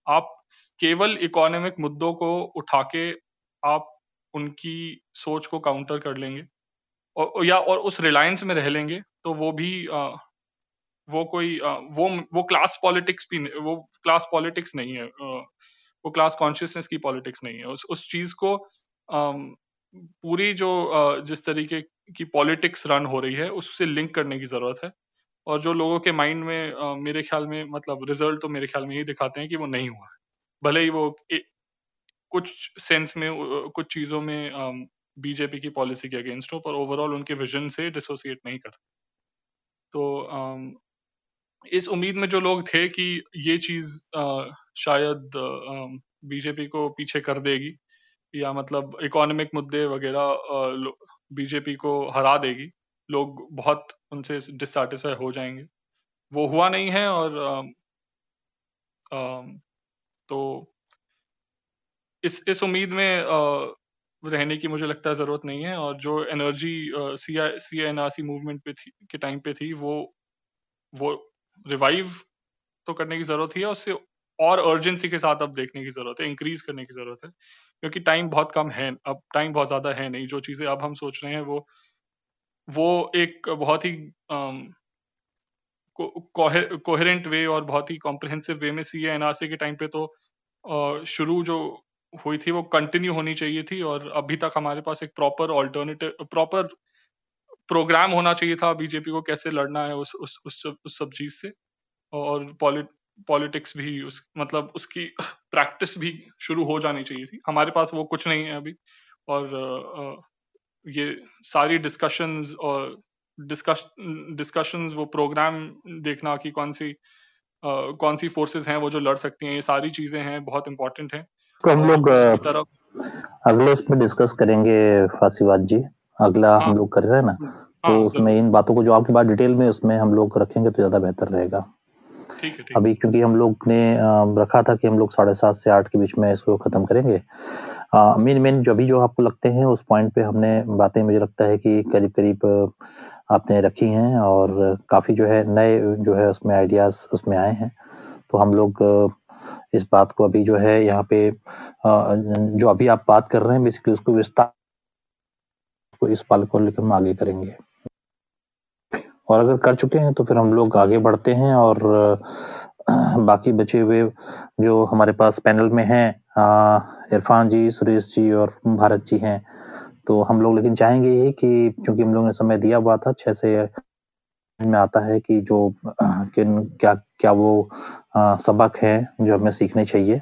आप केवल इकोनॉमिक मुद्दों को उठा के आप उनकी सोच को काउंटर कर लेंगे और या और उस रिलायंस में रह लेंगे तो वो भी आ, वो कोई वो वो क्लास पॉलिटिक्स भी वो क्लास पॉलिटिक्स नहीं है वो क्लास कॉन्शियसनेस की पॉलिटिक्स नहीं है। उस उस चीज़ को पूरी जो जिस तरीके की पॉलिटिक्स रन हो रही है उससे लिंक करने की ज़रूरत है। और जो लोगों के माइंड में मेरे ख्याल में मतलब रिज़ल्ट तो मेरे ख्याल में यही दिखाते हैं कि वो नहीं हुआ है। भले ही वो ए, कुछ सेंस में कुछ चीज़ों में बीजेपी की पॉलिसी के अगेंस्ट हो पर ओवरऑल उनके विजन से डिसोसिएट नहीं कर तो इस उम्मीद में जो लोग थे कि ये चीज़ शायद बीजेपी को पीछे कर देगी या मतलब इकोनॉमिक मुद्दे वगैरह बीजेपी को हरा देगी लोग बहुत उनसे डिससेटिस्फाई हो जाएँगे। वो हुआ नहीं है और आ, आ, तो इस इस उम्मीद में आ, रहने की मुझे लगता है ज़रूरत नहीं है और जो energy C C N R C movement पे थी के टाइम पे थी वो वो रिवाइव तो करने की ज़रूरत ही है, उससे और अर्जेंसी के साथ अब देखने की ज़रूरत है इंक्रीज करने की ज़रूरत है, क्योंकि टाइम बहुत कम है, अब टाइम बहुत ज़्यादा है नहीं, जो चीज़ें अब हम सोच रहे हैं वो वो एक बहुत ही कोहेरेंट वे और बहुत ही कॉम्प्रिहेंसिव वे में सीए एनआरसी के टाइम पे तो शुरू जो हुई थी वो कंटिन्यू होनी चाहिए थी और अभी तक हमारे पास एक प्रॉपर ऑल्टरनेटिव प्रॉपर प्रोग्राम होना चाहिए था बीजेपी को कैसे लड़ना है उस उस उस, उस सब चीज़ से। और पॉलिट पॉलिटिक्स भी उस मतलब उसकी प्रैक्टिस भी शुरू हो जानी चाहिए थी। हमारे पास वो कुछ नहीं है अभी। और ये सारी डिस्कशंस और डिस्कश डिस्कशंस वो प्रोग्राम देखना कि कौन सी uh, कौन सी फोर्सेस हैं वो जो लड़ सकती हैं ये सारी चीज़ें हैं बहुत इंपॉर्टेंट हैं। तो हम लोग तरफ़ अगले उसमें डिस्कस करेंगे फासीवाद जी। अगला हाँ, हम लोग कर रहे हैं ना तो हाँ, उसमें इन बातों को जो आपकी बात डिटेल में उसमें हम लोग रखेंगे तो ज़्यादा बेहतर रहेगा। ठीक है अभी क्योंकि हम लोग ने रखा था कि हम लोग साढ़े सात से आठ के बीच में इसको खत्म करेंगे। मेन मेन जो भी जो आपको लगते हैं उस पॉइंट पे हमने बातें मुझे लगता है कि करीब करीब आपने रखी हैं और काफ़ी जो है नए जो है उसमें आइडियाज़ उसमें आए हैं। तो हम लोग इस बात को अभी जो है यहाँ पे जो अभी आप बात कर रहे हैं बेसिकली उसको विस्तार को इस पाल को लेकर हम आगे करेंगे। और अगर कर चुके हैं तो फिर हम लोग आगे बढ़ते हैं और बाकी बचे हुए जो हमारे पास पैनल में हैं इरफान जी, सुरेश जी और भारत जी हैं। तो हम लोग लेकिन चाहेंगे ये कि क्योंकि हम लोगों ने समय दिया हुआ था, छह से में आता है कि जो किन, क्या क्या वो सबक है जो हमें सीखने चाहिए।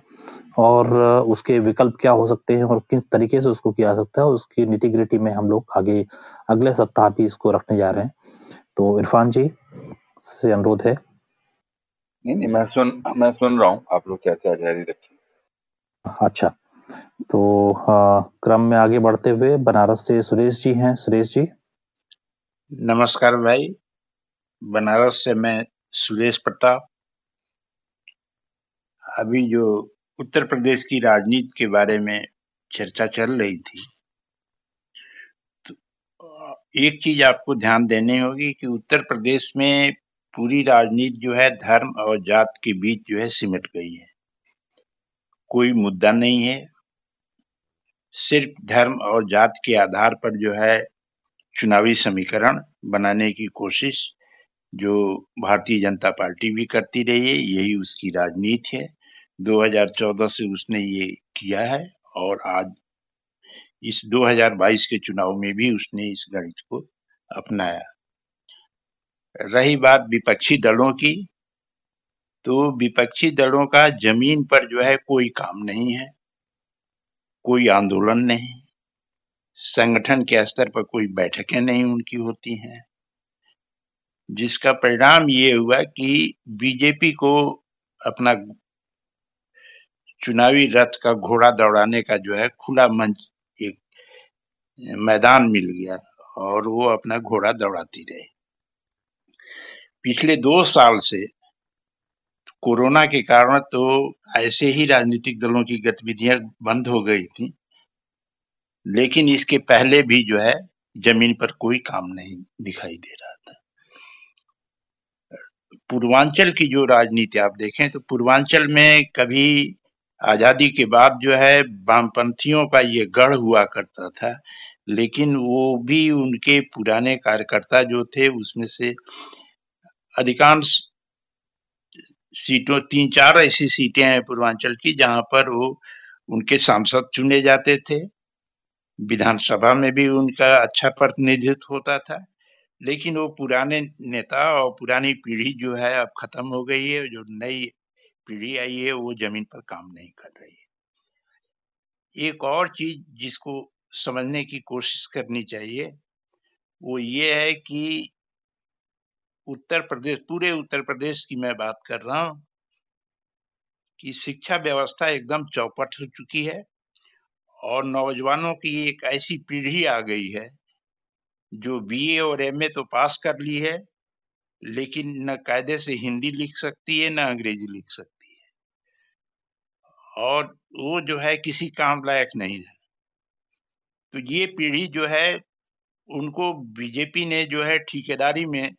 और उसके विकल्प क्या हो सकते हैं और किस तरीके से उसको किया जा सकता है उसकी निटिग्रिटी में हम लोग आगे अगले सप्ताह भी इसको रखने जा रहे हैं। तो इरफान जी से अनुरोध है। नहीं नहीं मैं सुन मैं सुन रहा हूँ आप लोग चर्चा जारी रखिए। अच्छा तो आ, क्रम में आगे बढ़ते हुए बनारस से सुरेश जी हैं। सुरेश जी? नमस्कार भाई बनारस से मैं सुरेश प्रताप। अभी जो उत्तर प्रदेश की राजनीति के बारे में चर्चा चल रही थी। तो एक चीज़ आपको ध्यान देनी होगी कि उत्तर प्रदेश में पूरी राजनीति जो है धर्म और जात के बीच जो है सिमट गई है। कोई मुद्दा नहीं है। सिर्फ़ धर्म और जात के आधार पर जो है चुनावी समीकरण बनाने की कोशिश जो भारतीय जनता पार्टी भी करती रही है, यही उसकी राजनीति है। 2014 से उसने ये किया है और आज इस 2022 के चुनाव में भी उसने इस गणित को अपनाया। रही बात विपक्षी दलों की तो विपक्षी दलों का ज़मीन पर जो है कोई काम नहीं है, कोई आंदोलन नहीं, संगठन के स्तर पर कोई बैठकें नहीं उनकी होती हैं, जिसका परिणाम ये हुआ कि बीजेपी को अपना चुनावी रथ का घोड़ा दौड़ाने का जो है खुला मंच एक मैदान मिल गया और वो अपना घोड़ा दौड़ाती रहे। पिछले दो साल से कोरोना के कारण तो ऐसे ही राजनीतिक दलों की गतिविधियाँ बंद हो गई थी, लेकिन इसके पहले भी जो है ज़मीन पर कोई काम नहीं दिखाई दे रहा था। पूर्वांचल की जो राजनीति आप देखें तो पूर्वांचल में कभी आज़ादी के बाद जो है, वामपंथियों का ये गढ़ हुआ करता था, लेकिन वो भी उनके पुराने कार्यकर्ता जो थे, उसमें से अधिकांश सीटों तीन चार ऐसी सीटें हैं पूर्वांचल की, जहाँ पर वो उनके सांसद चुने जाते थे। विधानसभा में भी उनका अच्छा प्रतिनिधित्व होता था, लेकिन वो पुराने नेता और पुरानी पीढ़ी जो है, अब खत्म हो गई है, जो नई पीढ़ी आई है, वो ज़मीन पर काम नहीं कर रही है। एक और चीज़ जिसको समझने की कोशिश करनी चाहिए, वो ये है कि उत्तर प्रदेश, पूरे उत्तर प्रदेश की मैं बात कर रहा हूँ कि शिक्षा व्यवस्था एकदम चौपट हो चुकी है और नौजवानों की एक ऐसी पीढ़ी आ गई है, जो बीए और एमए तो पास कर ली है। लेकिन न कायदे से हिंदी लिख सकती है, न अंग्रेज़ी लिख सकती है। और वो जो है किसी काम लायक नहीं है। तो ये पीढ़ी जो है, उनको बीजेपी ने जो है ठेकेदारी में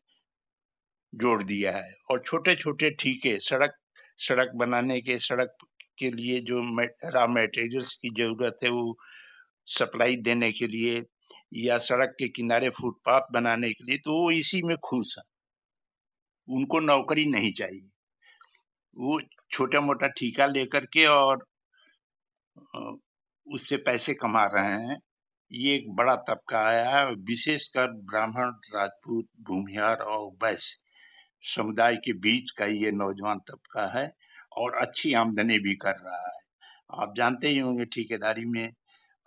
जोड़ दिया है। और छोटे छोटे ठीके, सड़क सड़क बनाने के, सड़क के लिए जो रॉ मेटेरियल्स की ज़रूरत है, वो सप्लाई देने के लिए या सड़क के किनारे फुटपाथ बनाने के लिए तो वो इसी में खुश है। उनको नौकरी नहीं चाहिए। वो छोटा मोटा ठीका लेकर के और उससे पैसे कमा रहे हैं। ये एक बड़ा तबका आया है। विशेषकर ब्राह्मण, राजपूत, भूमिहार और वैश्य समुदाय के बीच का ये नौजवान तबका है और अच्छी आमदनी भी कर रहा है। आप जानते ही होंगे ठेकेदारी में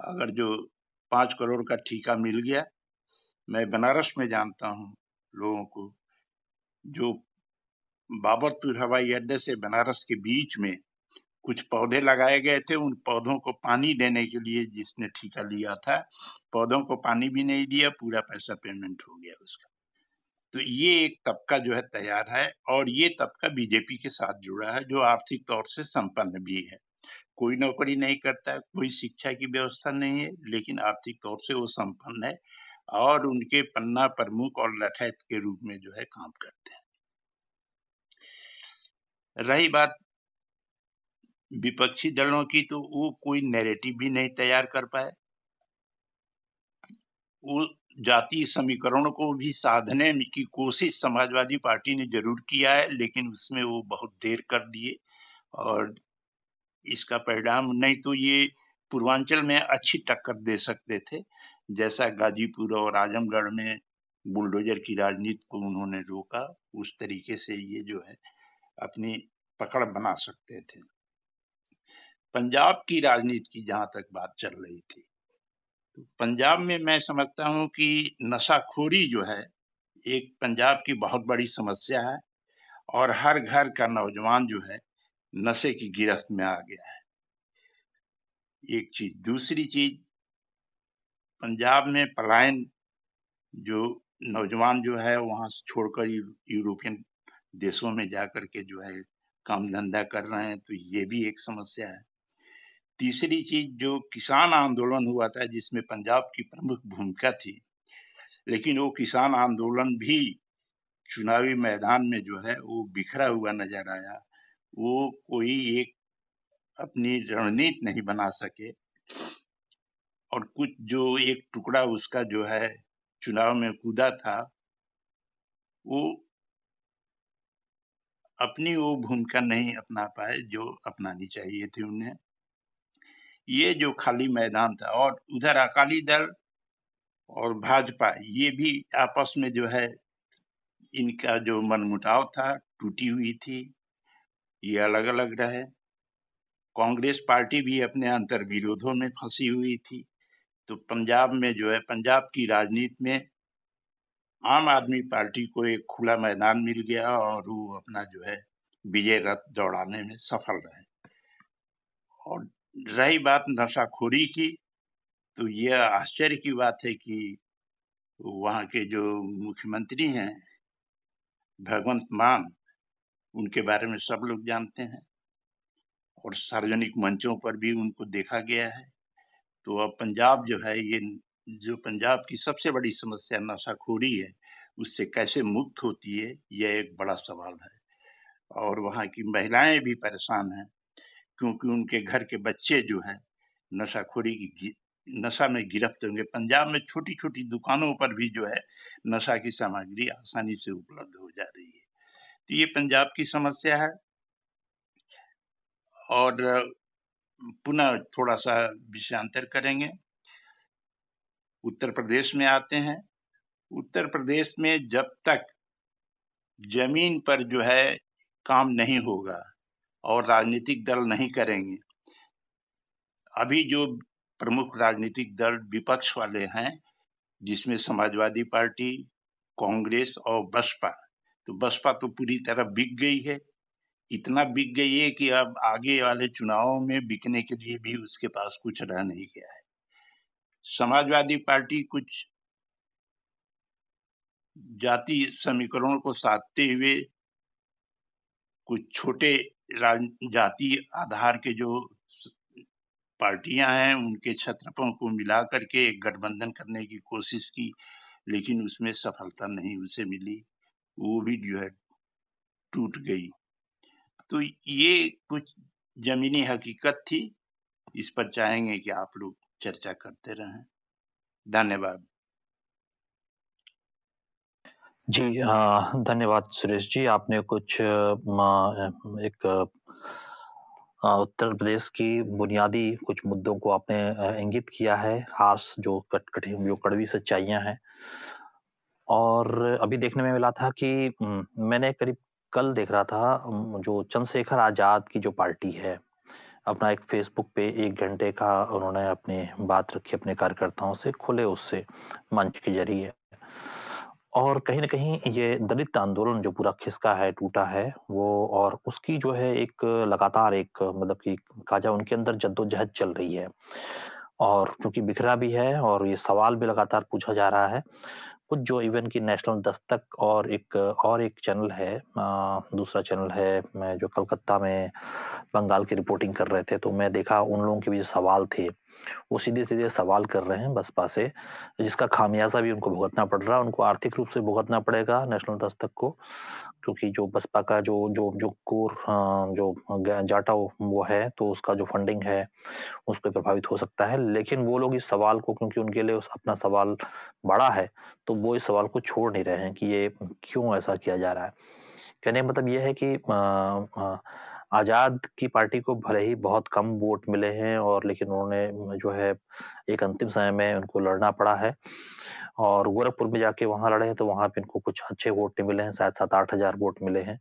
अगर जो पाँच करोड़ का ठीका मिल गया, मैं बनारस में जानता हूँ लोगों को। जो बाबतपुर हवाई अड्डे से बनारस के बीच में कुछ पौधे लगाए गए थे, उन पौधों को पानी देने के लिए जिसने ठीका लिया था, पौधों को पानी भी नहीं दिया, पूरा पैसा पेमेंट हो गया उसका। तो ये एक तबका जो है तैयार है और ये तबका बीजेपी के साथ जुड़ा है, जो आर्थिक तौर से संपन्न भी है। कोई नौकरी नहीं करता, कोई शिक्षा की व्यवस्था नहीं है, लेकिन आर्थिक तौर से वो संपन्न है। और उनके पन्ना प्रमुख और लठैत के रूप में जो है काम करते हैं। रही बात विपक्षी दलों की तो वो कोई नैरेटिव भी नहीं तैयार कर पाए। वो जातीय समीकरण को भी साधने की कोशिश समाजवादी पार्टी ने ज़रूर किया है, लेकिन उसमें वो बहुत देर कर दिए और इसका परिणाम नहीं तो ये पूर्वांचल में अच्छी टक्कर दे सकते थे। जैसा गाजीपुर और आजमगढ़ में बुलडोजर की राजनीति को उन्होंने रोका, उस तरीके से ये जो है, अपनी पकड़ बना सकते थे। पंजाब की राजनीति की जहाँ तक बात चल रही थी तो पंजाब में मैं समझता हूँ कि नशाखोरी जो है, एक पंजाब की बहुत बड़ी समस्या है और हर घर का नौजवान जो है, नशे की गिरफ्त में आ गया है। एक चीज़, दूसरी चीज़ पंजाब में पलायन जो नौजवान जो है, वहाँ छोड़कर यूरोपियन देशों में जाकर के जो है, काम धंधा कर रहे हैं तो ये भी एक समस्या है। तीसरी चीज़ जो किसान आंदोलन हुआ था, जिसमें पंजाब की प्रमुख भूमिका थी, लेकिन वो किसान आंदोलन भी चुनावी मैदान में जो है, वो बिखरा हुआ नज़र आया। वो कोई एक अपनी रणनीति नहीं बना सके। और कुछ जो एक टुकड़ा उसका जो है, चुनाव में कूदा था, वो अपनी वो भूमिका नहीं अपना पाए जो अपनानी चाहिए थी उन्हें। ये जो खाली मैदान था और उधर अकाली दल और भाजपा, ये भी आपस में जो है, इनका जो मनमुटाव था, टूटी हुई थी, ये अलग अलग रहे। कांग्रेस पार्टी भी अपने अंतर विरोधों में फंसी हुई थी। तो पंजाब में जो है, पंजाब की राजनीति में आम आदमी पार्टी को एक खुला मैदान मिल गया और वो अपना जो है विजय रथ दौड़ाने में सफल रहे। और रही बात नशाखोरी की तो यह आश्चर्य की बात है कि वहाँ के जो मुख्यमंत्री हैं, भगवंत मान, उनके बारे में सब लोग जानते हैं और सार्वजनिक मंचों पर भी उनको देखा गया है। तो अब पंजाब जो है, ये जो पंजाब की सबसे बड़ी समस्या नशाखोरी है, उससे कैसे मुक्त होती है, यह एक बड़ा सवाल है। और वहाँ की महिलाएँ भी परेशान हैं, क्योंकि उनके घर के बच्चे जो है, नशाखोरी की नशा में गिरफ्त होंगे। पंजाब में छोटी छोटी दुकानों पर भी जो है, नशा की सामग्री आसानी से उपलब्ध हो जा रही है। तो ये पंजाब की समस्या है। और पुनः थोड़ा सा विषयांतर करेंगे। उत्तर प्रदेश में आते हैं। उत्तर प्रदेश में जब तक ज़मीन पर जो है काम नहीं होगा और राजनीतिक दल नहीं करेंगे, अभी जो प्रमुख राजनीतिक दल विपक्ष वाले हैं, जिसमें समाजवादी पार्टी, कांग्रेस और बसपा तो बसपा तो पूरी तरह बिक गई है। इतना बिक गई है कि अब आगे वाले चुनावों में बिकने के लिए भी उसके पास कुछ रह नहीं गया है। समाजवादी पार्टी कुछ जाति समीकरणों को साधते हुए कुछ छोटे जाति आधार के जो पार्टियाँ हैं, उनके छत्रपों को मिला करके एक गठबंधन करने की कोशिश की, लेकिन उसमें सफलता नहीं उसे मिली। वो भी जो है टूट गई। तो ये कुछ जमीनी हकीकत थी। इस पर चाहेंगे कि आप लोग चर्चा करते रहें। धन्यवाद। जी धन्यवाद सुरेश जी। आपने कुछ एक उत्तर प्रदेश की बुनियादी कुछ मुद्दों को आपने इंगित किया है। हार्स जो कट कठिन जो कड़वी सच्चाइयाँ हैं। और अभी देखने में मिला था कि मैंने करीब कल देख रहा था जो चंद्रशेखर आज़ाद की जो पार्टी है, अपना एक फेसबुक पे एक घंटे का उन्होंने अपनी बात रखी अपने कार्यकर्ताओं से, खुले उससे मंच के ज़रिए। और कहीं ना कहीं ये दलित आंदोलन जो पूरा खिसका है, टूटा है, वो और उसकी जो है एक लगातार एक मतलब कि कहा जाए उनके अंदर जद्दोजहद चल रही है। और क्योंकि बिखरा भी है और ये सवाल भी लगातार पूछा जा रहा है कुछ जो इवन की नेशनल दस्तक और एक और एक चैनल है दूसरा चैनल है, मैं जो कलकत्ता में बंगाल की रिपोर्टिंग कर रहे थे तो मैं देखा उन लोगों के भी जो सवाल थे, वो सीधे सीधे सवाल कर रहे हैं बसपा से, जिसका खामियाजा भी उनको भुगतना पड़ रहा है उनको आर्थिक रूप से भुगतना पड़ेगा नेशनल दस्तक को। क्योंकि जो बसपा का जो जो जो कोर जो जाटा वो है तो उसका जो फंडिंग है उस पर प्रभावित हो सकता है। लेकिन वो लोग इस सवाल को क्योंकि उनके लिए उस अपना सवाल बड़ा है तो वो इस सवाल को छोड़ नहीं रहे हैं कि ये क्यों ऐसा किया जा रहा है। कहने का मतलब ये है कि आ, आ, आज़ाद की पार्टी को भले ही बहुत कम वोट मिले हैं और लेकिन उन्होंने जो है एक अंतिम समय में उनको लड़ना पड़ा है। और गोरखपुर में जाके वहाँ लड़े हैं तो वहाँ पे इनको कुछ अच्छे वोट मिले हैं, शायद सात आठ हज़ार वोट मिले हैं।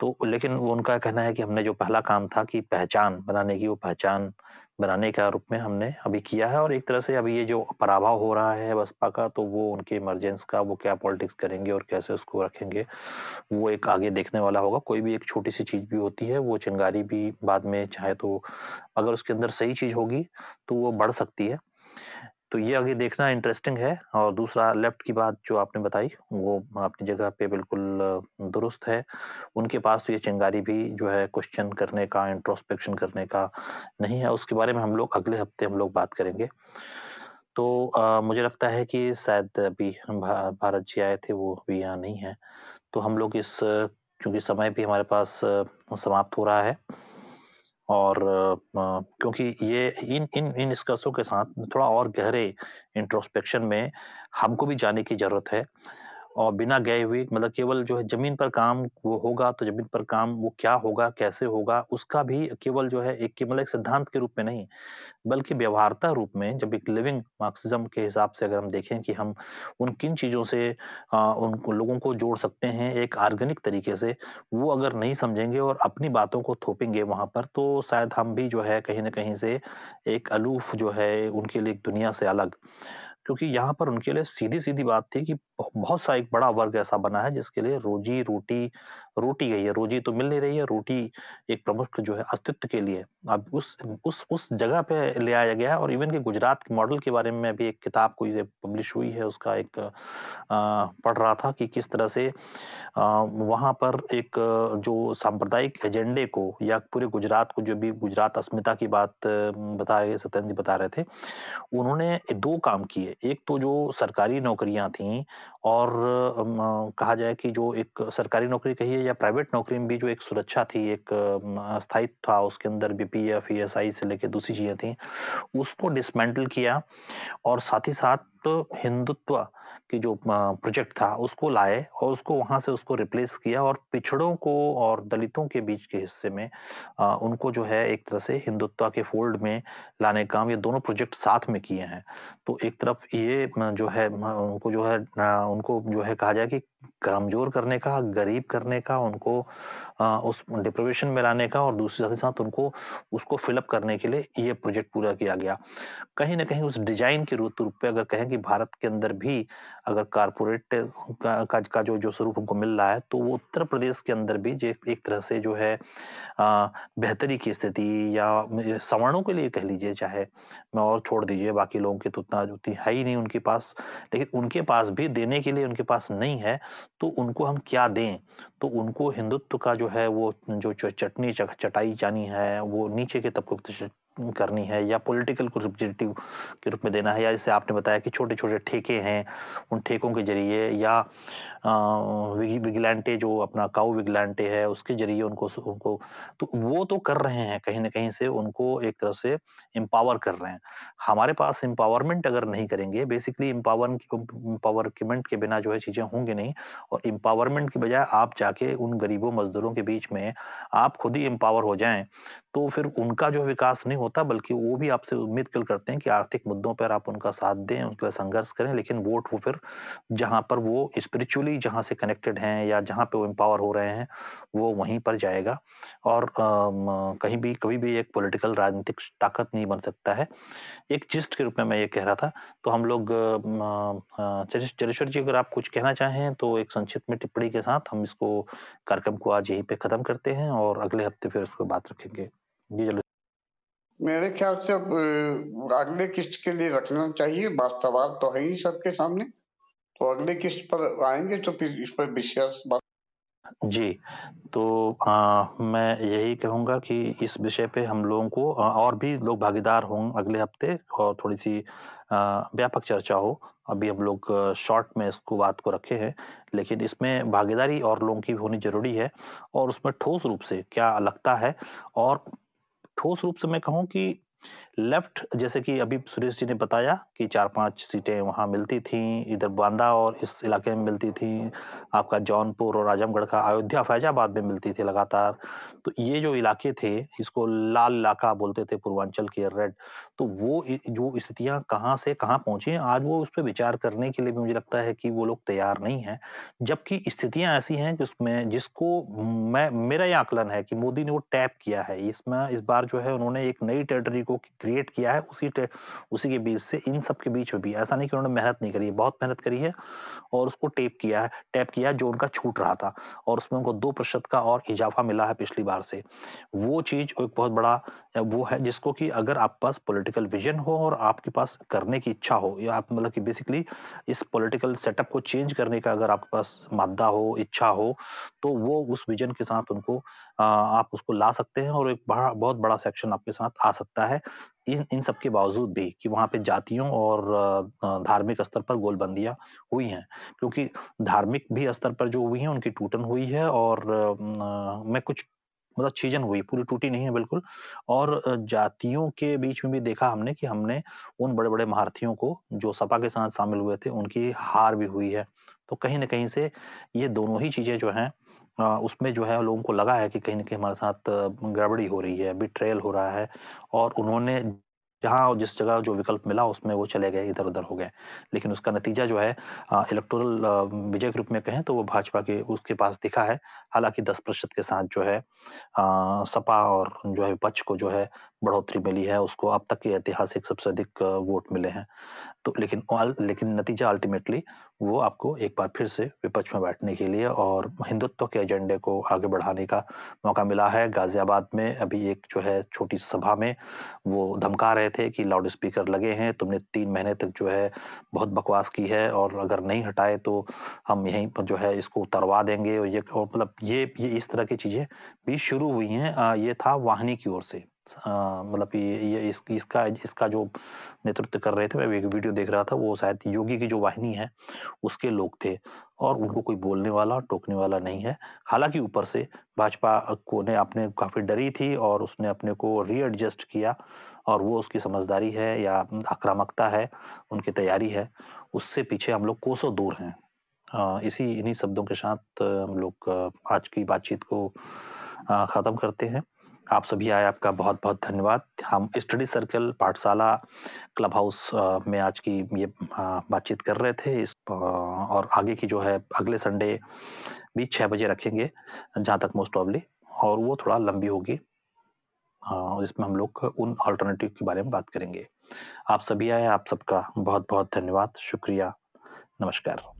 तो लेकिन वो उनका कहना है कि हमने जो पहला काम था कि पहचान बनाने की, वो पहचान बनाने का रूप में हमने अभी किया है और एक तरह से अभी ये जो पराभव हो रहा है बसपा का तो वो उनके इमरजेंस का, वो क्या पॉलिटिक्स करेंगे और कैसे उसको रखेंगे, वो एक आगे देखने वाला होगा। कोई भी एक छोटी सी चीज़ भी होती है, वो चिंगारी भी बाद में चाहे तो अगर उसके अंदर सही चीज़ होगी तो वो बढ़ सकती है। तो ये आगे देखना इंटरेस्टिंग है और दूसरा लेफ़्ट की बात जो आपने बताई वो अपनी जगह पे बिल्कुल दुरुस्त है। उनके पास तो ये चिंगारी भी जो है क्वेश्चन करने का इंट्रोस्पेक्शन करने का नहीं है। उसके बारे में हम लोग अगले हफ़्ते हम लोग बात करेंगे। तो आ, मुझे लगता है कि शायद अभी भारत जी आए थे वो अभी यहाँ नहीं है। तो हम लोग इस क्योंकि समय भी हमारे पास समाप्त हो रहा है और क्योंकि ये इन इन इन निष्कर्षों के साथ थोड़ा और गहरे इंट्रोस्पेक्शन में हमको भी जाने की ज़रूरत है। और बिना गए हुए मतलब केवल जो है ज़मीन पर काम वो होगा तो ज़मीन पर काम वो क्या होगा कैसे होगा उसका भी केवल जो है एक केवल एक सिद्धांत के रूप में नहीं बल्कि व्यवहारता रूप में जब एक लिविंग मार्क्सिज्म के हिसाब से अगर हम देखें कि हम उन किन चीज़ों से आ, उन लोगों को जोड़ सकते हैं एक ऑर्गेनिक तरीके से वो अगर नहीं समझेंगे और अपनी बातों को थोपेंगे वहाँ पर तो शायद हम भी जो है कहीं ना कहीं से एक अलूफ जो है उनके लिए दुनिया से अलग। क्योंकि यहाँ पर उनके लिए सीधी सीधी बात थी कि बहुत सा एक बड़ा वर्ग ऐसा बना है जिसके लिए रोजी रोटी रोटी गई है रोजी तो मिल नहीं रही है रोटी एक प्रमुख जो है अस्तित्व के लिए। अब उस उस उस जगह पे ले आया गया है और इवन के गुजरात के मॉडल के बारे में भी एक किताब कोई पब्लिश हुई है उसका एक आ, पढ़ रहा था कि किस तरह से वहाँ पर एक जो सांप्रदायिक एजेंडे को या पूरे गुजरात को जो भी गुजरात अस्मिता की बात बता रहे सत्यन जी बता रहे थे उन्होंने दो काम किए। एक तो जो सरकारी नौकरियाँ थी और कहा जाए कि जो एक सरकारी नौकरी कहिए या प्राइवेट नौकरी में भी जो एक सुरक्षा थी, एक स्थायित्व था, उसके अंदर B P F S I से लेके दूसरी चीज़ें थी, उसको डिसमेंटल किया और साथ ही साथ हिंदुत्व की जो प्रोजेक्ट था उसको लाए और उसको वहाँ से उसको रिप्लेस किया और पिछड़ों को और दलितों के बीच के हिस्से में आ, उनको जो है एक तरह से हिंदुत्व के फोल्ड में लाने का काम ये दोनों प्रोजेक्ट साथ में किए हैं। तो एक तरफ़ ये जो है उनको जो है उनको जो है कहा जाए कि कमज़ोर करने का गरीब करने का उनको आ, उस डिप्रोवेशन में लाने का और दूसरे साथ साथ उनको उसको फिलअप करने के लिए ये प्रोजेक्ट पूरा किया गया। कहीं ना कहीं उस डिज़ाइन के रूप पे अगर कहें कि भारत के अंदर भी अगर कारपोरेट का, का, का जो जो स्वरूप हमको मिल रहा है तो वो उत्तर प्रदेश के अंदर भी जो एक तरह से जो है बेहतरी की स्थिति या सवर्णों के लिए कह लीजिए चाहे मैं और छोड़ दीजिए बाकी लोगों की तो उतना उतनी है ही नहीं उनके पास लेकिन उनके पास भी देने के लिए उनके पास नहीं है। तो उनको हम क्या दें? तो उनको हिंदुत्व का जो है, वो जो चटनी चटाई जानी है, वो नीचे के तबके करनी है या पॉलिटिकल को के रूप में देना है या जैसे आपने बताया कि छोटे छोटे ठेके हैं, उन ठेकों के ज़रिए या विगिलेंटे जो अपना काउ विगिलेंटे है, उसके ज़रिए उनको उनको तो वो तो कर रहे हैं, कहीं ना कहीं से उनको एक तरह से एम्पावर कर रहे हैं। हमारे पास एम्पावरमेंट अगर नहीं करेंगे बेसिकली एम्पावर एम्पावरमेंट के बिना जो है चीज़ें होंगी नहीं, और एम्पावरमेंट की बजाय आप जाके उन गरीबों मजदूरों के बीच में आप खुद ही एम्पावर हो जाएँ तो फिर उनका जो विकास नहीं होता, बल्कि वो भी आपसे उम्मीद कल करते हैं कि आर्थिक मुद्दों पर आप उनका साथ दें, उनके संघर्ष करें, लेकिन वोट वो फिर जहाँ पर वो स्पिरिचुअली जहाँ से कनेक्टेड हैं या जहाँ पे वो एम्पावर हो रहे हैं वो वहीं पर जाएगा। और आ, कहीं भी कभी भी एक पॉलिटिकल राजनीतिक ताकत नहीं बन सकता है। एक जिस्ट के रूप में मैं ये कह रहा था तो हम लोग चरेश्वर जी अगर आप कुछ कहना चाहें तो एक संक्षिप्त में टिप्पणी के साथ हम इसको कार्यक्रम को आज यहीं पे खत्म करते हैं और अगले हफ़्ते फिर उसको बात रखेंगे। जी चलो मेरे ख्याल से अब अगले किस्त के लिए रखना चाहिए। बात सवाल तो है ही सबके सामने। तो अगले किस्त पर आएँगे तो फिर इस पर विशेष बात जी तो आ, मैं यही कहूँगा कि इस विषय पे हम लोगों को और भी लोग भागीदार हों अगले हफ़्ते और थोड़ी सी व्यापक चर्चा हो। अभी हम लोग शॉर्ट में इसको बात को रखे हैं लेकिन इसमें भागीदारी और लोगों की होनी ज़रूरी है और उसमें ठोस रूप से क्या लगता है? और ठोस रूप से मैं कहूँ कि लेफ़्ट जैसे कि अभी सुरेश जी ने बताया कि चार पाँच सीटें वहाँ मिलती थी, इधर बांदा और इस इलाके में मिलती थी, आपका जौनपुर और आजमगढ़ का अयोध्या, फैजाबाद में मिलती थी लगातार। तो ये जो इलाके थे, इसको लाल इलाका बोलते थे, पूर्वांचल के रेड तो वो जो स्थितियाँ कहाँ से कहाँ पहुँची, आज वो उस पर विचार करने के लिए भी मुझे लगता है कि वो लोग तैयार नहीं है। जबकि स्थितियाँ ऐसी हैं जिसमें, जिसको मैं, मेरा ये आकलन है कि मोदी ने वो टैप किया है। इसमें, इस बार जो है उन्होंने एक नई टेरिटरी को क्रिएट किया है, उसी उसी के बीच से इन सब के बीच में भी। ऐसा नहीं कि उन्होंने मेहनत नहीं करी है बहुत मेहनत करी है और उसको टेप किया है टैप किया है जो उनका छूट रहा था और उसमें उनको दो प्रतिशत का और इजाफा मिला है पिछली बार से। वो चीज़ एक बहुत बड़ा वो है जिसको कि अगर आप पास पॉलिटिकल विजन हो और आपके पास करने की इच्छा हो, या आप मतलब कि बेसिकली इस पॉलिटिकल सेटअप को चेंज करने का अगर आपके पास मादा हो, इच्छा हो तो वो उस विजन के साथ उनको आप उसको ला सकते हैं और एक बड़ा, बहुत बड़ा सेक्शन आपके साथ आ सकता है। इन इन सब के बावजूद भी कि वहाँ पे जातियों और धार्मिक स्तर पर गोलबंदियाँ हुई हैं, क्योंकि धार्मिक भी स्तर पर जो हुई है, उनकी टूटन हुई है और मैं कुछ मतलब चीजन हुई, पूरी टूटी नहीं है बिल्कुल। और जातियों के बीच में भी देखा हमने कि हमने उन बड़े बड़े महारथियों को जो सपा के साथ शामिल हुए थे, उनकी हार भी हुई है। तो कहीं ना कहीं से ये दोनों ही चीज़ें जो हैं उसमें जो है लोगों को लगा है कि कहीं ना कहीं हमारे साथ गड़बड़ी हो रही है बिट्रेल हो रहा है। और उन्होंने जहाँ जिस जगह जो विकल्प मिला उसमें वो चले गए इधर उधर हो गए। लेकिन उसका नतीजा जो है इलेक्टोरल विजय के रूप में कहें तो वो भाजपा के, उसके पास दिखा है। हालाँकि दस प्रतिशत के साथ जो है आ, सपा और जो है विपक्ष को जो है बढ़ोतरी मिली है उसको अब तक के ऐतिहासिक सबसे अधिक वोट मिले हैं। तो लेकिन लेकिन नतीजा अल्टीमेटली वो आपको एक बार फिर से विपक्ष में बैठने के लिए और हिंदुत्व के एजेंडे को आगे बढ़ाने का मौका मिला है। गाजियाबाद में अभी एक जो है छोटी सभा में वो धमका रहे थे कि लाउड स्पीकर लगे हैं तुमने तीन महीने तक जो है बहुत बकवास की है और अगर नहीं हटाए तो हम यहीं पर जो है इसको उतरवा देंगे और ये मतलब ये ये इस तरह की चीज़ें भी शुरू हुई हैं। ये था वाहनी की ओर से। मतलब ये ये इस, इसका इसका जो नेतृत्व कर रहे थे मैं एक वीडियो देख रहा था वो शायद योगी की जो वाहिनी है उसके लोग थे और उनको कोई बोलने वाला टोकने वाला नहीं है। हालाँकि ऊपर से भाजपा को ने अपने काफ़ी डरी थी और उसने अपने को रीएडजस्ट किया और वो उसकी समझदारी है या आक्रामकता है उनकी तैयारी है उससे पीछे हम लोग कोसों दूर हैं। इसी, इन्हीं शब्दों के साथ हम लोग आज की बातचीत को खत्म करते हैं। आप सभी आए, आपका बहुत बहुत धन्यवाद। हम study circle Pathshala club house में आज की ये बातचीत कर रहे थे। इस और आगे की जो है, अगले संडे भी छः बजे रखेंगे, जहाँ तक मोस्ट ऑफली और वो थोड़ा लंबी होगी। इसमें हम लोग उन अल्टरनेटिव के बारे में बात करेंगे। आप सभी आए, आप सबका बहुत बहुत धन्यवाद, शुक्रिया, नमस्कार।